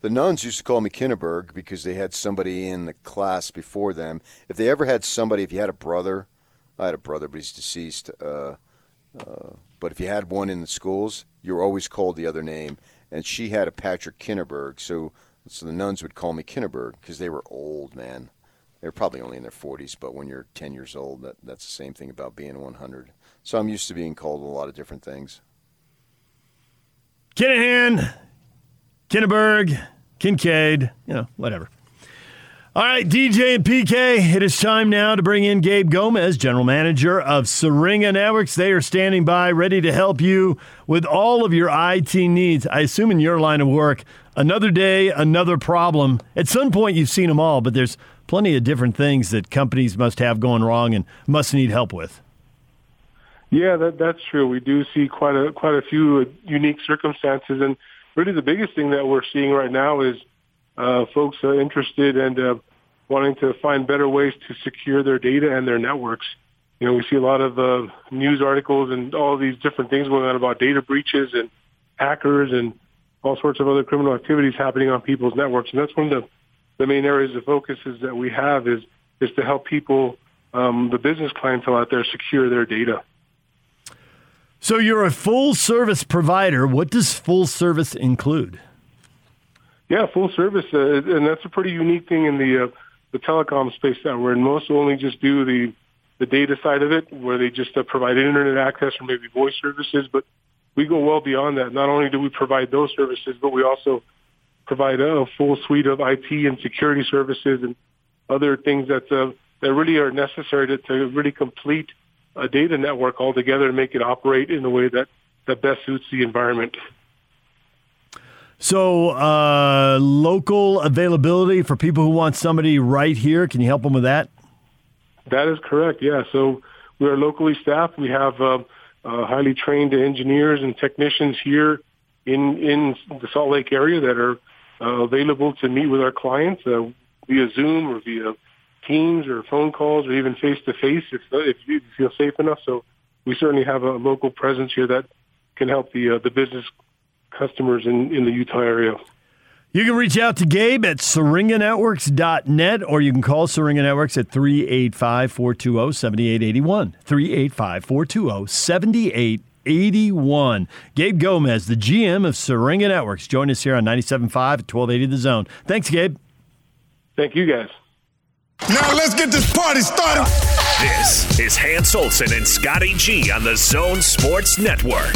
The nuns used to call me Kinneberg because they had somebody in the class before them. If they ever had somebody, if you had a brother, I had a brother, but he's deceased. Uh, uh, but if you had one in the schools, you were always called the other name. And she had a Patrick Kinneberg, so so the nuns would call me Kinneberg because they were old, man. They were probably only in their 40s, but when you're 10 years old, that, that's the same thing about being 100. So I'm used to being called a lot of different things. Kinahan, Kinneberg, Kincade, you know, whatever. All right, DJ and PK, it is time now to bring in Gabe Gomez, General Manager of Syringa Networks. They are standing by, ready to help you with all of your IT needs. I assume in your line of work, another day, another problem. At some point, you've seen them all, but there's plenty of different things that companies must have going wrong and must need help with. Yeah, that, that's true. We do see quite a quite a few unique circumstances, and really the biggest thing that we're seeing right now is uh, folks interested and uh, wanting to find better ways to secure their data and their networks. You know, we see a lot of uh, news articles and all these different things going on about data breaches and hackers and all sorts of other criminal activities happening on people's networks. And that's one of the, the main areas of focuses that we have is is to help people, um, the business clientele out there, secure their data. So you're a full service provider. What does full service include? Yeah, full service, uh, and that's a pretty unique thing in the uh, the telecom space that we're in. Most only just do the the data side of it, where they just uh, provide internet access or maybe voice services. But we go well beyond that. Not only do we provide those services, but we also provide a full suite of IT and security services and other things that uh, that really are necessary to, to really complete a data network altogether and make it operate in the way that that best suits the environment. So, uh, local availability for people who want somebody right here. Can you help them with that? That is correct. Yeah. So we are locally staffed. We have uh, uh, highly trained engineers and technicians here in in the Salt Lake area that are uh, available to meet with our clients uh, via Zoom or via Teams or phone calls or even face to face if if you feel safe enough. So we certainly have a local presence here that can help the uh, the business customers in, in the Utah area. You can reach out to Gabe at syringanetworks.net or you can call Syringa Networks at 385 420 7881. 385 420 7881. Gabe Gomez, the GM of Syringa Networks, join us here on 97.5 at 1280 The Zone. Thanks, Gabe. Thank you, guys. Now let's get this party started. This is Hans Olsen and Scotty G on the Zone Sports Network.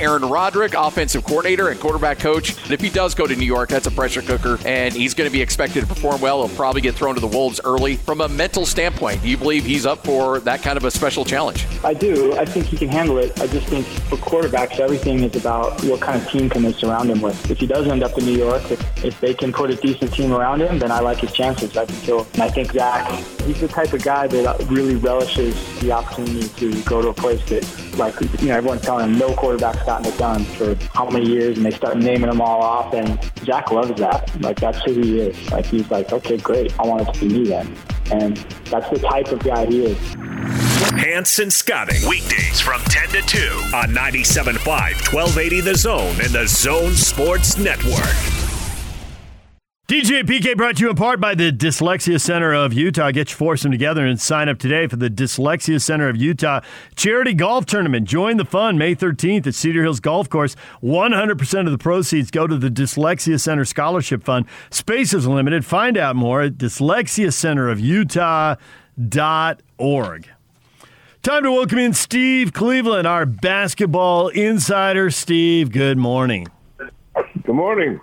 Aaron Roderick, offensive coordinator and quarterback coach. And if he does go to New York, that's a pressure cooker, and he's going to be expected to perform well. He'll probably get thrown to the Wolves early. From a mental standpoint, do you believe he's up for that kind of a special challenge? I do. I think he can handle it. I just think for quarterbacks, everything is about what kind of team can they surround him with. If he does end up in New York, if, if they can put a decent team around him, then I like his chances. I think he'll. And I think Zach, he's the type of guy that really relishes the opportunity to go to a place that, like, you know, everyone's telling him no quarterback's gotten it done for how many years, and they start naming them all off. And Jack loves that. Like, that's who he is. Like, he's like, okay, great, I want it to be me then. And that's the type of guy he is. Hanson Scotting. Weekdays from 10 to 2 on 97.5, 1280 The Zone and the Zone Sports Network. DJ PK brought to you in part by the Dyslexia Center of Utah. Get your foursome together and sign up today for the Dyslexia Center of Utah charity golf tournament. Join the fun May 13th at Cedar Hills Golf Course. 100% of the proceeds go to the Dyslexia Center Scholarship Fund. Space is limited. Find out more at dyslexiacenterofutah.org. Time to welcome in Steve Cleveland, our basketball insider. Steve, good morning. Good morning.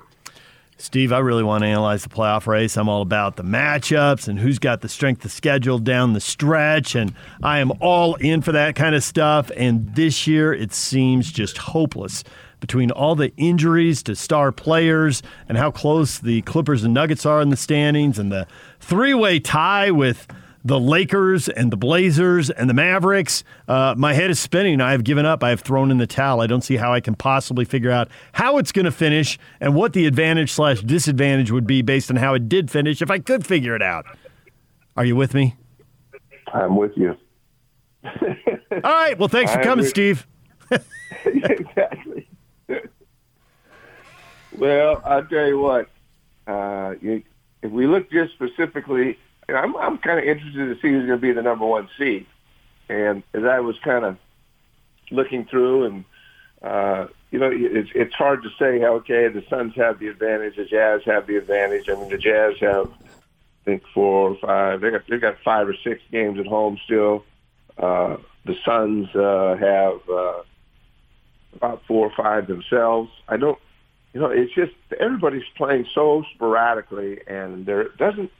Steve, I really want to analyze the playoff race. I'm all about the matchups and who's got the strength of schedule down the stretch, and I am all in for that kind of stuff. And this year, it seems just hopeless between all the injuries to star players and how close the Clippers and Nuggets are in the standings, and the three way tie with the Lakers and the Blazers and the Mavericks. Uh, my head is spinning. I have given up. I have thrown in the towel. I don't see how I can possibly figure out how it's going to finish and what the advantage slash disadvantage would be based on how it did finish if I could figure it out. Are you with me? I'm with you. All right. Well, thanks for coming, with- Steve. exactly. well, I'll tell you what. Uh, you, if we look just specifically and I'm I'm kind of interested to see who's going to be the number one seed. And as I was kind of looking through, and uh, you know, it's it's hard to say okay the Suns have the advantage, the Jazz have the advantage. I mean, the Jazz have I think four or five. They got they got five or six games at home still. Uh, the Suns uh, have uh, about four or five themselves. I don't you know, it's just everybody's playing so sporadically, and there doesn't.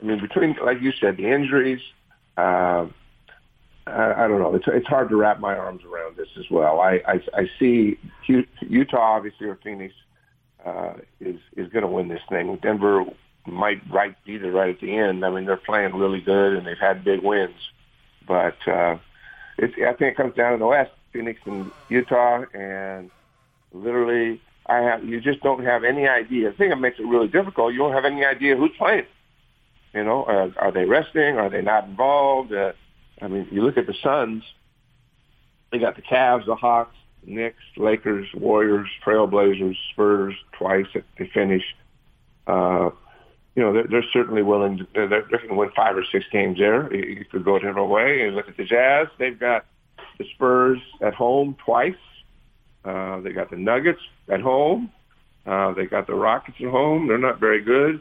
I mean, between like you said, the injuries. Uh, I, I don't know. It's it's hard to wrap my arms around this as well. I I, I see Utah obviously or Phoenix uh, is is going to win this thing. Denver might right beat it right at the end. I mean, they're playing really good and they've had big wins, but uh, it's I think it comes down to the West, Phoenix and Utah, and literally I have you just don't have any idea. The thing that makes it really difficult, you don't have any idea who's playing. You know, are, are they resting? Are they not involved? Uh, I mean, you look at the Suns. They got the Cavs, the Hawks, Knicks, Lakers, Warriors, Trailblazers, Spurs twice at the finish. Uh, you know, they're, they're certainly willing to, they're, they're going to win five or six games there. You could go a different way. And look at the Jazz. They've got the Spurs at home twice. Uh, they got the Nuggets at home. Uh, they got the Rockets at home. They're not very good.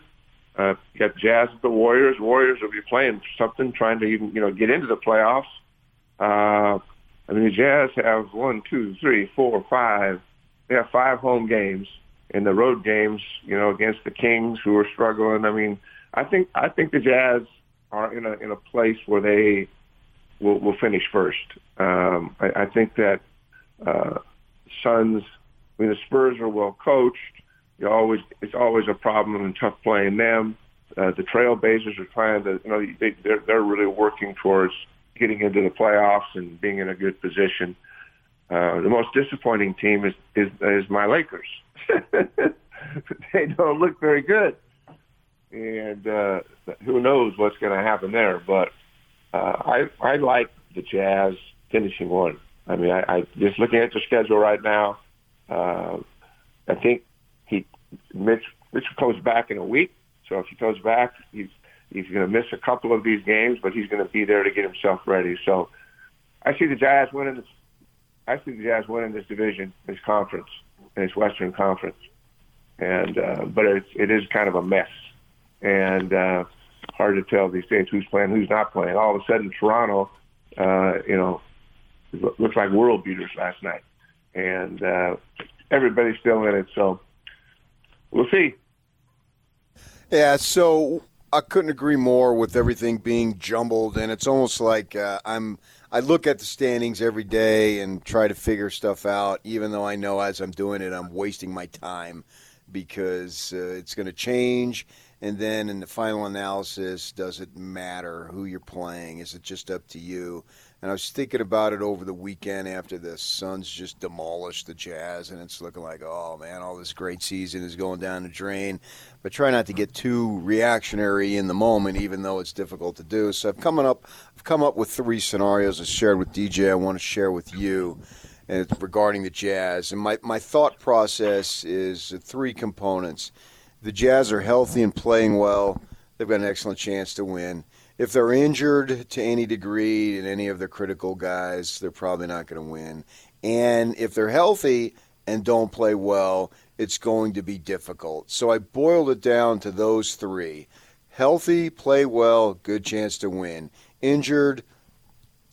Uh, got Jazz at the Warriors. Warriors will be playing something, trying to even you know get into the playoffs. Uh, I mean, the Jazz have one, two, three, four, five. They have five home games in the road games, you know, against the Kings who are struggling. I mean, I think I think the Jazz are in a in a place where they will will finish first. Um, I, I think that uh, Suns. I mean, the Spurs are well coached. You always it's always a problem and tough playing them. Uh, the Trailblazers are trying to, you know, they, they're they're really working towards getting into the playoffs and being in a good position. Uh, the most disappointing team is is, is my Lakers. they don't look very good, and uh, who knows what's going to happen there. But uh, I I like the Jazz finishing one. I mean, I, I just looking at the schedule right now. Uh, I think he Mitch Mitch comes back in a week. So if he comes back, he's He's going to miss a couple of these games, but he's going to be there to get himself ready. So I see the Jazz winning this. I see the Jazz winning this division, this conference, this Western Conference, and uh, but it's it is kind of a mess, and uh, hard to tell these days who's playing, who's not playing. All of a sudden, Toronto, uh, you know, looks like world beaters last night, and uh, everybody's still in it. So we'll see. Yeah. So I couldn't agree more with everything being jumbled, and it's almost like uh, I'm. I look at the standings every day and try to figure stuff out, even though I know as I'm doing it, I'm wasting my time because uh, it's going to change. And then in the final analysis, does it matter who you're playing? Is it just up to you? And I was thinking about it over the weekend after the Suns just demolished the Jazz, and it's looking like, oh man, all this great season is going down the drain. But try not to get too reactionary in the moment, even though it's difficult to do. So I've coming up, I've come up with three scenarios I shared with DJ. I want to share with you, and it's regarding the Jazz. And my my thought process is three components. The Jazz are healthy and playing well. They've got an excellent chance to win if they're injured to any degree and any of the critical guys, they're probably not going to win. And if they're healthy and don't play well, it's going to be difficult. So I boiled it down to those three healthy, play well, good chance to win. Injured,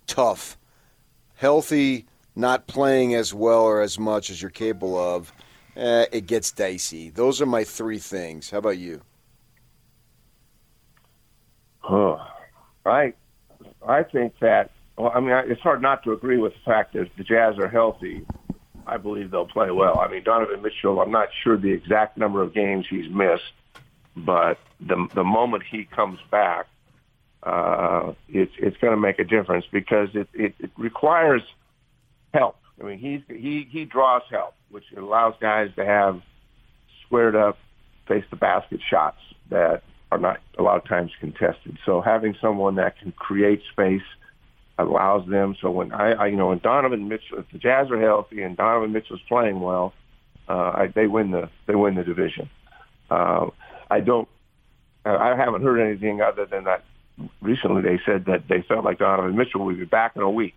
tough. Healthy, not playing as well or as much as you're capable of, eh, it gets dicey. Those are my three things. How about you? Huh. I I think that well, I mean, it's hard not to agree with the fact that the Jazz are healthy. I believe they'll play well. I mean, Donovan Mitchell. I'm not sure the exact number of games he's missed, but the the moment he comes back, uh, it's it's going to make a difference because it, it it requires help. I mean, he's he he draws help, which allows guys to have squared up, face the basket shots that are not a lot of times contested. So having someone that can create space allows them. So when I, I you know, when Donovan Mitchell, if the Jazz are healthy and Donovan Mitchell's playing well, uh, I, they win the they win the division. Uh, I don't. I haven't heard anything other than that. Recently, they said that they felt like Donovan Mitchell would be back in a week.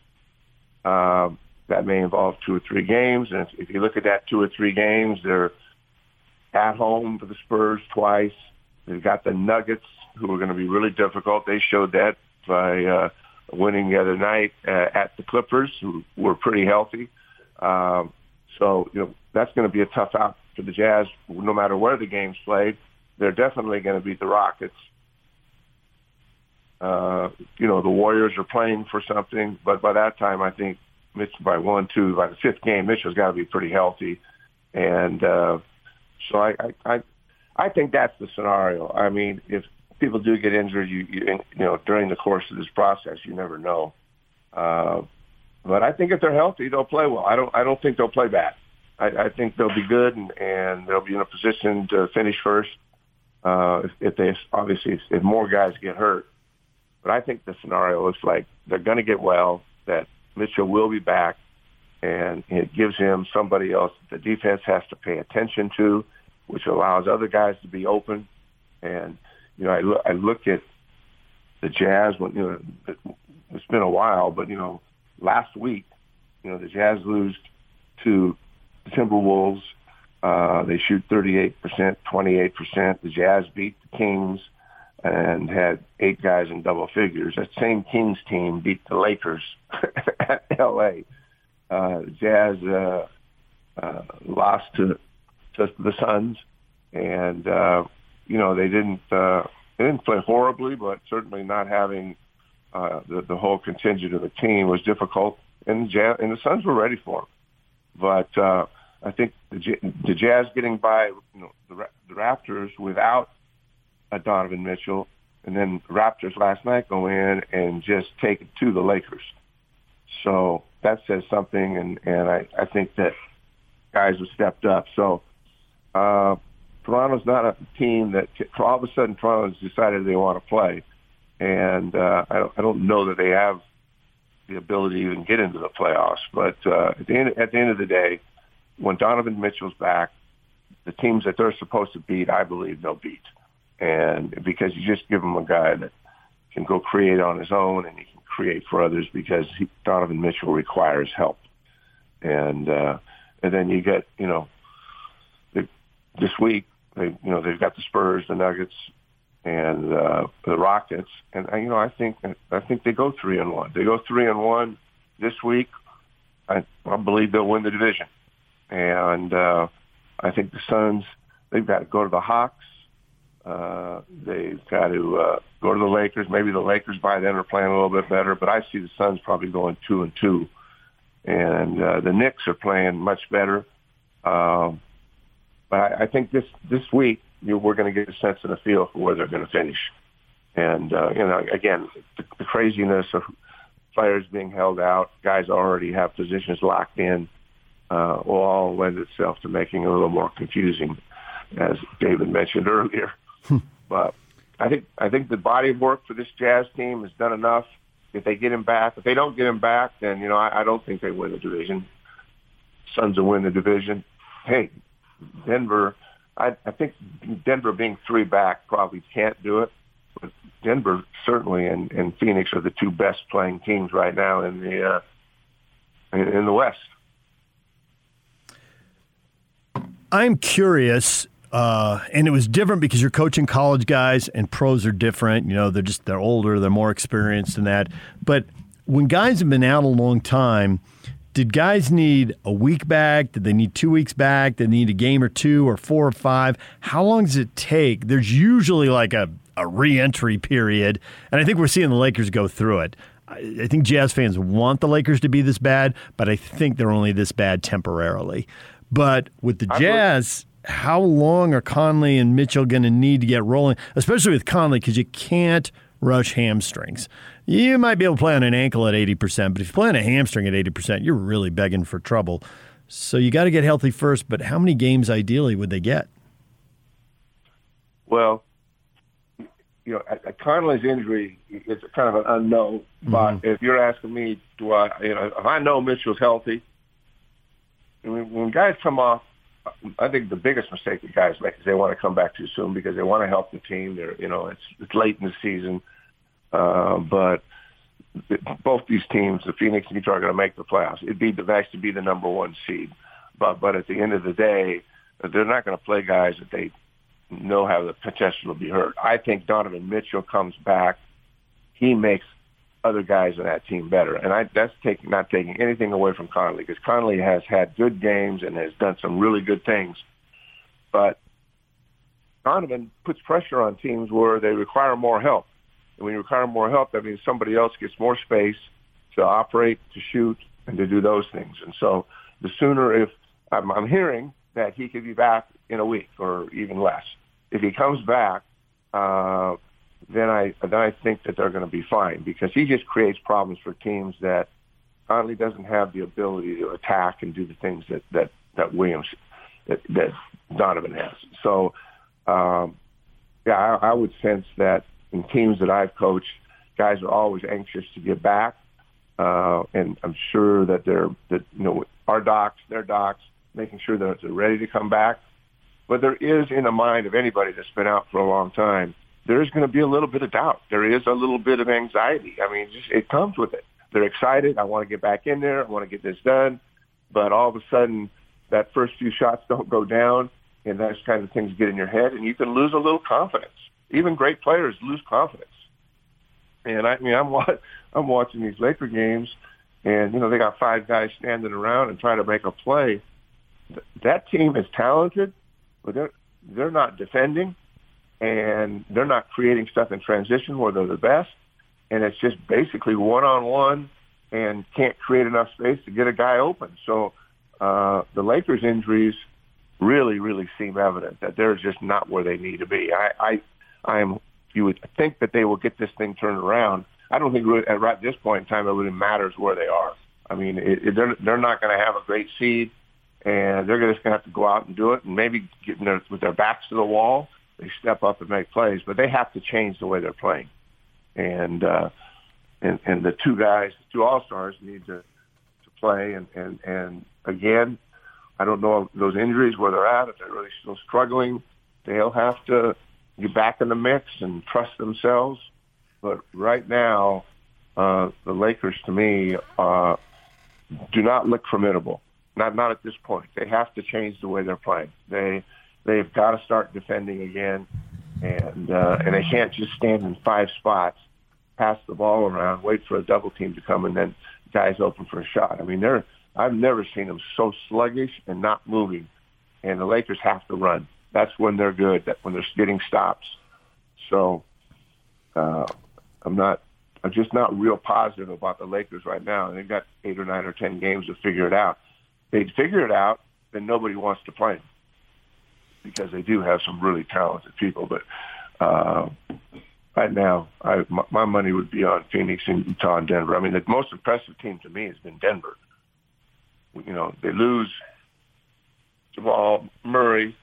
Uh, that may involve two or three games, and if, if you look at that two or three games, they're at home for the Spurs twice. They've got the Nuggets, who are going to be really difficult. They showed that by uh, winning the other night uh, at the Clippers, who were pretty healthy. Um, so, you know, that's going to be a tough out for the Jazz, no matter where the game's played, they're definitely going to beat the Rockets. Uh, you know, the Warriors are playing for something, but by that time, I think Mitch by one, two, by the fifth game, Mitchell's got to be pretty healthy, and uh, so I, I, I, I think that's the scenario. I mean, if people do get injured, you, you, you know, during the course of this process, you never know. Uh, but I think if they're healthy, they'll play well. I don't, I don't think they'll play bad. I, I think they'll be good and, and they'll be in a position to finish first. Uh, if, if they obviously if, if more guys get hurt, but I think the scenario looks like they're going to get well. That Mitchell will be back, and it gives him somebody else the defense has to pay attention to, which allows other guys to be open. And you know, I look, I look at the Jazz when you know it's been a while, but you know, last week, you know, the Jazz lose to the Timberwolves. Uh, they shoot 38%, 28%. The Jazz beat the Kings and had eight guys in double figures. That same Kings team beat the Lakers at L.A. Uh, Jazz uh, uh, lost to, the Suns, and uh, you know they didn't uh, they didn't play horribly, but certainly not having uh, the, the whole contingent of the team was difficult, and the Jazz, and the Suns were ready for them. But uh, I think the, the Jazz getting by you know, the, the Raptors without a Donovan Mitchell, and then the Raptors last night go in and just take it to the Lakers. So that says something, and and I I think that guys have stepped up. So uh, Toronto's not a team that all of a sudden Toronto's decided they want to play, and uh, I don't I don't know that they have the ability to even get into the playoffs. But uh, at the end at the end of the day, when Donovan Mitchell's back, the teams that they're supposed to beat, I believe they'll beat. And because you just give them a guy that can go create on his own and he can create for others because he, Donovan Mitchell requires help, and uh, and then you get you know this week they you know they've got the Spurs, the Nuggets, and uh, the Rockets, and you know I think I think they go three and one. They go three and one this week. I, I believe they'll win the division, and uh, I think the Suns they've got to go to the Hawks uh, they've got to uh, go to the Lakers. Maybe the Lakers by then are playing a little bit better, but I see the Suns probably going two and two, and uh, the Knicks are playing much better. Um, but I, I think this this week you know, we're going to get a sense and a feel for where they're going to finish. And uh, you know, again, the, the craziness of players being held out, guys already have positions locked in, uh, will all lend itself to making it a little more confusing, as David mentioned earlier. but I think I think the body of work for this Jazz team has done enough. If they get him back, if they don't get him back, then you know I, I don't think they win the division. Suns will win the division. Hey, Denver. I, I think Denver being three back probably can't do it. But Denver certainly and, and Phoenix are the two best playing teams right now in the uh, in, in the West. I'm curious uh, and it was different because you're coaching college guys and pros are different. You know, they're just they're older, they're more experienced than that. But when guys have been out a long time, did guys need a week back? Did they need two weeks back? Did they need a game or two or four or five? How long does it take? There's usually like a, a re-entry period, and I think we're seeing the Lakers go through it. I think Jazz fans want the Lakers to be this bad, but I think they're only this bad temporarily. But with the Jazz, how long are Conley and Mitchell going to need to get rolling, especially with Conley, because you can't rush hamstrings. You might be able to play on an ankle at 80%, but if you play on a hamstring at 80%, you're really begging for trouble. So you got to get healthy first, but how many games ideally would they get? Well, you know, Conley's injury is kind of an unknown. But mm-hmm. if you're asking me, do I, you know, if I know Mitchell's healthy, I mean, when guys come off I think the biggest mistake that guys make is they want to come back too soon because they want to help the team. They're, you know, it's it's late in the season, uh, but both these teams, the Phoenix and Utah, are going to make the playoffs. It'd be nice to be the number one seed, but but at the end of the day, they're not going to play guys that they know have the potential to be hurt. I think Donovan Mitchell comes back. He makes other guys in that team better. And I, that's taking not taking anything away from Conley because Conley has had good games and has done some really good things. but Donovan puts pressure on teams where they require more help. And when you require more help, that means somebody else gets more space to operate, to shoot, and to do those things. And so the sooner, if I'm, I'm hearing that he could be back in a week or even less, if he comes back, uh, then I then I think that they're going to be fine because he just creates problems for teams that Conley doesn't have the ability to attack and do the things that that that Williams that, that Donovan has. So, um, yeah, I, I would sense that in teams that I've coached, guys are always anxious to get back, uh, and I'm sure that they're that you know our docs, their docs, making sure that they're ready to come back. But there is in the mind of anybody that's been out for a long time, there's going to be a little bit of doubt. There is a little bit of anxiety. I mean, just, it comes with it. They're excited. I want to get back in there. I want to get this done. But all of a sudden, that first few shots don't go down, and those kind of things get in your head, and you can lose a little confidence. Even great players lose confidence. And I mean, I'm I'm watching these Laker games, and you know they got five guys standing around and trying to make a play. That team is talented, but they're they're not defending, and they're not creating stuff in transition where they're the best. And it's just basically one on one, and can't create enough space to get a guy open. So uh, the Lakers' injuries really, really seem evident that they're just not where they need to be. I, I, I am. You would think that they will get this thing turned around. I don't think at right this point in time it really matters where they are. I mean, it, it, they're they're not going to have a great seed, and they're just going to have to go out and do it, and maybe get their, with their backs to the wall, they step up and make plays. But they have to change the way they're playing, and uh, and and the two guys, the two all stars, need to to play, and and and again, I don't know those injuries where they're at. If they're really still struggling, they'll have to get back in the mix and trust themselves. But right now, uh, the Lakers, to me, uh, do not look formidable. Not not at this point. They have to change the way they're playing. They they've got to start defending again, and uh, and they can't just stand in five spots, pass the ball around, wait for a double team to come, and then guys open for a shot. I mean, they're I've never seen them so sluggish and not moving. And the Lakers have to run. That's when they're good. That when they're getting stops. So uh, I'm not. I'm just not real positive about the Lakers right now. They've got eight or nine or ten games to figure it out. They'd figure it out, then nobody wants to play them because they do have some really talented people. But uh, right now, I, my, my money would be on Phoenix and Utah and Denver. I mean, the most impressive team to me has been Denver you know, they lose Jamal Murray,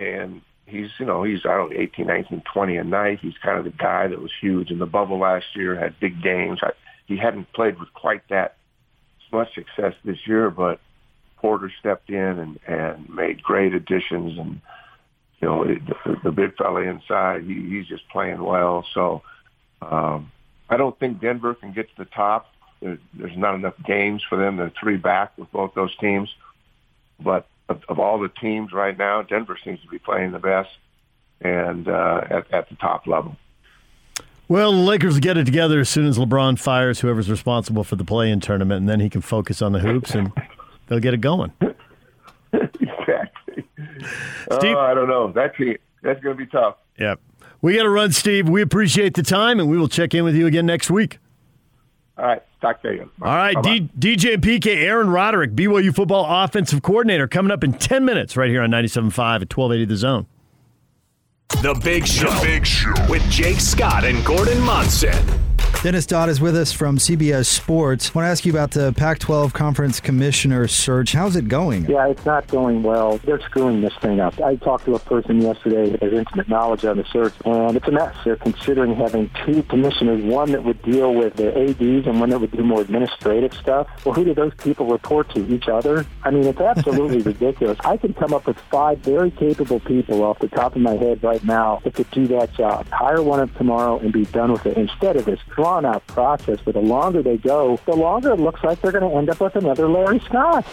and he's, you know, he's, I don't know, 18, 19, 20 a night. He's kind of the guy that was huge in the bubble last year, had big games. I, he hadn't played with quite that much success this year, but Porter stepped in and, and made great additions. And, you know, the, the big fella inside, he, he's just playing well. So um, I don't think Denver can get to the top there's not enough games for them to three back with both those teams. But of, of all the teams right now, Denver seems to be playing the best and uh, at, at the top level. Well, the Lakers will get it together as soon as LeBron fires whoever's responsible for the play-in tournament, and then he can focus on the hoops, and they'll get it going. exactly. Steve, oh, I don't know. That's that's going to be tough. Yep. We got to run, Steve. We appreciate the time, and we will check in with you again next week. All right. Talk to you. All right. D- DJ and PK, Aaron Roderick, BYU football offensive coordinator, coming up in 10 minutes right here on 97.5 at 1280 The Zone. The Big Show. The Big Show. With Jake Scott and Gordon Monson. Dennis Dodd is with us from CBS Sports. I want to ask you about the Pac 12 Conference Commissioner search. How's it going? Yeah, it's not going well. They're screwing this thing up. I talked to a person yesterday that has intimate knowledge on the search, and it's a mess. They're considering having two commissioners, one that would deal with the ADs and one that would do more administrative stuff. Well, who do those people report to? Each other? I mean, it's absolutely ridiculous. I can come up with five very capable people off the top of my head right now that could do that job. Hire one of tomorrow and be done with it instead of this drawn out process, but the longer they go, the longer it looks like they're going to end up with another Larry Scott.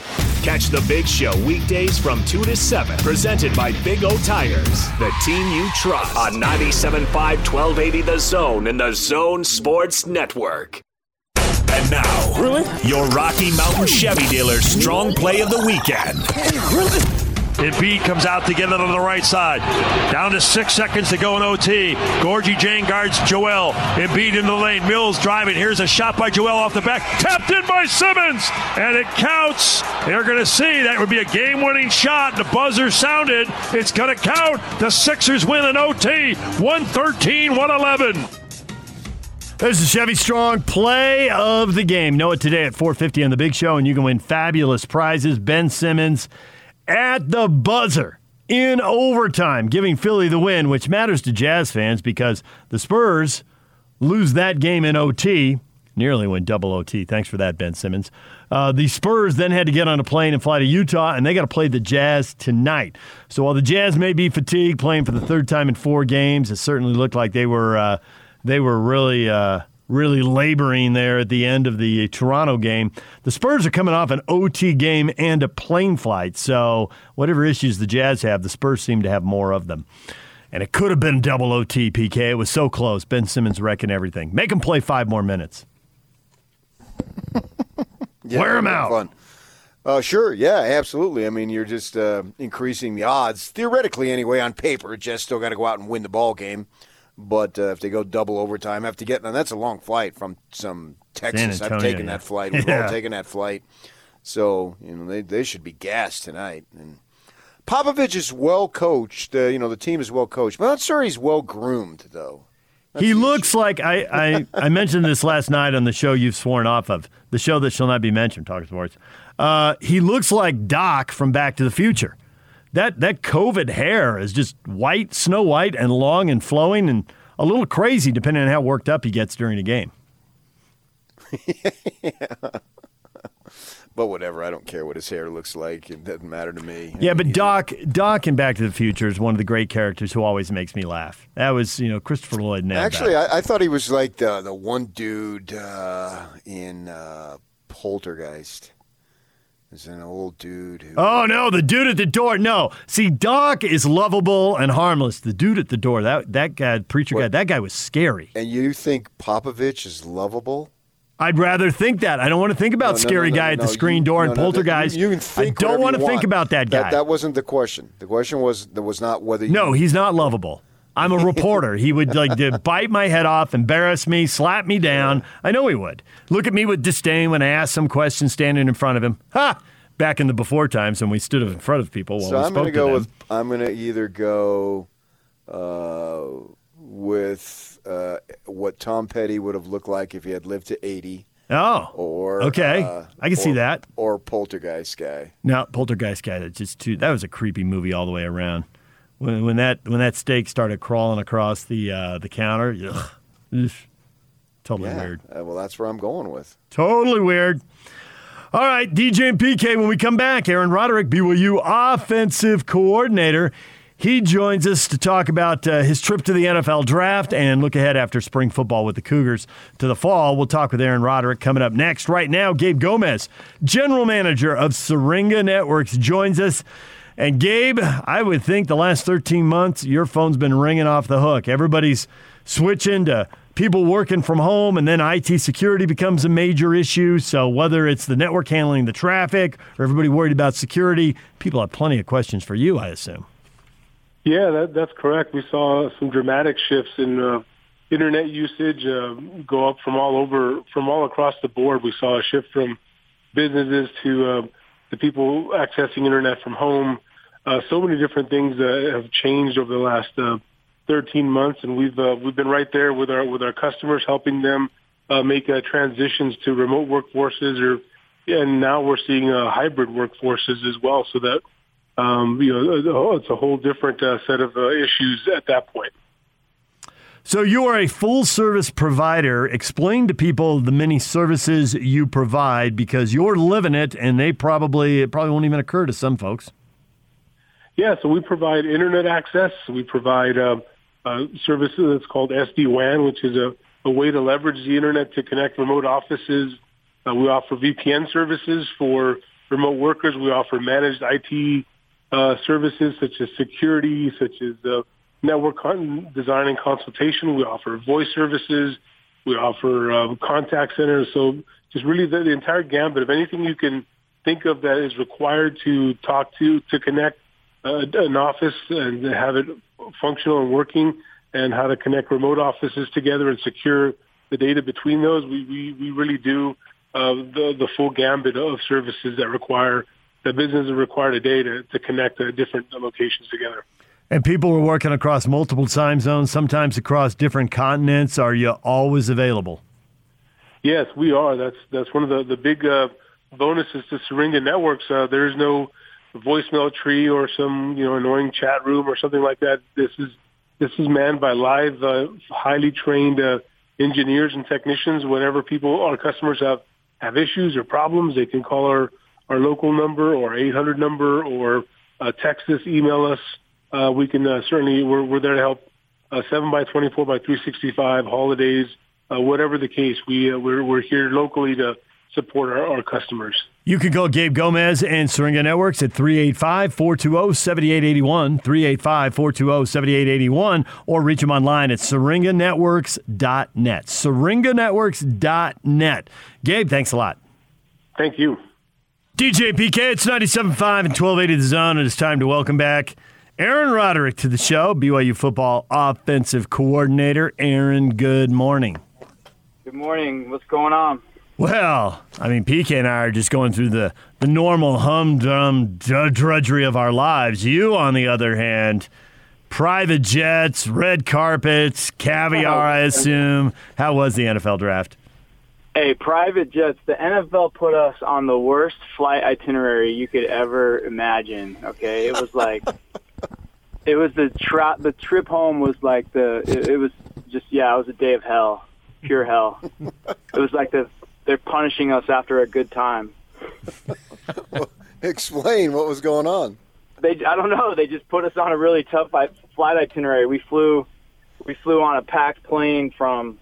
Catch the Big Show weekdays from 2 to 7, presented by Big O Tires, the team you trust, on 97.5 1280 The Zone and The Zone Sports Network. And now, really? your Rocky Mountain Chevy dealer's strong play of the weekend. Really? Embiid comes out to get it on the right side. Down to six seconds to go in OT. Gorgui Dieng guards Joel. Embiid in the lane. Mills driving. Here's a shot by Joel off the back. Tapped in by Simmons. And it counts. They're going to see that would be a game winning shot. The buzzer sounded. It's going to count. The Sixers win in OT. 113 111. This is Chevy Strong play of the game. Know it today at 450 on the Big Show, and you can win fabulous prizes. Ben Simmons at the buzzer in overtime, giving Philly the win, which matters to Jazz fans because the Spurs lose that game in OT. Nearly went double OT. Thanks for that, Ben Simmons. Uh, the Spurs then had to get on a plane and fly to Utah, and they got to play the Jazz tonight. So while the Jazz may be fatigued playing for the third time in four games, it certainly looked like they were. Uh, they were really uh, really laboring there at the end of the Toronto game. The Spurs are coming off an OT game and a plane flight, so whatever issues the Jazz have, the Spurs seem to have more of them. And it could have been double OT, PK. It was so close. Ben Simmons wrecking everything. Make him play five more minutes. Yeah, Wear him out. Fun. Uh, sure, yeah, absolutely. I mean, you're just uh, increasing the odds theoretically, anyway. On paper, Jazz still got to go out and win the ball game. But uh, if they go double overtime, have to get. And that's a long flight from some Texas. I've taken yeah. that flight. We've Yeah. all taken that flight. So you know they they should be gassed tonight. And Popovich is well coached. Uh, you know the team is well coached. But I'm not sure he's well groomed though. he looks like I, I, I mentioned this last night on the show you've sworn off of, the show that shall not be mentioned, Talking Sports. Uh, he looks like Doc from Back to the Future. That that COVID hair is just white, snow white, and long and flowing, and a little crazy depending on how worked up he gets during the game. But whatever, I don't care what his hair looks like. It doesn't matter to me. Yeah, but Doc Doc in Back to the Future is one of the great characters who always makes me laugh. That was you know Christopher Lloyd. Actually. I, I thought he was like the the one dude uh, in uh, Poltergeist. There's an old dude who. Oh no, the dude at the door. No, see, Doc is lovable and harmless. The dude at the door, that that guy, preacher guy, that guy was scary. And you think Popovich is lovable? I'd rather think that. I don't want to think about No, no, scary no, guy at the screen you- door and poltergeist. You, you I don't want to think about that guy. That, that wasn't the question. The question was that was not whether. You, no, he's not lovable. I'm a reporter. he would like to bite my head off, embarrass me, slap me down. I know he would. Look at me with disdain when I ask some question standing in front of him. Ha! Back in the before times when we stood in front of people while So we I'm spoke to to go them. with. I'm going to either go uh, with uh, what Tom Petty would have looked like if he had lived to 80. Oh, or okay. uh, I can see that. Or Poltergeist guy. No, Poltergeist guy. That just too. That was a creepy movie all the way around. When, when that when that steak started crawling across the uh, the counter, ugh, totally Yeah. weird. Uh, well, that's where I'm going with. Totally weird. All right, DJ and PK. When we come back, Aaron Roderick, BYU offensive coordinator. He joins us to talk about uh, his trip to the NFL draft and look ahead after spring football with the Cougars to the fall. We'll talk with Aaron Roderick coming up next. Right now, Gabe Gomez, general manager of Syringa Networks, joins us. And Gabe, I would think the last 13 months, your phone's been ringing off the hook. Everybody's switching to people working from home, and then IT security becomes a major issue. So, whether it's the network handling the traffic or everybody worried about security, people have plenty of questions for you, I assume. Yeah, that, that's correct. We saw some dramatic shifts in uh, internet usage uh, go up from all over, from all across the board. We saw a shift from businesses to uh, the people accessing internet from home. Uh, so many different things uh, have changed over the last uh, 13 months, and we've uh, we've been right there with our with our customers, helping them uh, make uh, transitions to remote workforces, or and now we're seeing uh, hybrid workforces as well. So that um, you know, it's a whole different uh, set of uh, issues at that point. So, you are a full service provider. Explain to people the many services you provide because you're living it, and they probably, it probably won't even occur to some folks. Yeah, so we provide internet access. We provide uh, uh, services that's called SD-WAN, which is a, a way to leverage the internet to connect remote offices. Uh, we offer VPN services for remote workers. We offer managed IT uh, services such as security, such as uh, network con- design and consultation. We offer voice services. We offer um, contact centers. So just really the, the entire gambit of anything you can think of that is required to talk to, to connect uh, an office and have it functional and working, and how to connect remote offices together and secure the data between those. We we, we really do uh, the the full gambit of services that require that businesses require today to, to connect uh, different locations together. And people are working across multiple time zones, sometimes across different continents. Are you always available? Yes, we are. That's that's one of the the big uh, bonuses to Syringa Networks. Uh, there is no voicemail tree or some you know annoying chat room or something like that. This is this is manned by live, uh, highly trained uh, engineers and technicians. Whenever people, our customers have have issues or problems, they can call our our local number or 800 number or uh, text us, email us. Uh, we can uh, certainly we're we're there to help. Uh, seven by 24 by 365 holidays, uh, whatever the case. We uh, we're we're here locally to support our, our customers. You can call Gabe Gomez and Syringa Networks at 385 420 7881, 385 420 7881, or reach them online at syringanetworks.net. Syringanetworks.net. Gabe, thanks a lot. Thank you. DJ PK, it's 97.5 and 1280 The Zone, and it's time to welcome back Aaron Roderick to the show, BYU football offensive coordinator. Aaron, good morning. Good morning. What's going on? Well, I mean, PK and I are just going through the, the normal humdrum drudgery of our lives. You, on the other hand, private jets, red carpets, caviar, I assume. How was the NFL draft? Hey, private jets. The NFL put us on the worst flight itinerary you could ever imagine. Okay, it was like, it was the tra- the trip home was like the it, it was just yeah, it was a day of hell, pure hell. it was like the they're punishing us after a good time. Explain what was going on. They I don't know. They just put us on a really tough flight itinerary. We flew we flew on a packed plane from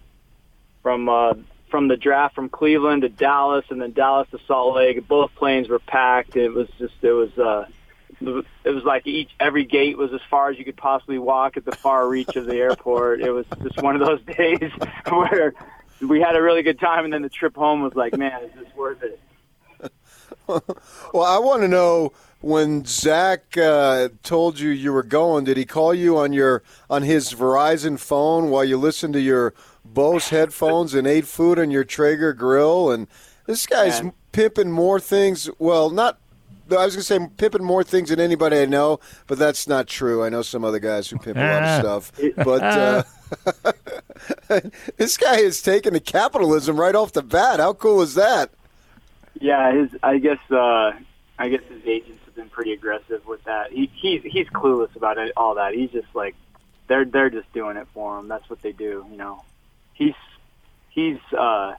from uh, from the draft from Cleveland to Dallas and then Dallas to Salt Lake. Both planes were packed. It was just it was uh it was like each every gate was as far as you could possibly walk at the far reach of the airport. It was just one of those days where we had a really good time, and then the trip home was like, man, is this worth it? well, I want to know when Zach uh, told you you were going. Did he call you on your on his Verizon phone while you listened to your Bose headphones and ate food on your Traeger grill? And this guy's pimping more things. Well, not I was going to say pimping more things than anybody I know, but that's not true. I know some other guys who pimp a lot of stuff. But uh, this guy is taking the capitalism right off the bat. How cool is that? Yeah, his. I guess. Uh, I guess his agents have been pretty aggressive with that. He, he's he's clueless about it, all that. He's just like they're they're just doing it for him. That's what they do. You know, he's he's. uh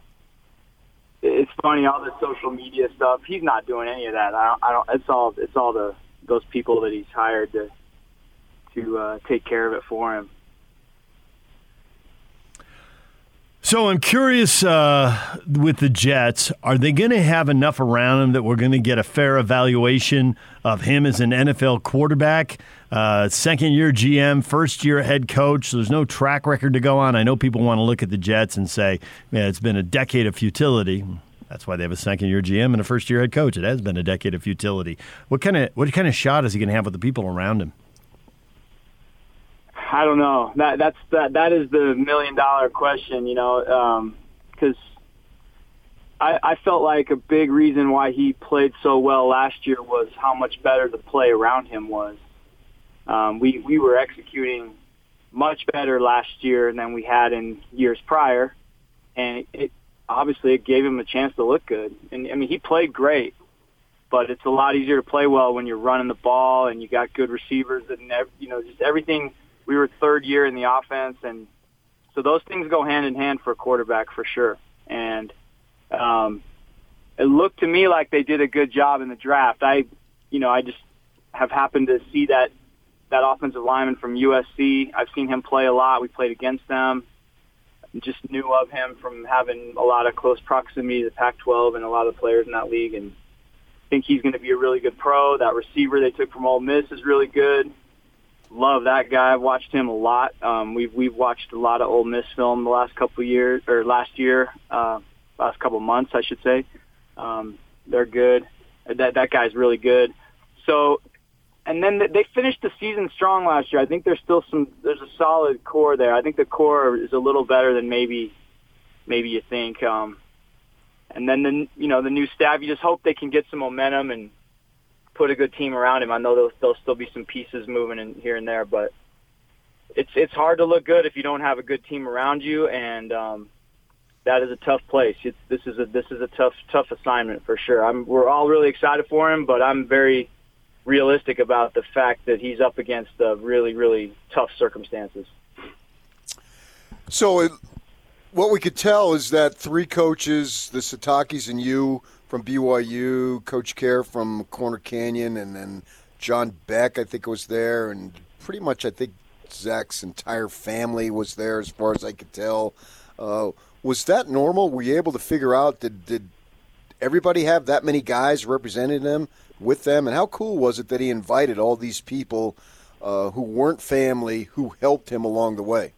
it's funny all the social media stuff. He's not doing any of that. I don't. I don't it's all. It's all the those people that he's hired to to uh, take care of it for him. So I'm curious uh, with the Jets, are they going to have enough around him that we're going to get a fair evaluation of him as an NFL quarterback? Uh, second year GM, first year head coach. So there's no track record to go on. I know people want to look at the Jets and say, man, it's been a decade of futility. That's why they have a second year GM and a first year head coach. It has been a decade of futility. What kind of what kind of shot is he going to have with the people around him? I don't know. That that's that that is the million dollar question, you know, because um, I, I felt like a big reason why he played so well last year was how much better the play around him was. Um, we we were executing much better last year than we had in years prior, and it, obviously it gave him a chance to look good. And I mean, he played great, but it's a lot easier to play well when you're running the ball and you got good receivers and you know just everything we were third year in the offense, and so those things go hand in hand for a quarterback for sure. And um, it looked to me like they did a good job in the draft. I, you know, I just have happened to see that that offensive lineman from USC. I've seen him play a lot. We played against them. Just knew of him from having a lot of close proximity to Pac-12 and a lot of players in that league, and think he's going to be a really good pro. That receiver they took from Ole Miss is really good love that guy. I've watched him a lot. Um, we've we've watched a lot of Ole Miss film the last couple years or last year, uh, last couple months, I should say. Um, they're good. That that guy's really good. So and then they finished the season strong last year. I think there's still some there's a solid core there. I think the core is a little better than maybe maybe you think. Um, and then the you know the new staff, you just hope they can get some momentum and put a good team around him. I know there'll, there'll still be some pieces moving in here and there, but it's it's hard to look good if you don't have a good team around you, and um, that is a tough place. It's, this is a this is a tough tough assignment for sure. I'm we're all really excited for him, but I'm very realistic about the fact that he's up against really really tough circumstances. So, it, what we could tell is that three coaches, the Sitakis and you from BYU, Coach Kjar from Corner Canyon, and then John Beck, I think was there, and pretty much I think Zach's entire family was there, as far as I could tell. Uh, was that normal? Were you able to figure out did did everybody have that many guys representing them with them? And how cool was it that he invited all these people uh, who weren't family who helped him along the way?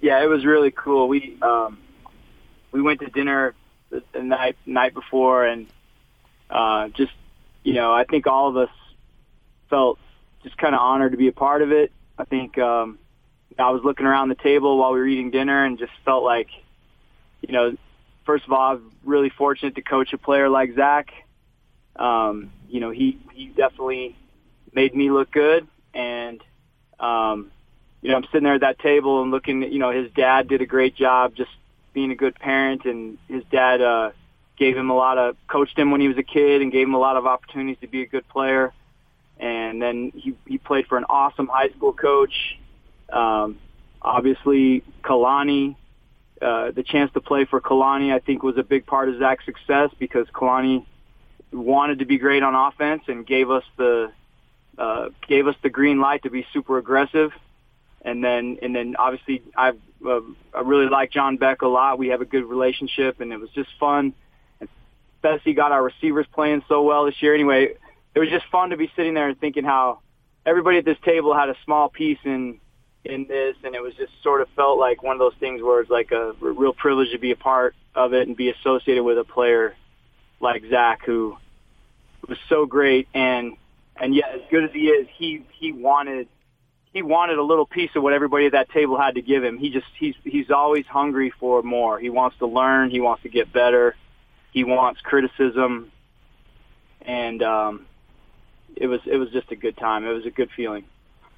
Yeah, it was really cool. We um, we went to dinner the, the night night before, and uh, just you know, I think all of us felt just kind of honored to be a part of it. I think um, I was looking around the table while we were eating dinner and just felt like, you know, first of all, I'm really fortunate to coach a player like Zach. Um, you know, he he definitely made me look good, and um, you know, I'm sitting there at that table and looking. You know, his dad did a great job just being a good parent, and his dad uh, gave him a lot of coached him when he was a kid and gave him a lot of opportunities to be a good player. And then he he played for an awesome high school coach. Um, obviously, Kalani, uh, the chance to play for Kalani, I think, was a big part of Zach's success because Kalani wanted to be great on offense and gave us the uh, gave us the green light to be super aggressive. And then and then obviously I've uh, I really like John Beck a lot. We have a good relationship, and it was just fun. And Fesi got our receivers playing so well this year. Anyway, it was just fun to be sitting there and thinking how everybody at this table had a small piece in in this, and it was just sort of felt like one of those things where it's like a real privilege to be a part of it and be associated with a player like Zach, who was so great and and yet as good as he is, he he wanted he wanted a little piece of what everybody at that table had to give him. He just he's he's always hungry for more. He wants to learn. He wants to get better. He wants criticism, and um, it was it was just a good time. It was a good feeling.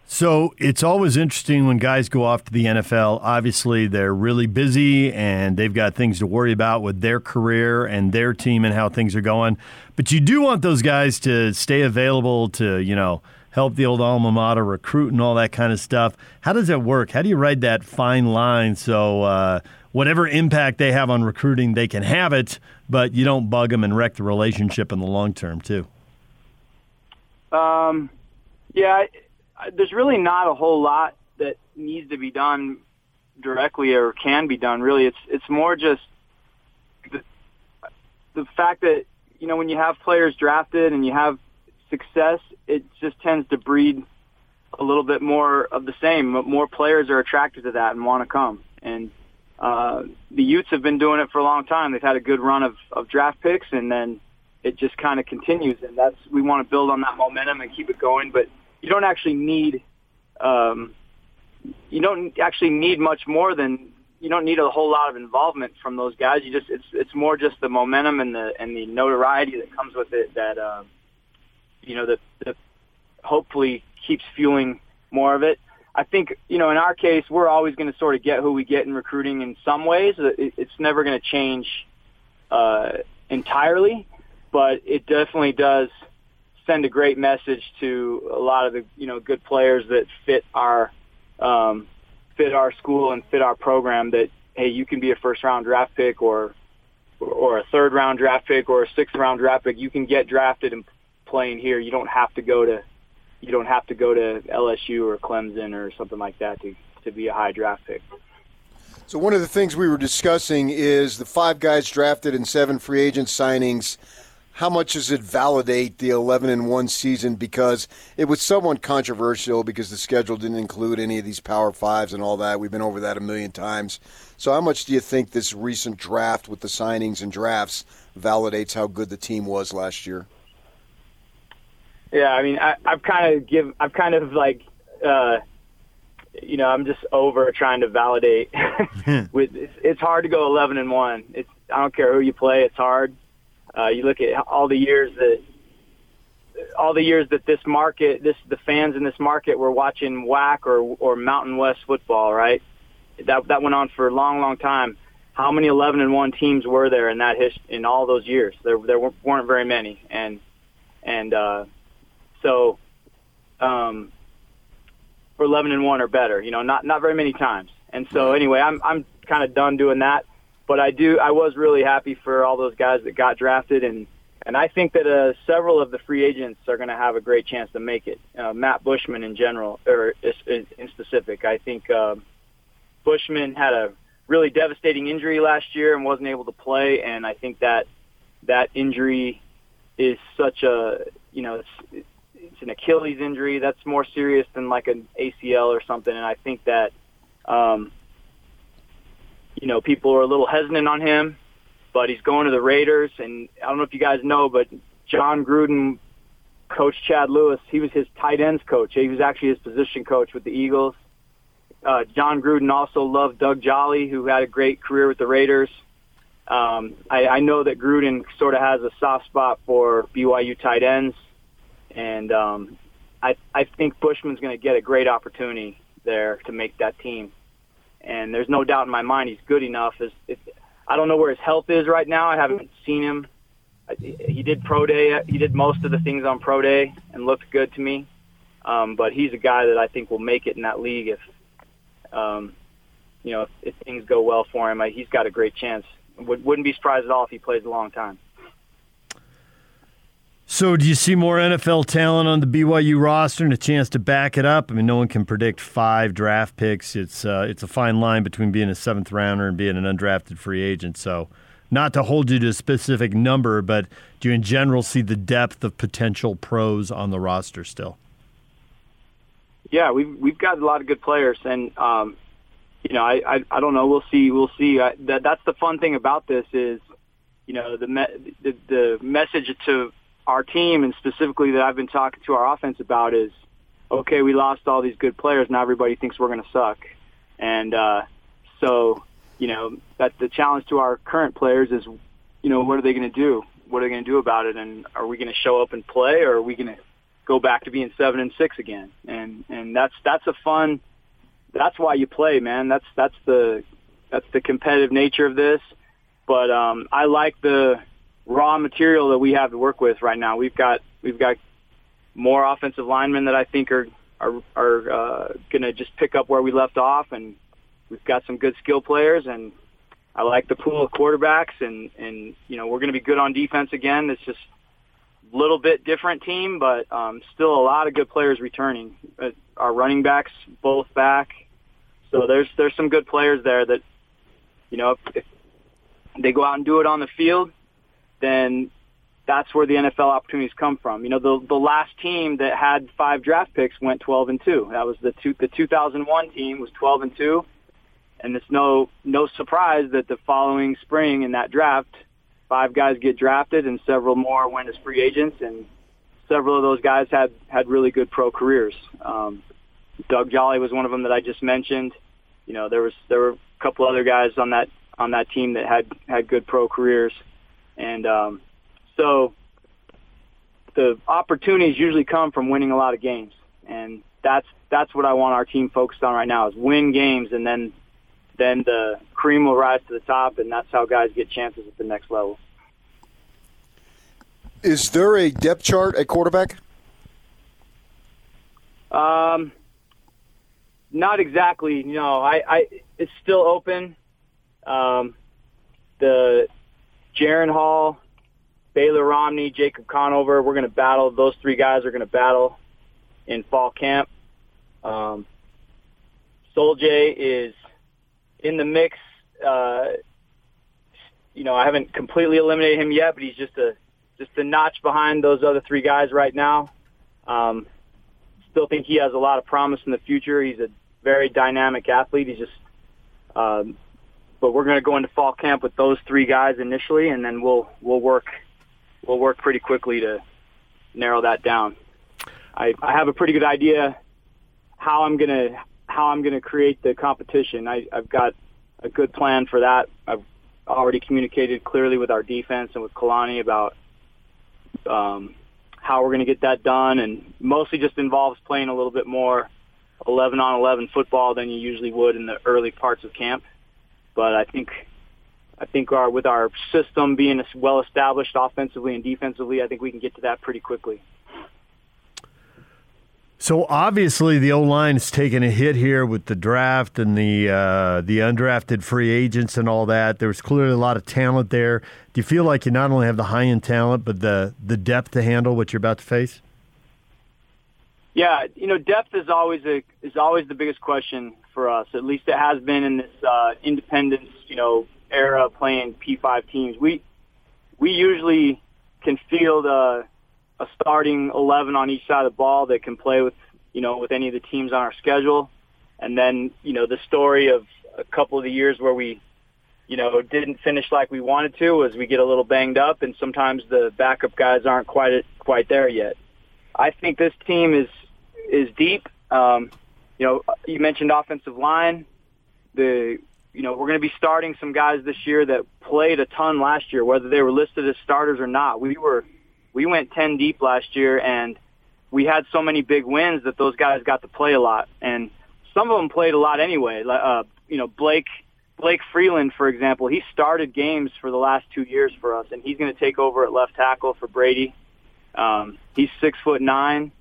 So it's always interesting when guys go off to the NFL. Obviously, they're really busy and they've got things to worry about with their career and their team and how things are going. But you do want those guys to stay available to, you know, help the old alma mater recruit and all that kind of stuff. How does that work? How do you ride that fine line so uh, whatever impact they have on recruiting, they can have it, but you don't bug them and wreck the relationship in the long term, too? Um, yeah there's really not a whole lot that needs to be done directly or can be done. Really, it's it's more just the, the fact that you know when you have players drafted and you have success, it just tends to breed a little bit more of the same. More players are attracted to that and want to come. And uh, the Utes have been doing it for a long time. They've had a good run of, of draft picks, and then it just kind of continues. And that's we want to build on that momentum and keep it going. But you don't actually need um, you don't actually need much more than you don't need a whole lot of involvement from those guys. You just it's it's more just the momentum and the and the notoriety that comes with it that uh, you know that that hopefully keeps fueling more of it. I think you know in our case we're always going to sort of get who we get in recruiting in some ways. It, it's never going to change uh, entirely, but it definitely does send a great message to a lot of the you know good players that fit our um, fit our school and fit our program. That hey, you can be a first round draft pick or or a third round draft pick or a sixth round draft pick. You can get drafted and playing here. You don't have to go to you don't have to go to LSU or Clemson or something like that to to be a high draft pick. So one of the things we were discussing is the five guys drafted and seven free agent signings how much does it validate the 11 and 1 season because it was somewhat controversial because the schedule didn't include any of these power fives and all that we've been over that a million times so how much do you think this recent draft with the signings and drafts validates how good the team was last year Yeah, I mean, I, I've kind of give, I've kind of like, uh, you know, I'm just over trying to validate. With it's, it's hard to go 11 and one. It's I don't care who you play, it's hard. Uh, you look at all the years that all the years that this market, this the fans in this market were watching WAC or or Mountain West football, right? That that went on for a long, long time. How many 11 and one teams were there in that his, in all those years? There there weren't very many, and and uh, so um, for 11 and one or better, you know, not not very many times. And so anyway, I'm I'm kind of done doing that, but I do I was really happy for all those guys that got drafted and and I think that uh, several of the free agents are going to have a great chance to make it. Uh, Matt Bushman in general, or in specific, I think uh, Bushman had a really devastating injury last year and wasn't able to play, and I think that that injury is such a you know it's, it's an Achilles injury that's more serious than like an ACL or something, and I think that um, you know people are a little hesitant on him but he's going to the Raiders. And I don't know if you guys know, but Jon Gruden, Coach Chad Lewis, he was his tight ends coach. He was actually his position coach with the Eagles. Uh, Jon Gruden also loved Doug Jolley, who had a great career with the Raiders. Um, I, I know that Gruden sort of has a soft spot for BYU tight ends, and um, I, I think Bushman's going to get a great opportunity there to make that team. And there's no doubt in my mind he's good enough. If, I don't know where his health is right now. I haven't seen him. He did pro day. He did most of the things on pro day and looked good to me. Um, but he's a guy that I think will make it in that league if, um, you know, if, if things go well for him. He's got a great chance. Would, wouldn't be surprised at all if he plays a long time. So, do you see more NFL talent on the BYU roster and a chance to back it up? I mean, no one can predict five draft picks. It's uh, it's a fine line between being a seventh rounder and being an undrafted free agent. So, not to hold you to a specific number, but do you in general see the depth of potential pros on the roster still? Yeah, we've we've got a lot of good players, and um, you know, I, I I don't know. We'll see. We'll see. I, that that's the fun thing about this is, you know, the me- the, the message to our team and specifically that I've been talking to our offense about is, okay, we lost all these good players. Now everybody thinks we're going to suck. And, uh, so, you know, that the challenge to our current players is, you know, what are they going to do? What are they going to do about it? And are we going to show up and play or are we going to go back to being seven and six again? And, and that's, that's a fun, that's why you play, man. That's, that's the, that's the competitive nature of this. But, um, I like the, raw material that we have to work with right now. We've got we've got more offensive linemen that I think are are are uh, going to just pick up where we left off, and we've got some good skill players, and I like the pool of quarterbacks, and and you know we're going to be good on defense again. It's just a little bit different team, but um, still a lot of good players returning. Uh, our running backs both back, so there's there's some good players there that you know if, if they go out and do it on the field then that's where the NFL opportunities come from. You know, the the last team that had five draft picks went 12 and 2. That was the two, the 2001 team was 12 and 2. And it's no no surprise that the following spring in that draft, five guys get drafted and several more went as free agents and several of those guys had had really good pro careers. Um, Doug Jolley was one of them that I just mentioned. You know, there was there were a couple other guys on that on that team that had had good pro careers. And um, so the opportunities usually come from winning a lot of games, and that's that's what I want our team focused on right now is win games, and then then the cream will rise to the top, and that's how guys get chances at the next level. Is there a depth chart at quarterback? Um, not exactly. No, I, I it's still open. Um, the Jaren Hall, Baylor Romney, Jacob Conover. We're going to battle. Those three guys are going to battle in fall camp. Um, Sol-Jay is in the mix. Uh, you know, I haven't completely eliminated him yet, but he's just a just a notch behind those other three guys right now. Um, still think he has a lot of promise in the future. He's a very dynamic athlete. He's just um, but we're going to go into fall camp with those three guys initially, and then we'll we'll work we'll work pretty quickly to narrow that down. I, I have a pretty good idea how I'm gonna how I'm gonna create the competition. I, I've got a good plan for that. I've already communicated clearly with our defense and with Kalani about um, how we're going to get that done, and mostly just involves playing a little bit more 11 on 11 football than you usually would in the early parts of camp. But I think I think our with our system being well established offensively and defensively, I think we can get to that pretty quickly. So obviously the O line is taking a hit here with the draft and the uh, the undrafted free agents and all that. There's clearly a lot of talent there. Do you feel like you not only have the high end talent but the the depth to handle what you're about to face? Yeah, you know, depth is always a is always the biggest question for us. At least it has been in this uh, independence, you know, era playing P5 teams. We we usually can field a a starting 11 on each side of the ball that can play with, you know, with any of the teams on our schedule. And then, you know, the story of a couple of the years where we, you know, didn't finish like we wanted to was we get a little banged up and sometimes the backup guys aren't quite quite there yet. I think this team is is deep. Um, you know, you mentioned offensive line. The you know, we're going to be starting some guys this year that played a ton last year, whether they were listed as starters or not. We were we went 10 deep last year and we had so many big wins that those guys got to play a lot and some of them played a lot anyway uh you know Blake Blake Freeland for example he started games for the last 2 years for us and he's going to take over at left tackle for Brady um he's 6 foot 9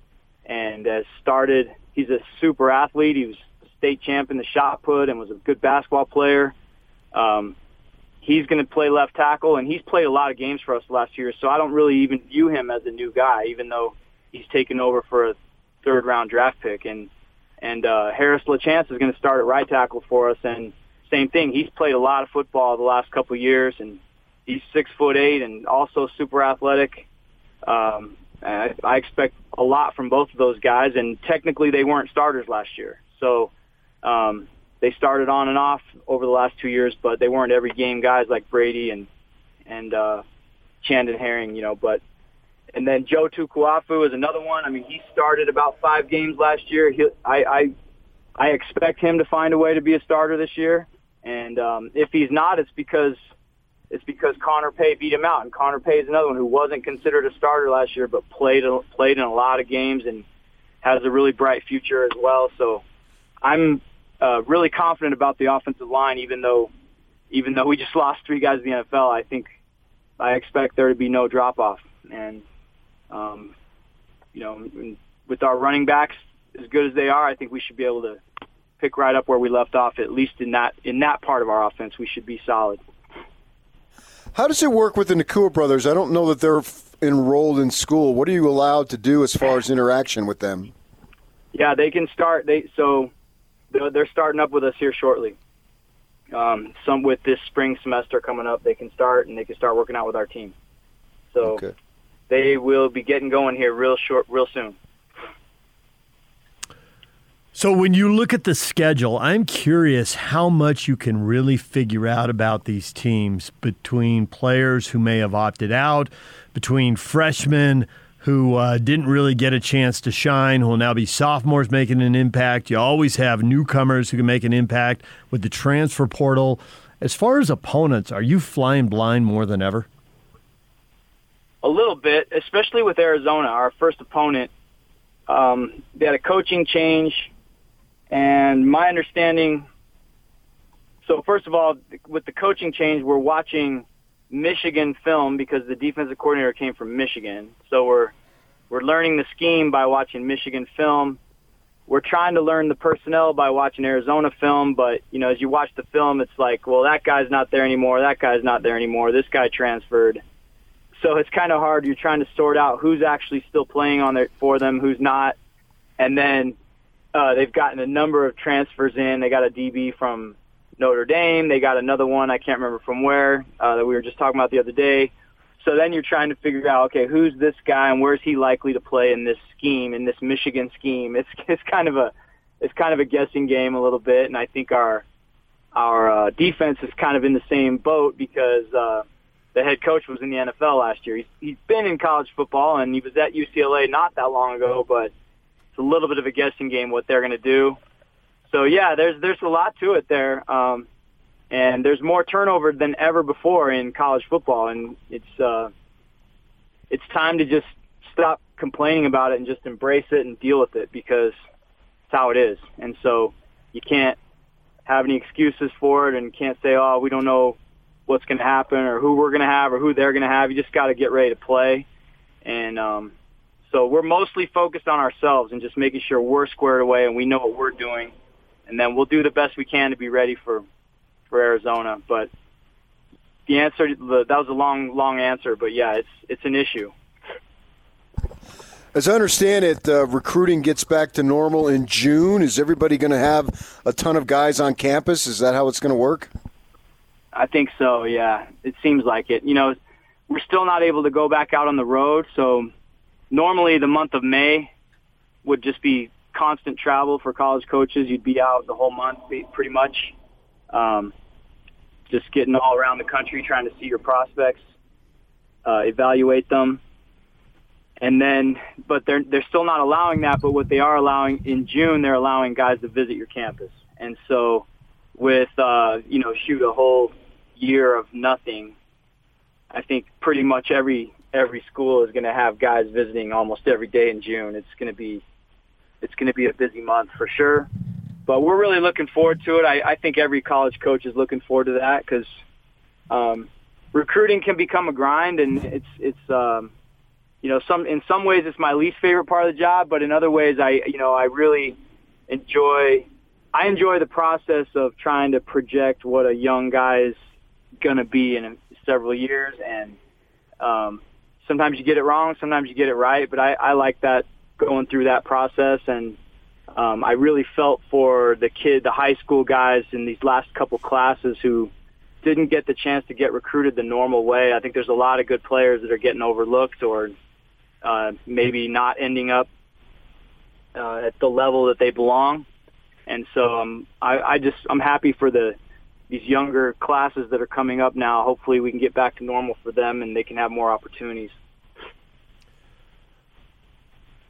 and has started he's a super athlete he was state champ in the shot put and was a good basketball player um he's going to play left tackle, and he's played a lot of games for us last year. So I don't really even view him as a new guy, even though he's taken over for a third round draft pick. And and uh, Harris LaChance is going to start at right tackle for us, and same thing. He's played a lot of football the last couple years, and he's six foot eight and also super athletic. Um, I, I expect a lot from both of those guys, and technically they weren't starters last year, so. Um, they started on and off over the last two years, but they weren't every game guys like Brady and and uh, Chandon Herring, you know. But and then Joe Tukuafu is another one. I mean, he started about five games last year. He, I, I I expect him to find a way to be a starter this year. And um, if he's not, it's because it's because Connor Pay beat him out. And Connor Pay is another one who wasn't considered a starter last year, but played played in a lot of games and has a really bright future as well. So I'm uh, really confident about the offensive line, even though even though we just lost three guys in the NFL. I think I expect there to be no drop off, and um, you know, with our running backs as good as they are, I think we should be able to pick right up where we left off. At least in that in that part of our offense, we should be solid. How does it work with the Nacua brothers? I don't know that they're enrolled in school. What are you allowed to do as far as interaction with them? Yeah, they can start. They so they're starting up with us here shortly. Um, some with this spring semester coming up, they can start and they can start working out with our team. So okay. they will be getting going here real short, real soon. So when you look at the schedule, I'm curious how much you can really figure out about these teams between players who may have opted out, between freshmen who uh, didn't really get a chance to shine, who will now be sophomores making an impact. You always have newcomers who can make an impact with the transfer portal. As far as opponents, are you flying blind more than ever? A little bit, especially with Arizona, our first opponent. Um, they had a coaching change, and my understanding. So first of all, with the coaching change, we're watching Michigan film because the defensive coordinator came from Michigan. So we're we're learning the scheme by watching Michigan film. We're trying to learn the personnel by watching Arizona film, but you know, as you watch the film, it's like, well, that guy's not there anymore. That guy's not there anymore. This guy transferred. So it's kind of hard. You're trying to sort out who's actually still playing on there for them, who's not, and then uh, they've gotten a number of transfers in. They got a DB from Notre Dame. They got another one I can't remember from where uh, that we were just talking about the other day. So then you're trying to figure out, okay, who's this guy and where's he likely to play in this scheme, in this Michigan scheme? It's it's kind of a it's kind of a guessing game a little bit, and I think our our uh, defense is kind of in the same boat because uh, the head coach was in the NFL last year. He's, he's been in college football and he was at UCLA not that long ago, but it's a little bit of a guessing game what they're going to do. So yeah, there's there's a lot to it there, um, and there's more turnover than ever before in college football, and it's uh, it's time to just stop complaining about it and just embrace it and deal with it because it's how it is. And so you can't have any excuses for it and can't say, oh, we don't know what's going to happen or who we're going to have or who they're going to have. You just got to get ready to play. And um, so we're mostly focused on ourselves and just making sure we're squared away and we know what we're doing. And then we'll do the best we can to be ready for, for Arizona. But the answer, the, that was a long, long answer, but yeah, it's, it's an issue. As I understand it, uh, recruiting gets back to normal in June. Is everybody going to have a ton of guys on campus? Is that how it's going to work? I think so. Yeah, it seems like it. You know, we're still not able to go back out on the road, so normally the month of May would just be constant travel for college coaches. You'd be out the whole month, pretty much, um, just getting all around the country, trying to see your prospects, uh, evaluate them. And then but they're they're still not allowing that but what they are allowing in June they're allowing guys to visit your campus. And so with uh you know shoot a whole year of nothing I think pretty much every every school is going to have guys visiting almost every day in June. It's going to be it's going to be a busy month for sure. But we're really looking forward to it. I I think every college coach is looking forward to that cuz um recruiting can become a grind and it's it's um you know, some in some ways it's my least favorite part of the job, but in other ways I, you know, I really enjoy I enjoy the process of trying to project what a young guy is going to be in several years and um sometimes you get it wrong, sometimes you get it right, but I I like that going through that process and um I really felt for the kid, the high school guys in these last couple classes who didn't get the chance to get recruited the normal way. I think there's a lot of good players that are getting overlooked or uh, maybe not ending up uh, at the level that they belong. And so um, I, I just I'm happy for the these younger classes that are coming up now. Hopefully, we can get back to normal for them, and they can have more opportunities.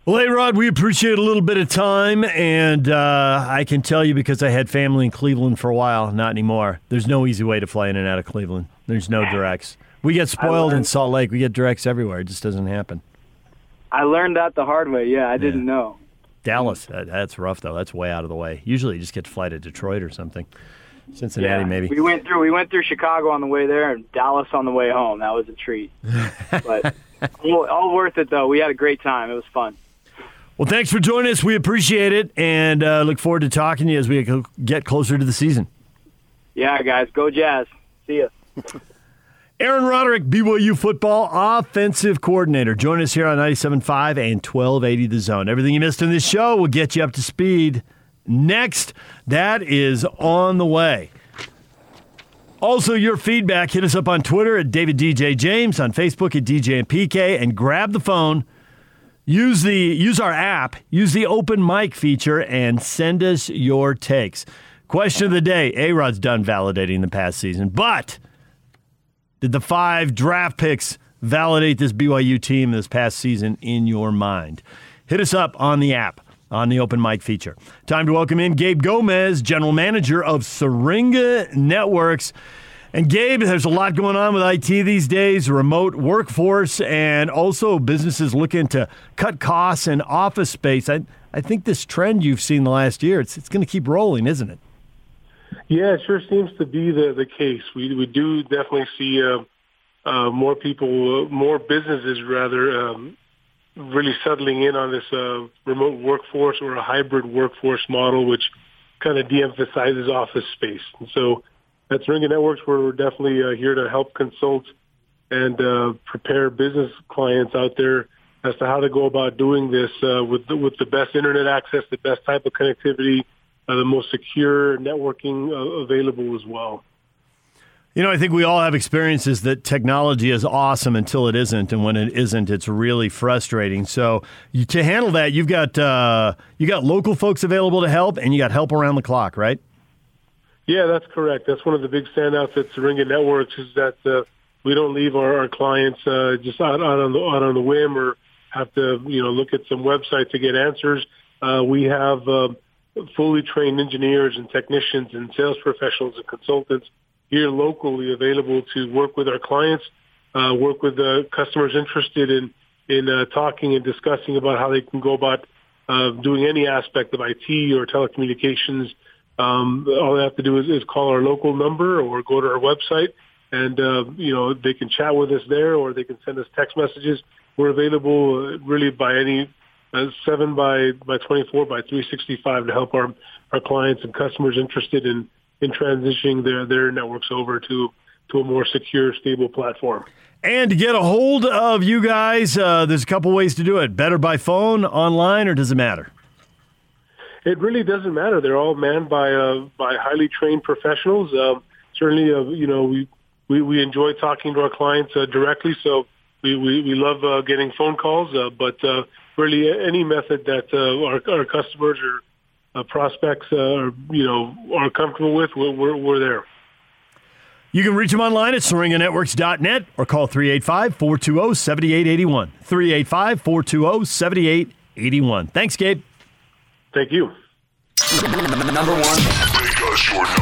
Well, hey, Rod, we appreciate a little bit of time, and uh, I can tell you because I had family in Cleveland for a while, not anymore. There's no easy way to fly in and out of Cleveland. There's no directs. We get spoiled in Salt Lake. We get directs everywhere. It just doesn't happen. I learned that the hard way. Yeah, I didn't know. Dallas, that's rough though. That's way out of the way. Usually, you just get to fly to Detroit or something. Cincinnati, yeah. maybe. We went through. We went through Chicago on the way there, and Dallas on the way home. That was a treat. but all, all, worth it though. We had a great time. It was fun. Well, thanks for joining us. We appreciate it, and uh, look forward to talking to you as we get closer to the season. Yeah, guys, go Jazz. See ya. Aaron Roderick, BYU football offensive coordinator. Join us here on 97.5 and 1280 The Zone. Everything you missed in this show will get you up to speed next. That is on the way. Also, your feedback. Hit us up on Twitter at David DJ James, on Facebook at DJ and PK, and grab the phone. Use the use our app. Use the open mic feature and send us your takes. Question of the day: A Rod's done validating the past season, but did the five draft picks validate this BYU team this past season in your mind? Hit us up on the app on the open mic feature. Time to welcome in Gabe Gomez, general manager of Syringa Networks. And Gabe, there's a lot going on with IT these days, remote workforce, and also businesses looking to cut costs and office space. I, I think this trend you've seen the last year, it's, it's going to keep rolling, isn't it? Yeah, it sure seems to be the the case. We we do definitely see uh, uh, more people, uh, more businesses rather, um, really settling in on this uh, remote workforce or a hybrid workforce model, which kind of de-emphasizes office space. And so at Syringa Networks, we're definitely uh, here to help consult and uh, prepare business clients out there as to how to go about doing this uh, with the, with the best internet access, the best type of connectivity, uh, the most secure networking uh, available as well. You know, I think we all have experiences that technology is awesome until it isn't, and when it isn't, it's really frustrating. So, you, to handle that, you've got uh, you got local folks available to help, and you got help around the clock, right? Yeah, that's correct. That's one of the big standouts at Syringa Networks is that uh, we don't leave our, our clients uh, just out, out on the out on the whim or have to you know look at some website to get answers Uh, we have uh, fully trained engineers and technicians and sales professionals and consultants here locally available to work with our clients, uh, work with the customers interested in in uh, talking and discussing about how they can go about uh, doing any aspect of IT or telecommunications. Um, all they have to do is, is call our local number or go to our website, and uh, you know they can chat with us there, or they can send us text messages. We're available uh, really by any uh, seven by by 24 by 365 to help our our clients and customers interested in in transitioning their their networks over to to a more secure, stable platform. And to get a hold of you guys, uh, there's a couple ways to do it. Better by phone, online, or does it matter? It really doesn't matter. They're all manned by uh, by highly trained professionals. Um, certainly, uh, you know, we, we we enjoy talking to our clients uh, directly. So we we, we love uh, getting phone calls. Uh, but uh, really, any method that uh, our our customers or uh, prospects uh, are you know are comfortable with, we're we're, we're there. You can reach them online at syringanetworks.net or call 385 420 7881. 385 420 7881. Thanks, Gabe. Thank you. Number one.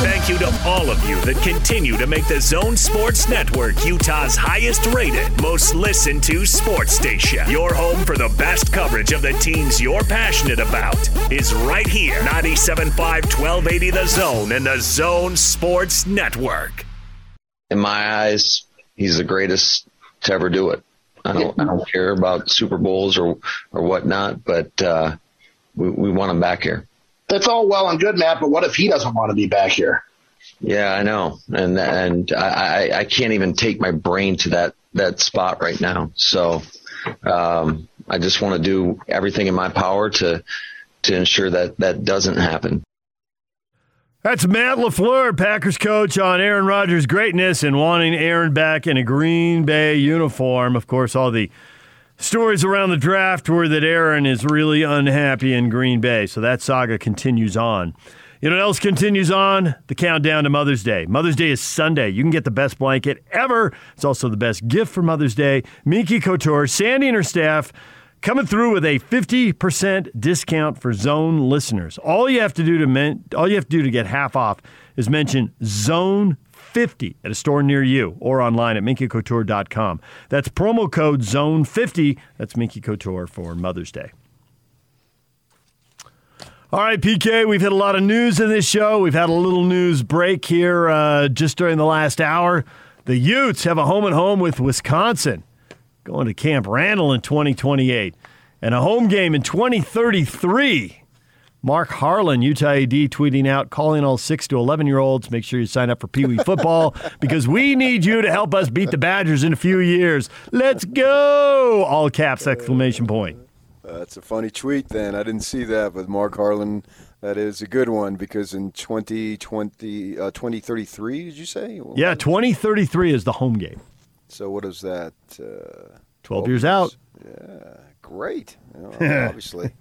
Thank you to all of you that continue to make the Zone Sports Network Utah's highest rated, most listened to sports station. Your home for the best coverage of the teams you're passionate about is right here. 97.5 1280 The Zone and the Zone Sports Network. In my eyes, he's the greatest to ever do it. I don't, I don't care about Super Bowls or or whatnot, but uh, we, we want him back here. That's all well and good, Matt, but what if he doesn't want to be back here? Yeah, I know, and and I I can't even take my brain to that that spot right now. So um, I just want to do everything in my power to to ensure that that doesn't happen. That's Matt LaFleur, Packers coach, on Aaron Rodgers' greatness and wanting Aaron back in a Green Bay uniform. Of course, all the stories around the draft were that Aaron is really unhappy in Green Bay. So that saga continues on. You know what else continues on? The countdown to Mother's Day. Mother's Day is Sunday. You can get the best blanket ever. It's also the best gift for Mother's Day. Minky Couture, Sandy and her staff coming through with a 50% discount for Zone listeners. All you have to do to men- all you have to do to get half off is mention Zone 50 at a store near you or online at minkycouture.com. That's promo code Zone 50. That's Minky Couture for Mother's Day. All right, PK, we've had a lot of news in this show. We've had a little news break here uh, just during the last hour. The Utes have a home and home with Wisconsin going to Camp Randall in 2028 and a home game in 2033. Mark Harlan, Utah AD, tweeting out, calling all 6 to 11 year olds. Make sure you sign up for Pee Wee football because we need you to help us beat the Badgers in a few years. Let's go! All caps, exclamation point. Uh, that's a funny tweet then. I didn't see that, but Mark Harlan, that is a good one because in 2020, uh, 2033, did you say? Well, Yeah, 2033 is the home game. So what is that? Uh, 12 years out. Yeah, great. You know, obviously.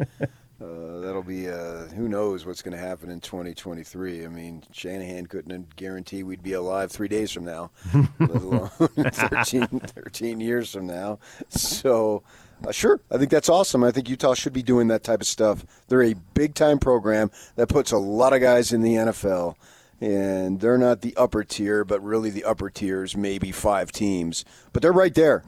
Uh, that'll be uh, who knows what's going to happen in 2023. I mean, Shanahan couldn't guarantee we'd be alive three days from now, let alone 13, 13 years from now. So, uh, sure, I think that's awesome. I think Utah should be doing that type of stuff. They're a big time program that puts a lot of guys in the NFL, and they're not the upper tier, but really the upper tiers, maybe five teams, but they're right there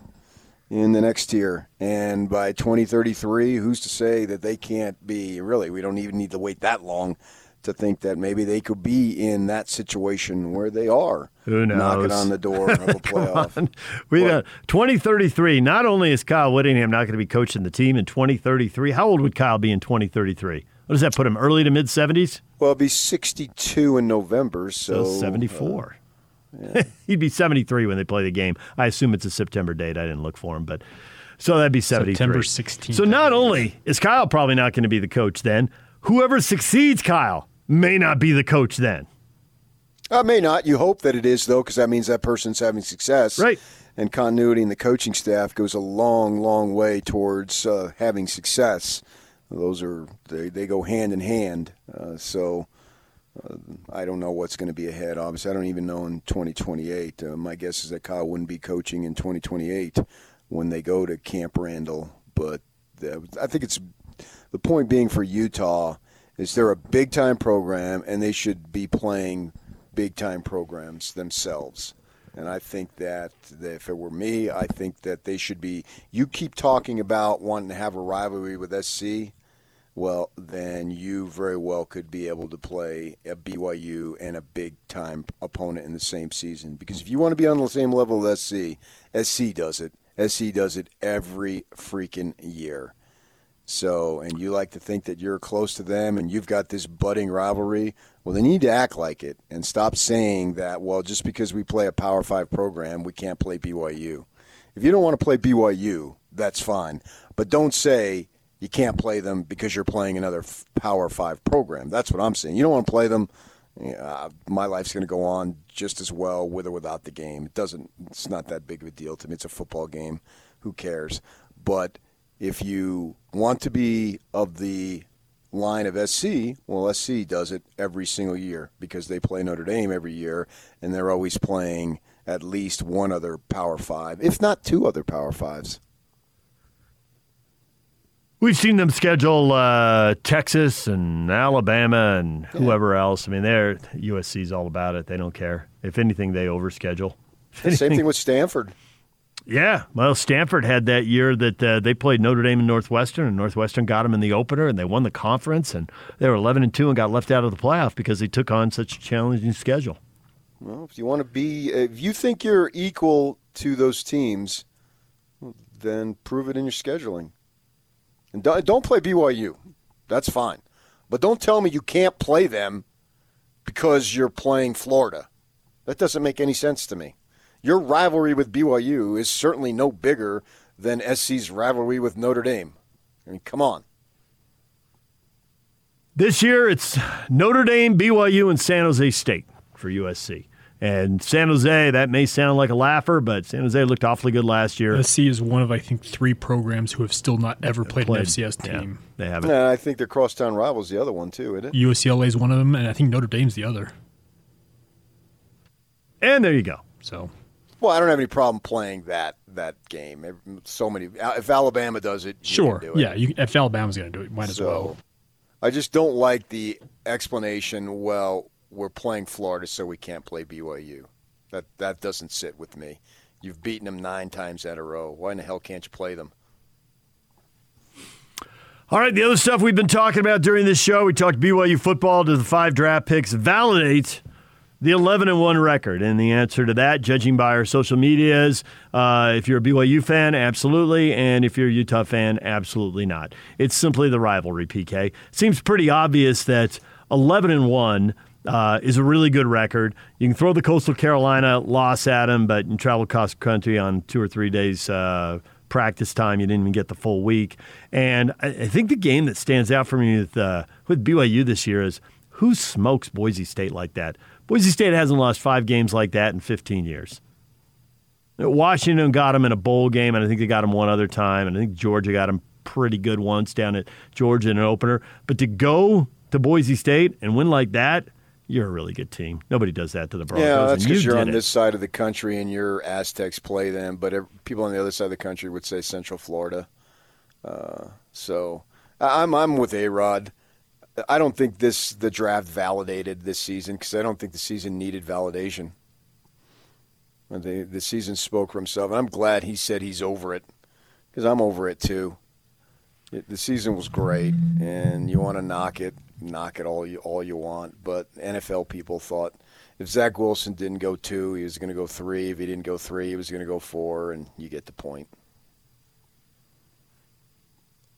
in the next tier. And by 2033, who's to say that they can't be? Really, we don't even need to wait that long to think that maybe they could be in that situation where they are. Who knows? Knocking on the door of a playoff. on. We got 2033. Not only is Kyle Whittingham not going to be coaching the team in 2033, how old would Kyle be in 2033? What does that put him? Early to mid 70s? Well, it'll be 62 in November, so. So 74. He'd be 73 when they play the game. I assume it's a September date. I didn't look for him, but so that'd be 73. September 16th, So not only is Kyle probably not going to be the coach then, whoever succeeds Kyle may not be the coach then. Uh, may not. You hope that it is, though, because that means that person's having success. Right. and continuity in the coaching staff goes a long, long way towards uh, having success. Those are they, they go hand in hand. Uh, so uh, I don't know what's going to be ahead. Obviously, I don't even know in 2028. Uh, my guess is that Kyle wouldn't be coaching in 2028 when they go to Camp Randall. But I think it's the point being for Utah is they're a big time program and they should be playing big time programs themselves. And I think that if it were me, I think that they should be. You keep talking about wanting to have a rivalry with SC. Well, then you very well could be able to play a BYU and a big time opponent in the same season. Because if you want to be on the same level as SC, SC does it. SC does it every freaking year. So, and you like to think that you're close to them and you've got this budding rivalry. Well, they need to act like it and stop saying that, well, just because we play a Power Five program, we can't play BYU. If you don't want to play BYU, that's fine. But don't say you can't play them because you're playing another Power Five program. That's what I'm saying. You don't want to play them. Yeah, uh, my life's going to go on just as well with or without the game. It doesn't. It's not that big of a deal to me. It's a football game. Who cares? But if you want to be of the line of SC, well, SC does it every single year because they play Notre Dame every year, and they're always playing at least one other Power Five, if not two other Power Fives. We've seen them schedule uh, Texas and Alabama and whoever yeah. else. I mean, they're USC's all about it. They don't care. If anything, they overschedule. Same thing with Stanford. Yeah, well, Stanford had that year that uh, they played Notre Dame and Northwestern, and Northwestern got them in the opener, and they won the conference, and they were eleven and two and got left out of the playoff because they took on such a challenging schedule. Well, if you want to be, if you think you're equal to those teams, then prove it in your scheduling. And don't play BYU. That's fine. But don't tell me you can't play them because you're playing Florida. That doesn't make any sense to me. Your rivalry with BYU is certainly no bigger than SC's rivalry with Notre Dame. I mean, come on. This year, it's Notre Dame, BYU, and San Jose State for USC. And San Jose, that may sound like a laugher, but San Jose looked awfully good last year. SC is one of, I think, three programs who have still not ever played, played an FCS team. Yeah, they haven't. Yeah, I think their crosstown is the other one, too, isn't it? UCLA is one of them, and I think Notre Dame's the other. And there you go. So. Well, I don't have any problem playing that that game. So many. If Alabama does it, sure. Do it. Yeah, you, if Alabama's going to do it, might so, as well. I just don't like the explanation. Well, we're playing Florida, so we can't play BYU. That that doesn't sit with me. You've beaten them nine times in a row. Why in the hell can't you play them? All right, the other stuff we've been talking about during this show, we talked BYU football to the five draft picks, validate the 11 and 1 record. And the answer to that, judging by our social medias, uh, if you're a BYU fan, absolutely. And if you're a Utah fan, absolutely not. It's simply the rivalry, PK. Seems pretty obvious that 11 and 1 uh, is a really good record. You can throw the Coastal Carolina loss at them, but you travel cross country on two or three days uh, practice time. You didn't even get the full week. And I, I think the game that stands out for me with, uh, with BYU this year is who smokes Boise State like that? Boise State hasn't lost five games like that in 15 years. Washington got them in a bowl game, and I think they got them one other time, and I think Georgia got them pretty good once down at Georgia in an opener. But to go to Boise State and win like that – you're a really good team. Nobody does that to the Broncos. Yeah, that's because you are on it. this side of the country and your Aztecs play them, but people on the other side of the country would say Central Florida. Uh, so I'm I'm with A Rod. I don't think this the draft validated this season because I don't think the season needed validation. The the season spoke for himself, and I'm glad he said he's over it because I'm over it too. It, the season was great, and you want to knock it knock it all you all you want, but NFL people thought if Zach Wilson didn't go two, he was going to go three. If he didn't go three, he was going to go four, and you get the point.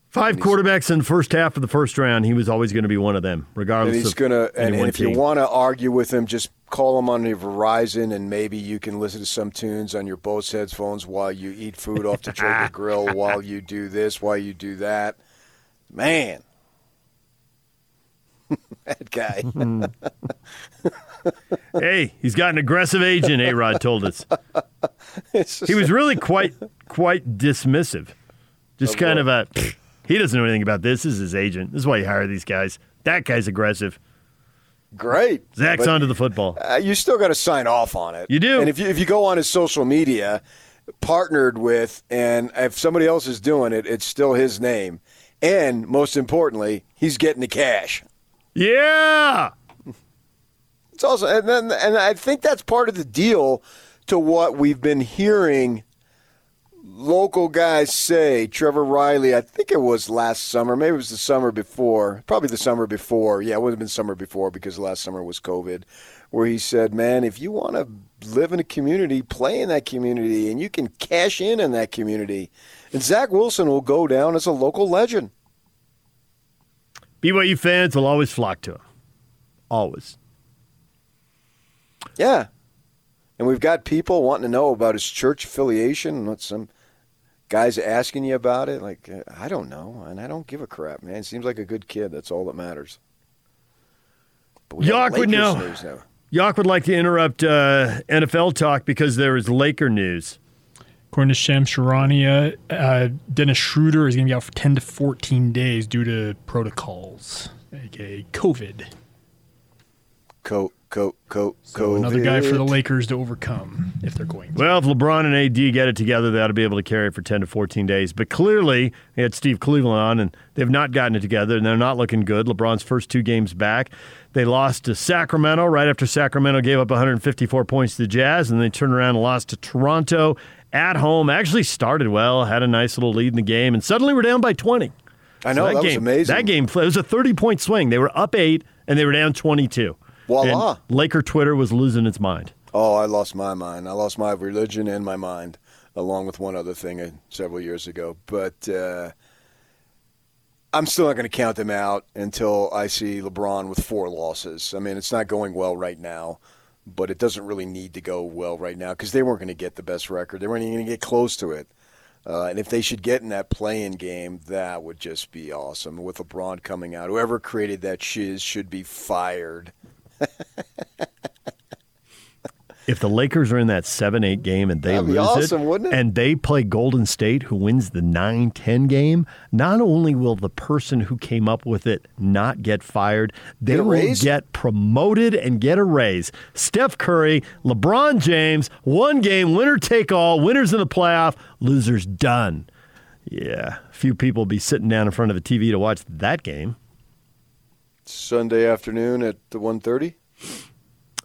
Five quarterbacks in the first half of the first round. He was always going to be one of them, regardless. And he's going to. And, and if team. you want to argue with him, just call him on your Verizon, and maybe you can listen to some tunes on your Bose headphones while you eat food off the Traeger grill, while you do this, while you do that. Man, Bad guy. hey, he's got an aggressive agent. A Rod told us. He was really quite quite dismissive. Just Of kind what? of a. "Pfft, He doesn't know anything about this. This is his agent. This is why you hire these guys. That guy's aggressive. Great. Zach's But- onto the football. Uh, you still got to sign off on it. You do. And if you if you go on his social media, partnered with, and if somebody else is doing it, it's still his name. And most importantly, he's getting the cash. Yeah. It's also, and then, and I think that's part of the deal to what we've been hearing local guys say. Trevor Riley, I think it was last summer, maybe it was the summer before, probably the summer before. Yeah, it would have been summer before because last summer was COVID, where he said, "Man, if you want to live in a community, play in that community, and you can cash in in that community." And Zach Wilson will go down as a local legend. BYU fans will always flock to him. Always. Yeah. And we've got people wanting to know about his church affiliation. and What some guys asking you about it. Like, uh, I don't know, and I don't give a crap, man. Seems like a good kid. That's all that matters. But we got Yock would know. Yock would like to interrupt uh, NFL talk because there is Laker news. According to Shams Charania, uh, Dennis Schroeder is going to be out for 10 to 14 days due to protocols, aka COVID. Co, co, co, So another guy for the Lakers to overcome if they're going. Well, if LeBron and AD get it together, they ought to be able to carry it for 10 to 14 days. But clearly, they had Steve Cleveland on, and they've not gotten it together, and they're not looking good. LeBron's first two games back, they lost to Sacramento right after Sacramento gave up 154 points to the Jazz, and they turned around and lost to Toronto at home. Actually started well, had a nice little lead in the game, and suddenly we're down by 20. I know, that was game, amazing. That game, it was a 30 point swing. They were up eight, and they were down 22. Voila. And Laker Twitter was losing its mind. Oh, I lost my mind. I lost my religion and my mind, along with one other thing uh, several years ago. But uh, I'm still not going to count them out until I see LeBron with four losses. I mean, it's not going well right now, but it doesn't really need to go well right now because they weren't going to get the best record. They weren't even going to get close to it. Uh, and if they should get in that play-in game, that would just be awesome. With LeBron coming out, whoever created that shiz should be fired. If the Lakers are in that 7 8 game and they That'd be lose awesome, it, wouldn't it? and they play Golden State, who wins the 9 10 game, not only will the person who came up with it not get fired, they get will get promoted and get a raise. Steph Curry, LeBron James, one game, winner take all, winners in the playoff, losers done. Yeah, few people will be sitting down in front of a TV to watch that game. Sunday afternoon at the 1.30?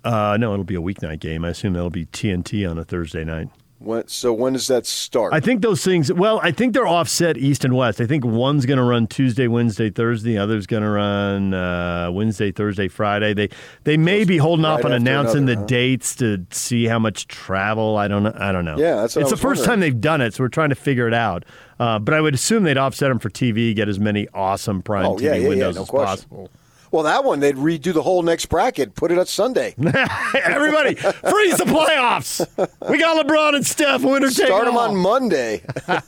Uh, no, it'll be a weeknight game. I assume that'll be TNT on a Thursday night. When, so when does that start? I think those things. Well, I think they're offset east and west. I think one's going to run Tuesday, Wednesday, Thursday. The other's going to run uh, Wednesday, Thursday, Friday. They they may be holding off on announcing another, the huh? dates to see how much travel. I don't know. I don't know. Yeah, that's it's the first time they've done it, so we're trying to figure it out. Uh, but I would assume they'd offset them for TV, get as many awesome prime Oh, TV yeah, yeah, yeah, windows no as question. possible. Well, that one they'd redo the whole next bracket, put it on Sunday. Everybody, freeze the playoffs. We got LeBron and Steph. Winner take Start them all. on Monday.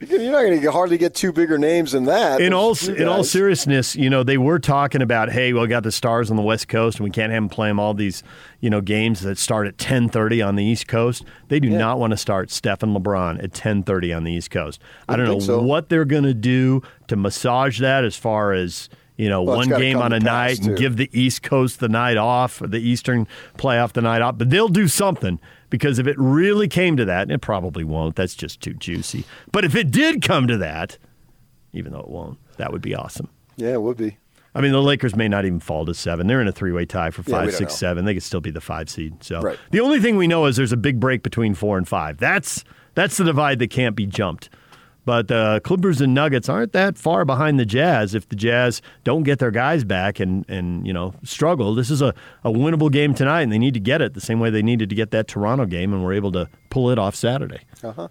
You're not going to hardly get two bigger names than that. in all in all seriousness, you know, they were talking about, hey, well, we got the Stars on the West Coast, and we can't have them play 'em all these, you know, games that start at 10:30 on the East Coast. They do not want to start Steph and LeBron at 10:30 on the East Coast. I don't know so. what they're going to do to massage that, as far as you know, Well, one game on a night and too. give the East Coast the night off, or the Eastern playoff the night off. But they'll do something because if it really came to that, and it probably won't. That's just too juicy. But if it did come to that, even though it won't, that would be awesome. Yeah, it would be. I mean, the Lakers may not even fall to seven. They're in a three-way tie for Yeah, five, don't six, seven. They could still be the five seed. So Right. the only thing we know is there's a big break between four and five. That's that's the divide that can't be jumped. But the Clippers and Nuggets aren't that far behind the Jazz. If the Jazz don't get their guys back and and you know struggle, this is a, a winnable game tonight, and they need to get it the same way they needed to get that Toronto game, and were able to pull it off Saturday. Uh-huh.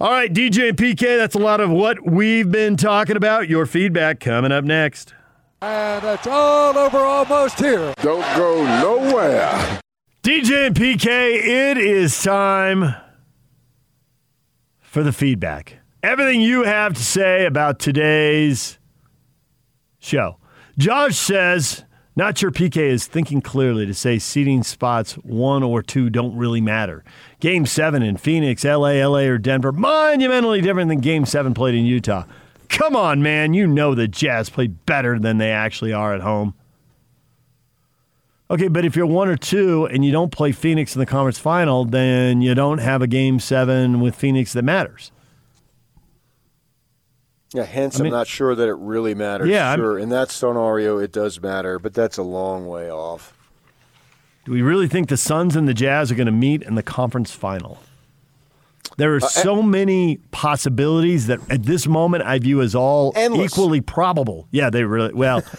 All right, DJ and PK, that's a lot of what we've been talking about. Your feedback coming up next. And it's all over almost here. Don't go nowhere. DJ and PK, it is time for the feedback. Everything you have to say about today's show. Josh says Not sure PK is thinking clearly to say seating spots one or two don't really matter. Game seven in Phoenix, LA, LA, or Denver, monumentally different than game seven played in Utah. Come on, man. You know the Jazz play better than they actually are at home. Okay, but if you're one or two and you don't play Phoenix in the conference final, then you don't have a game seven with Phoenix that matters. Yeah, hence I I'm not sure that it really matters. Yeah, I'm- sure. In that scenario, it does matter, but that's a long way off. Do we really think the Suns and the Jazz are going to meet in the conference final? There are Uh, so many possibilities that at this moment I view as all Endless. equally probable. Yeah, they really, well,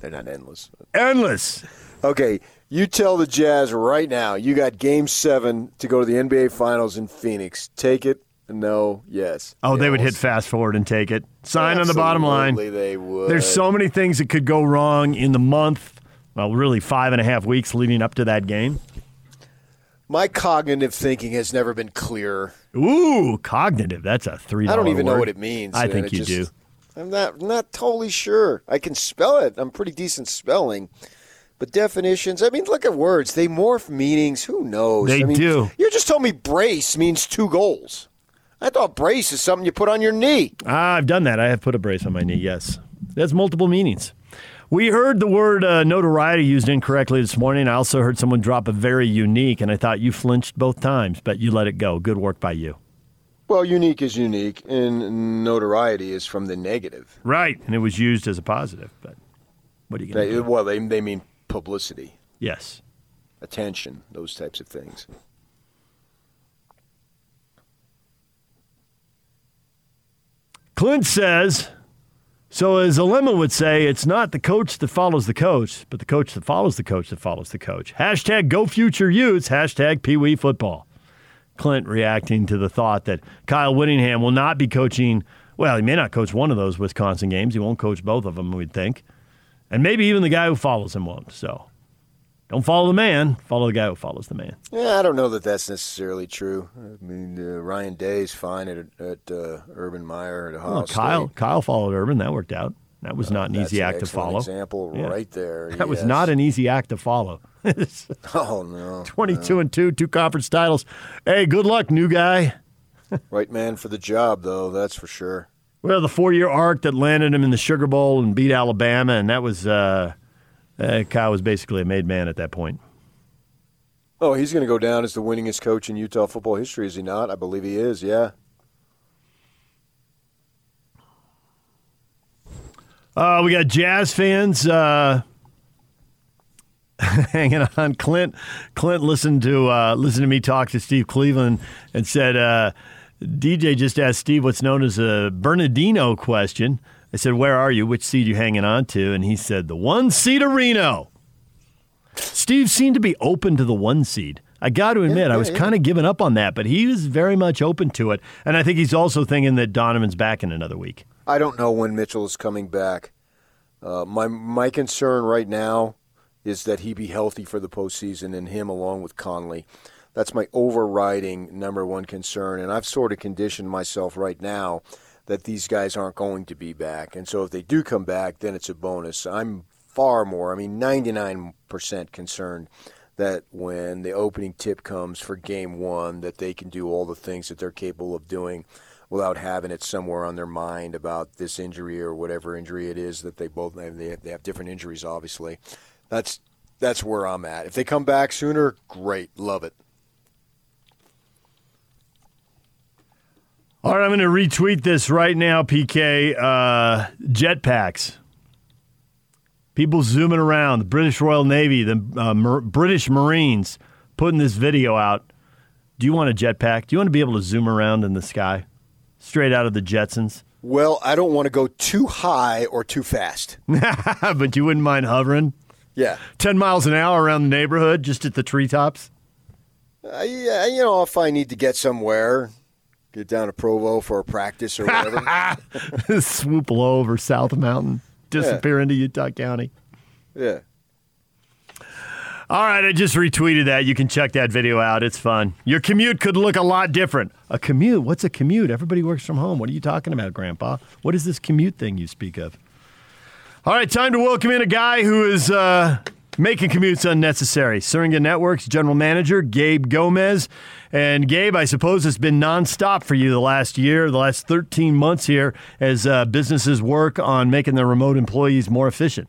They're not endless. endless. Okay, you tell the Jazz right now you got Game Seven to go to the NBA Finals in Phoenix. Take it? No. Yes. Oh, they would hit fast forward and take it. Sign on the bottom line. They would. There's so many things that could go wrong in the month, well, really five and a half weeks leading up to that game. My cognitive thinking has never been clearer. Ooh, cognitive. That's a three. I don't even know what it means. I and think it you just- do. I'm not not totally sure. I can spell it. I'm pretty decent spelling. But definitions, I mean, look at words. They morph meanings. Who knows? They I mean, do. You just told me brace means two goals. I thought brace is something you put on your knee. Ah, I've done that. I have put a brace on my knee. Yes, that's multiple meanings. We heard the word uh, notoriety used incorrectly this morning. I also heard someone drop a very unique, and I thought you flinched both times, but you let it go. Good work by you. Well, unique is unique, and notoriety is from the negative. Right, and it was used as a positive. But what are you going to do? well, they, they mean publicity, Yes. attention, those types of things. Clint says, so as Alema would say, it's not the coach that follows the coach, but the coach that follows the coach that follows the coach. Hashtag go future Utes, hashtag Pee Wee football. Clint reacting to the thought that Kyle Whittingham will not be coaching, well, he may not coach one of those Wisconsin games. He won't coach both of them, we'd think. And maybe even the guy who follows him won't. So don't follow the man, follow the guy who follows the man. Yeah, I don't know that that's necessarily true. I mean, uh, Ryan Day's fine at, at uh, Urban Meyer at Ohio Well, Kyle, State. Kyle followed Urban. That worked out. That was not an easy an act to follow. example Yeah. right there. That was not an easy act to follow. Oh no, 22 and 2, two conference titles. Hey, good luck, new guy. right man for the job though. That's for sure. Well, the four year arc that landed him in the Sugar Bowl and beat Alabama, and that was, uh, uh, Kyle was basically a made man at that point. Oh, he's going to go down as the winningest coach in Utah football history, is he not? I believe he is. Yeah. Uh, we got Jazz fans uh, hanging on. Clint, Clint listened to uh, listened to me talk to Steve Cleveland and said, uh, "DJ just asked Steve what's known as a Bernardino question." I said, "Where are you? Which seed you hanging on to?" And he said, "The one seed of Reno." Steve seemed to be open to the one seed. I got to admit, I was yeah. kind of giving up on that, but he was very much open to it. And I think he's also thinking that Donovan's back in another week. I don't know when Mitchell is coming back. Uh, my my concern right now is that he be healthy for the postseason, and him along with Conley. That's my overriding number one concern, and I've sort of conditioned myself right now that these guys aren't going to be back, and so if they do come back, then it's a bonus. I'm far more, I mean, 99% concerned that when the opening tip comes for game one, that they can do all the things that they're capable of doing without having it somewhere on their mind about this injury or whatever injury it is that they both have. They have, they have different injuries, obviously. That's that's where I'm at. If they come back sooner, great, love it. All right, I'm going to retweet this right now, PK. Uh, jetpacks. People zooming around. The British Royal Navy, the uh, Mar- British Marines putting this video out. Do you want a jetpack? Do you want to be able to zoom around in the sky? Straight out of the Jetsons? Well, I don't want to go too high or too fast. but you wouldn't mind hovering? Yeah. 10 miles an hour around the neighborhood, just at the treetops? Uh, yeah, you know, if I need to get somewhere, get down to Provo for a practice or whatever. Swoop low over South Mountain, disappear into Utah County. yeah. All right, I just retweeted that. You can check that video out. It's fun. Your commute could look a lot different. A commute? What's a commute? Everybody works from home. What are you talking about, Grandpa? What is this commute thing you speak of? All right, time to welcome in a guy who is uh, making commutes unnecessary. Syringa Networks General Manager Gabe Gomez. And Gabe, I suppose it's been nonstop for you the last year, the last 13 months here, as uh, businesses work on making their remote employees more efficient.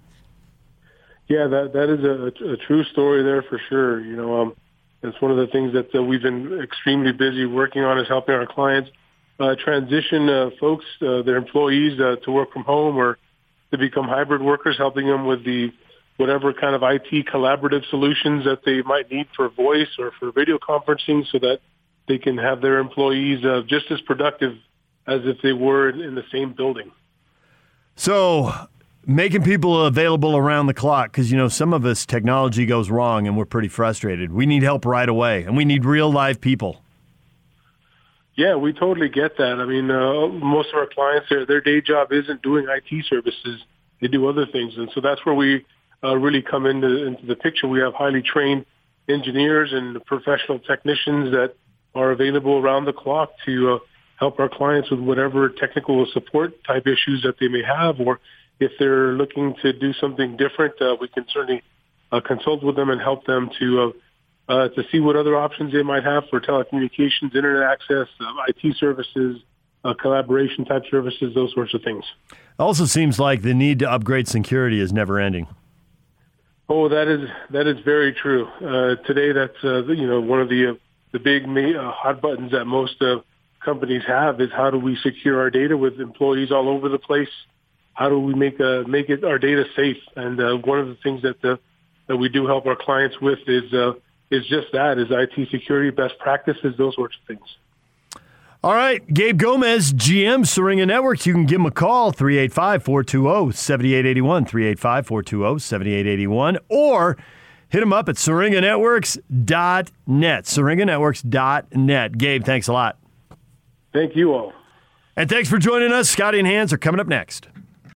Yeah, that that is a, a true story there for sure. You know, um, it's one of the things that we've been extremely busy working on is helping our clients uh, transition uh, folks, uh, their employees, uh, to work from home or to become hybrid workers, helping them with the whatever kind of IT collaborative solutions that they might need for voice or for video conferencing, so that they can have their employees uh, just as productive as if they were in the same building. So, making people available around the clock because you know some of us technology goes wrong and we're pretty frustrated. We need help right away and we need real live people. Yeah we totally get that. I mean uh, most of our clients their, their day job isn't doing IT services. They do other things and so that's where we uh, really come into, into the picture we have highly trained engineers and professional technicians that are available around the clock to uh, help our clients with whatever technical support type issues that they may have or if they're looking to do something different, uh, we can certainly uh, consult with them and help them to uh, uh, to see what other options they might have for telecommunications, internet access, uh, IT services, uh, collaboration type services, those sorts of things. Also, seems like the need to upgrade security is never ending. Oh, that is that is very true. Uh, today, that's uh, you know one of the uh, the big uh, hot buttons that most uh, companies have is how do we secure our data with employees all over the place how do we make uh, make it our data safe? And uh, one of the things that the, that we do help our clients with is uh, is just that is IT security best practices, those sorts of things. All right, Gabe Gomez, GM Syringa Networks. You can give him a call, 385 420 7881, 385 420 7881, or hit him up at syringanetworks.net. Syringanetworks.net. Gabe, thanks a lot. Thank you all. And thanks for joining us. Scotty and Hans are coming up next.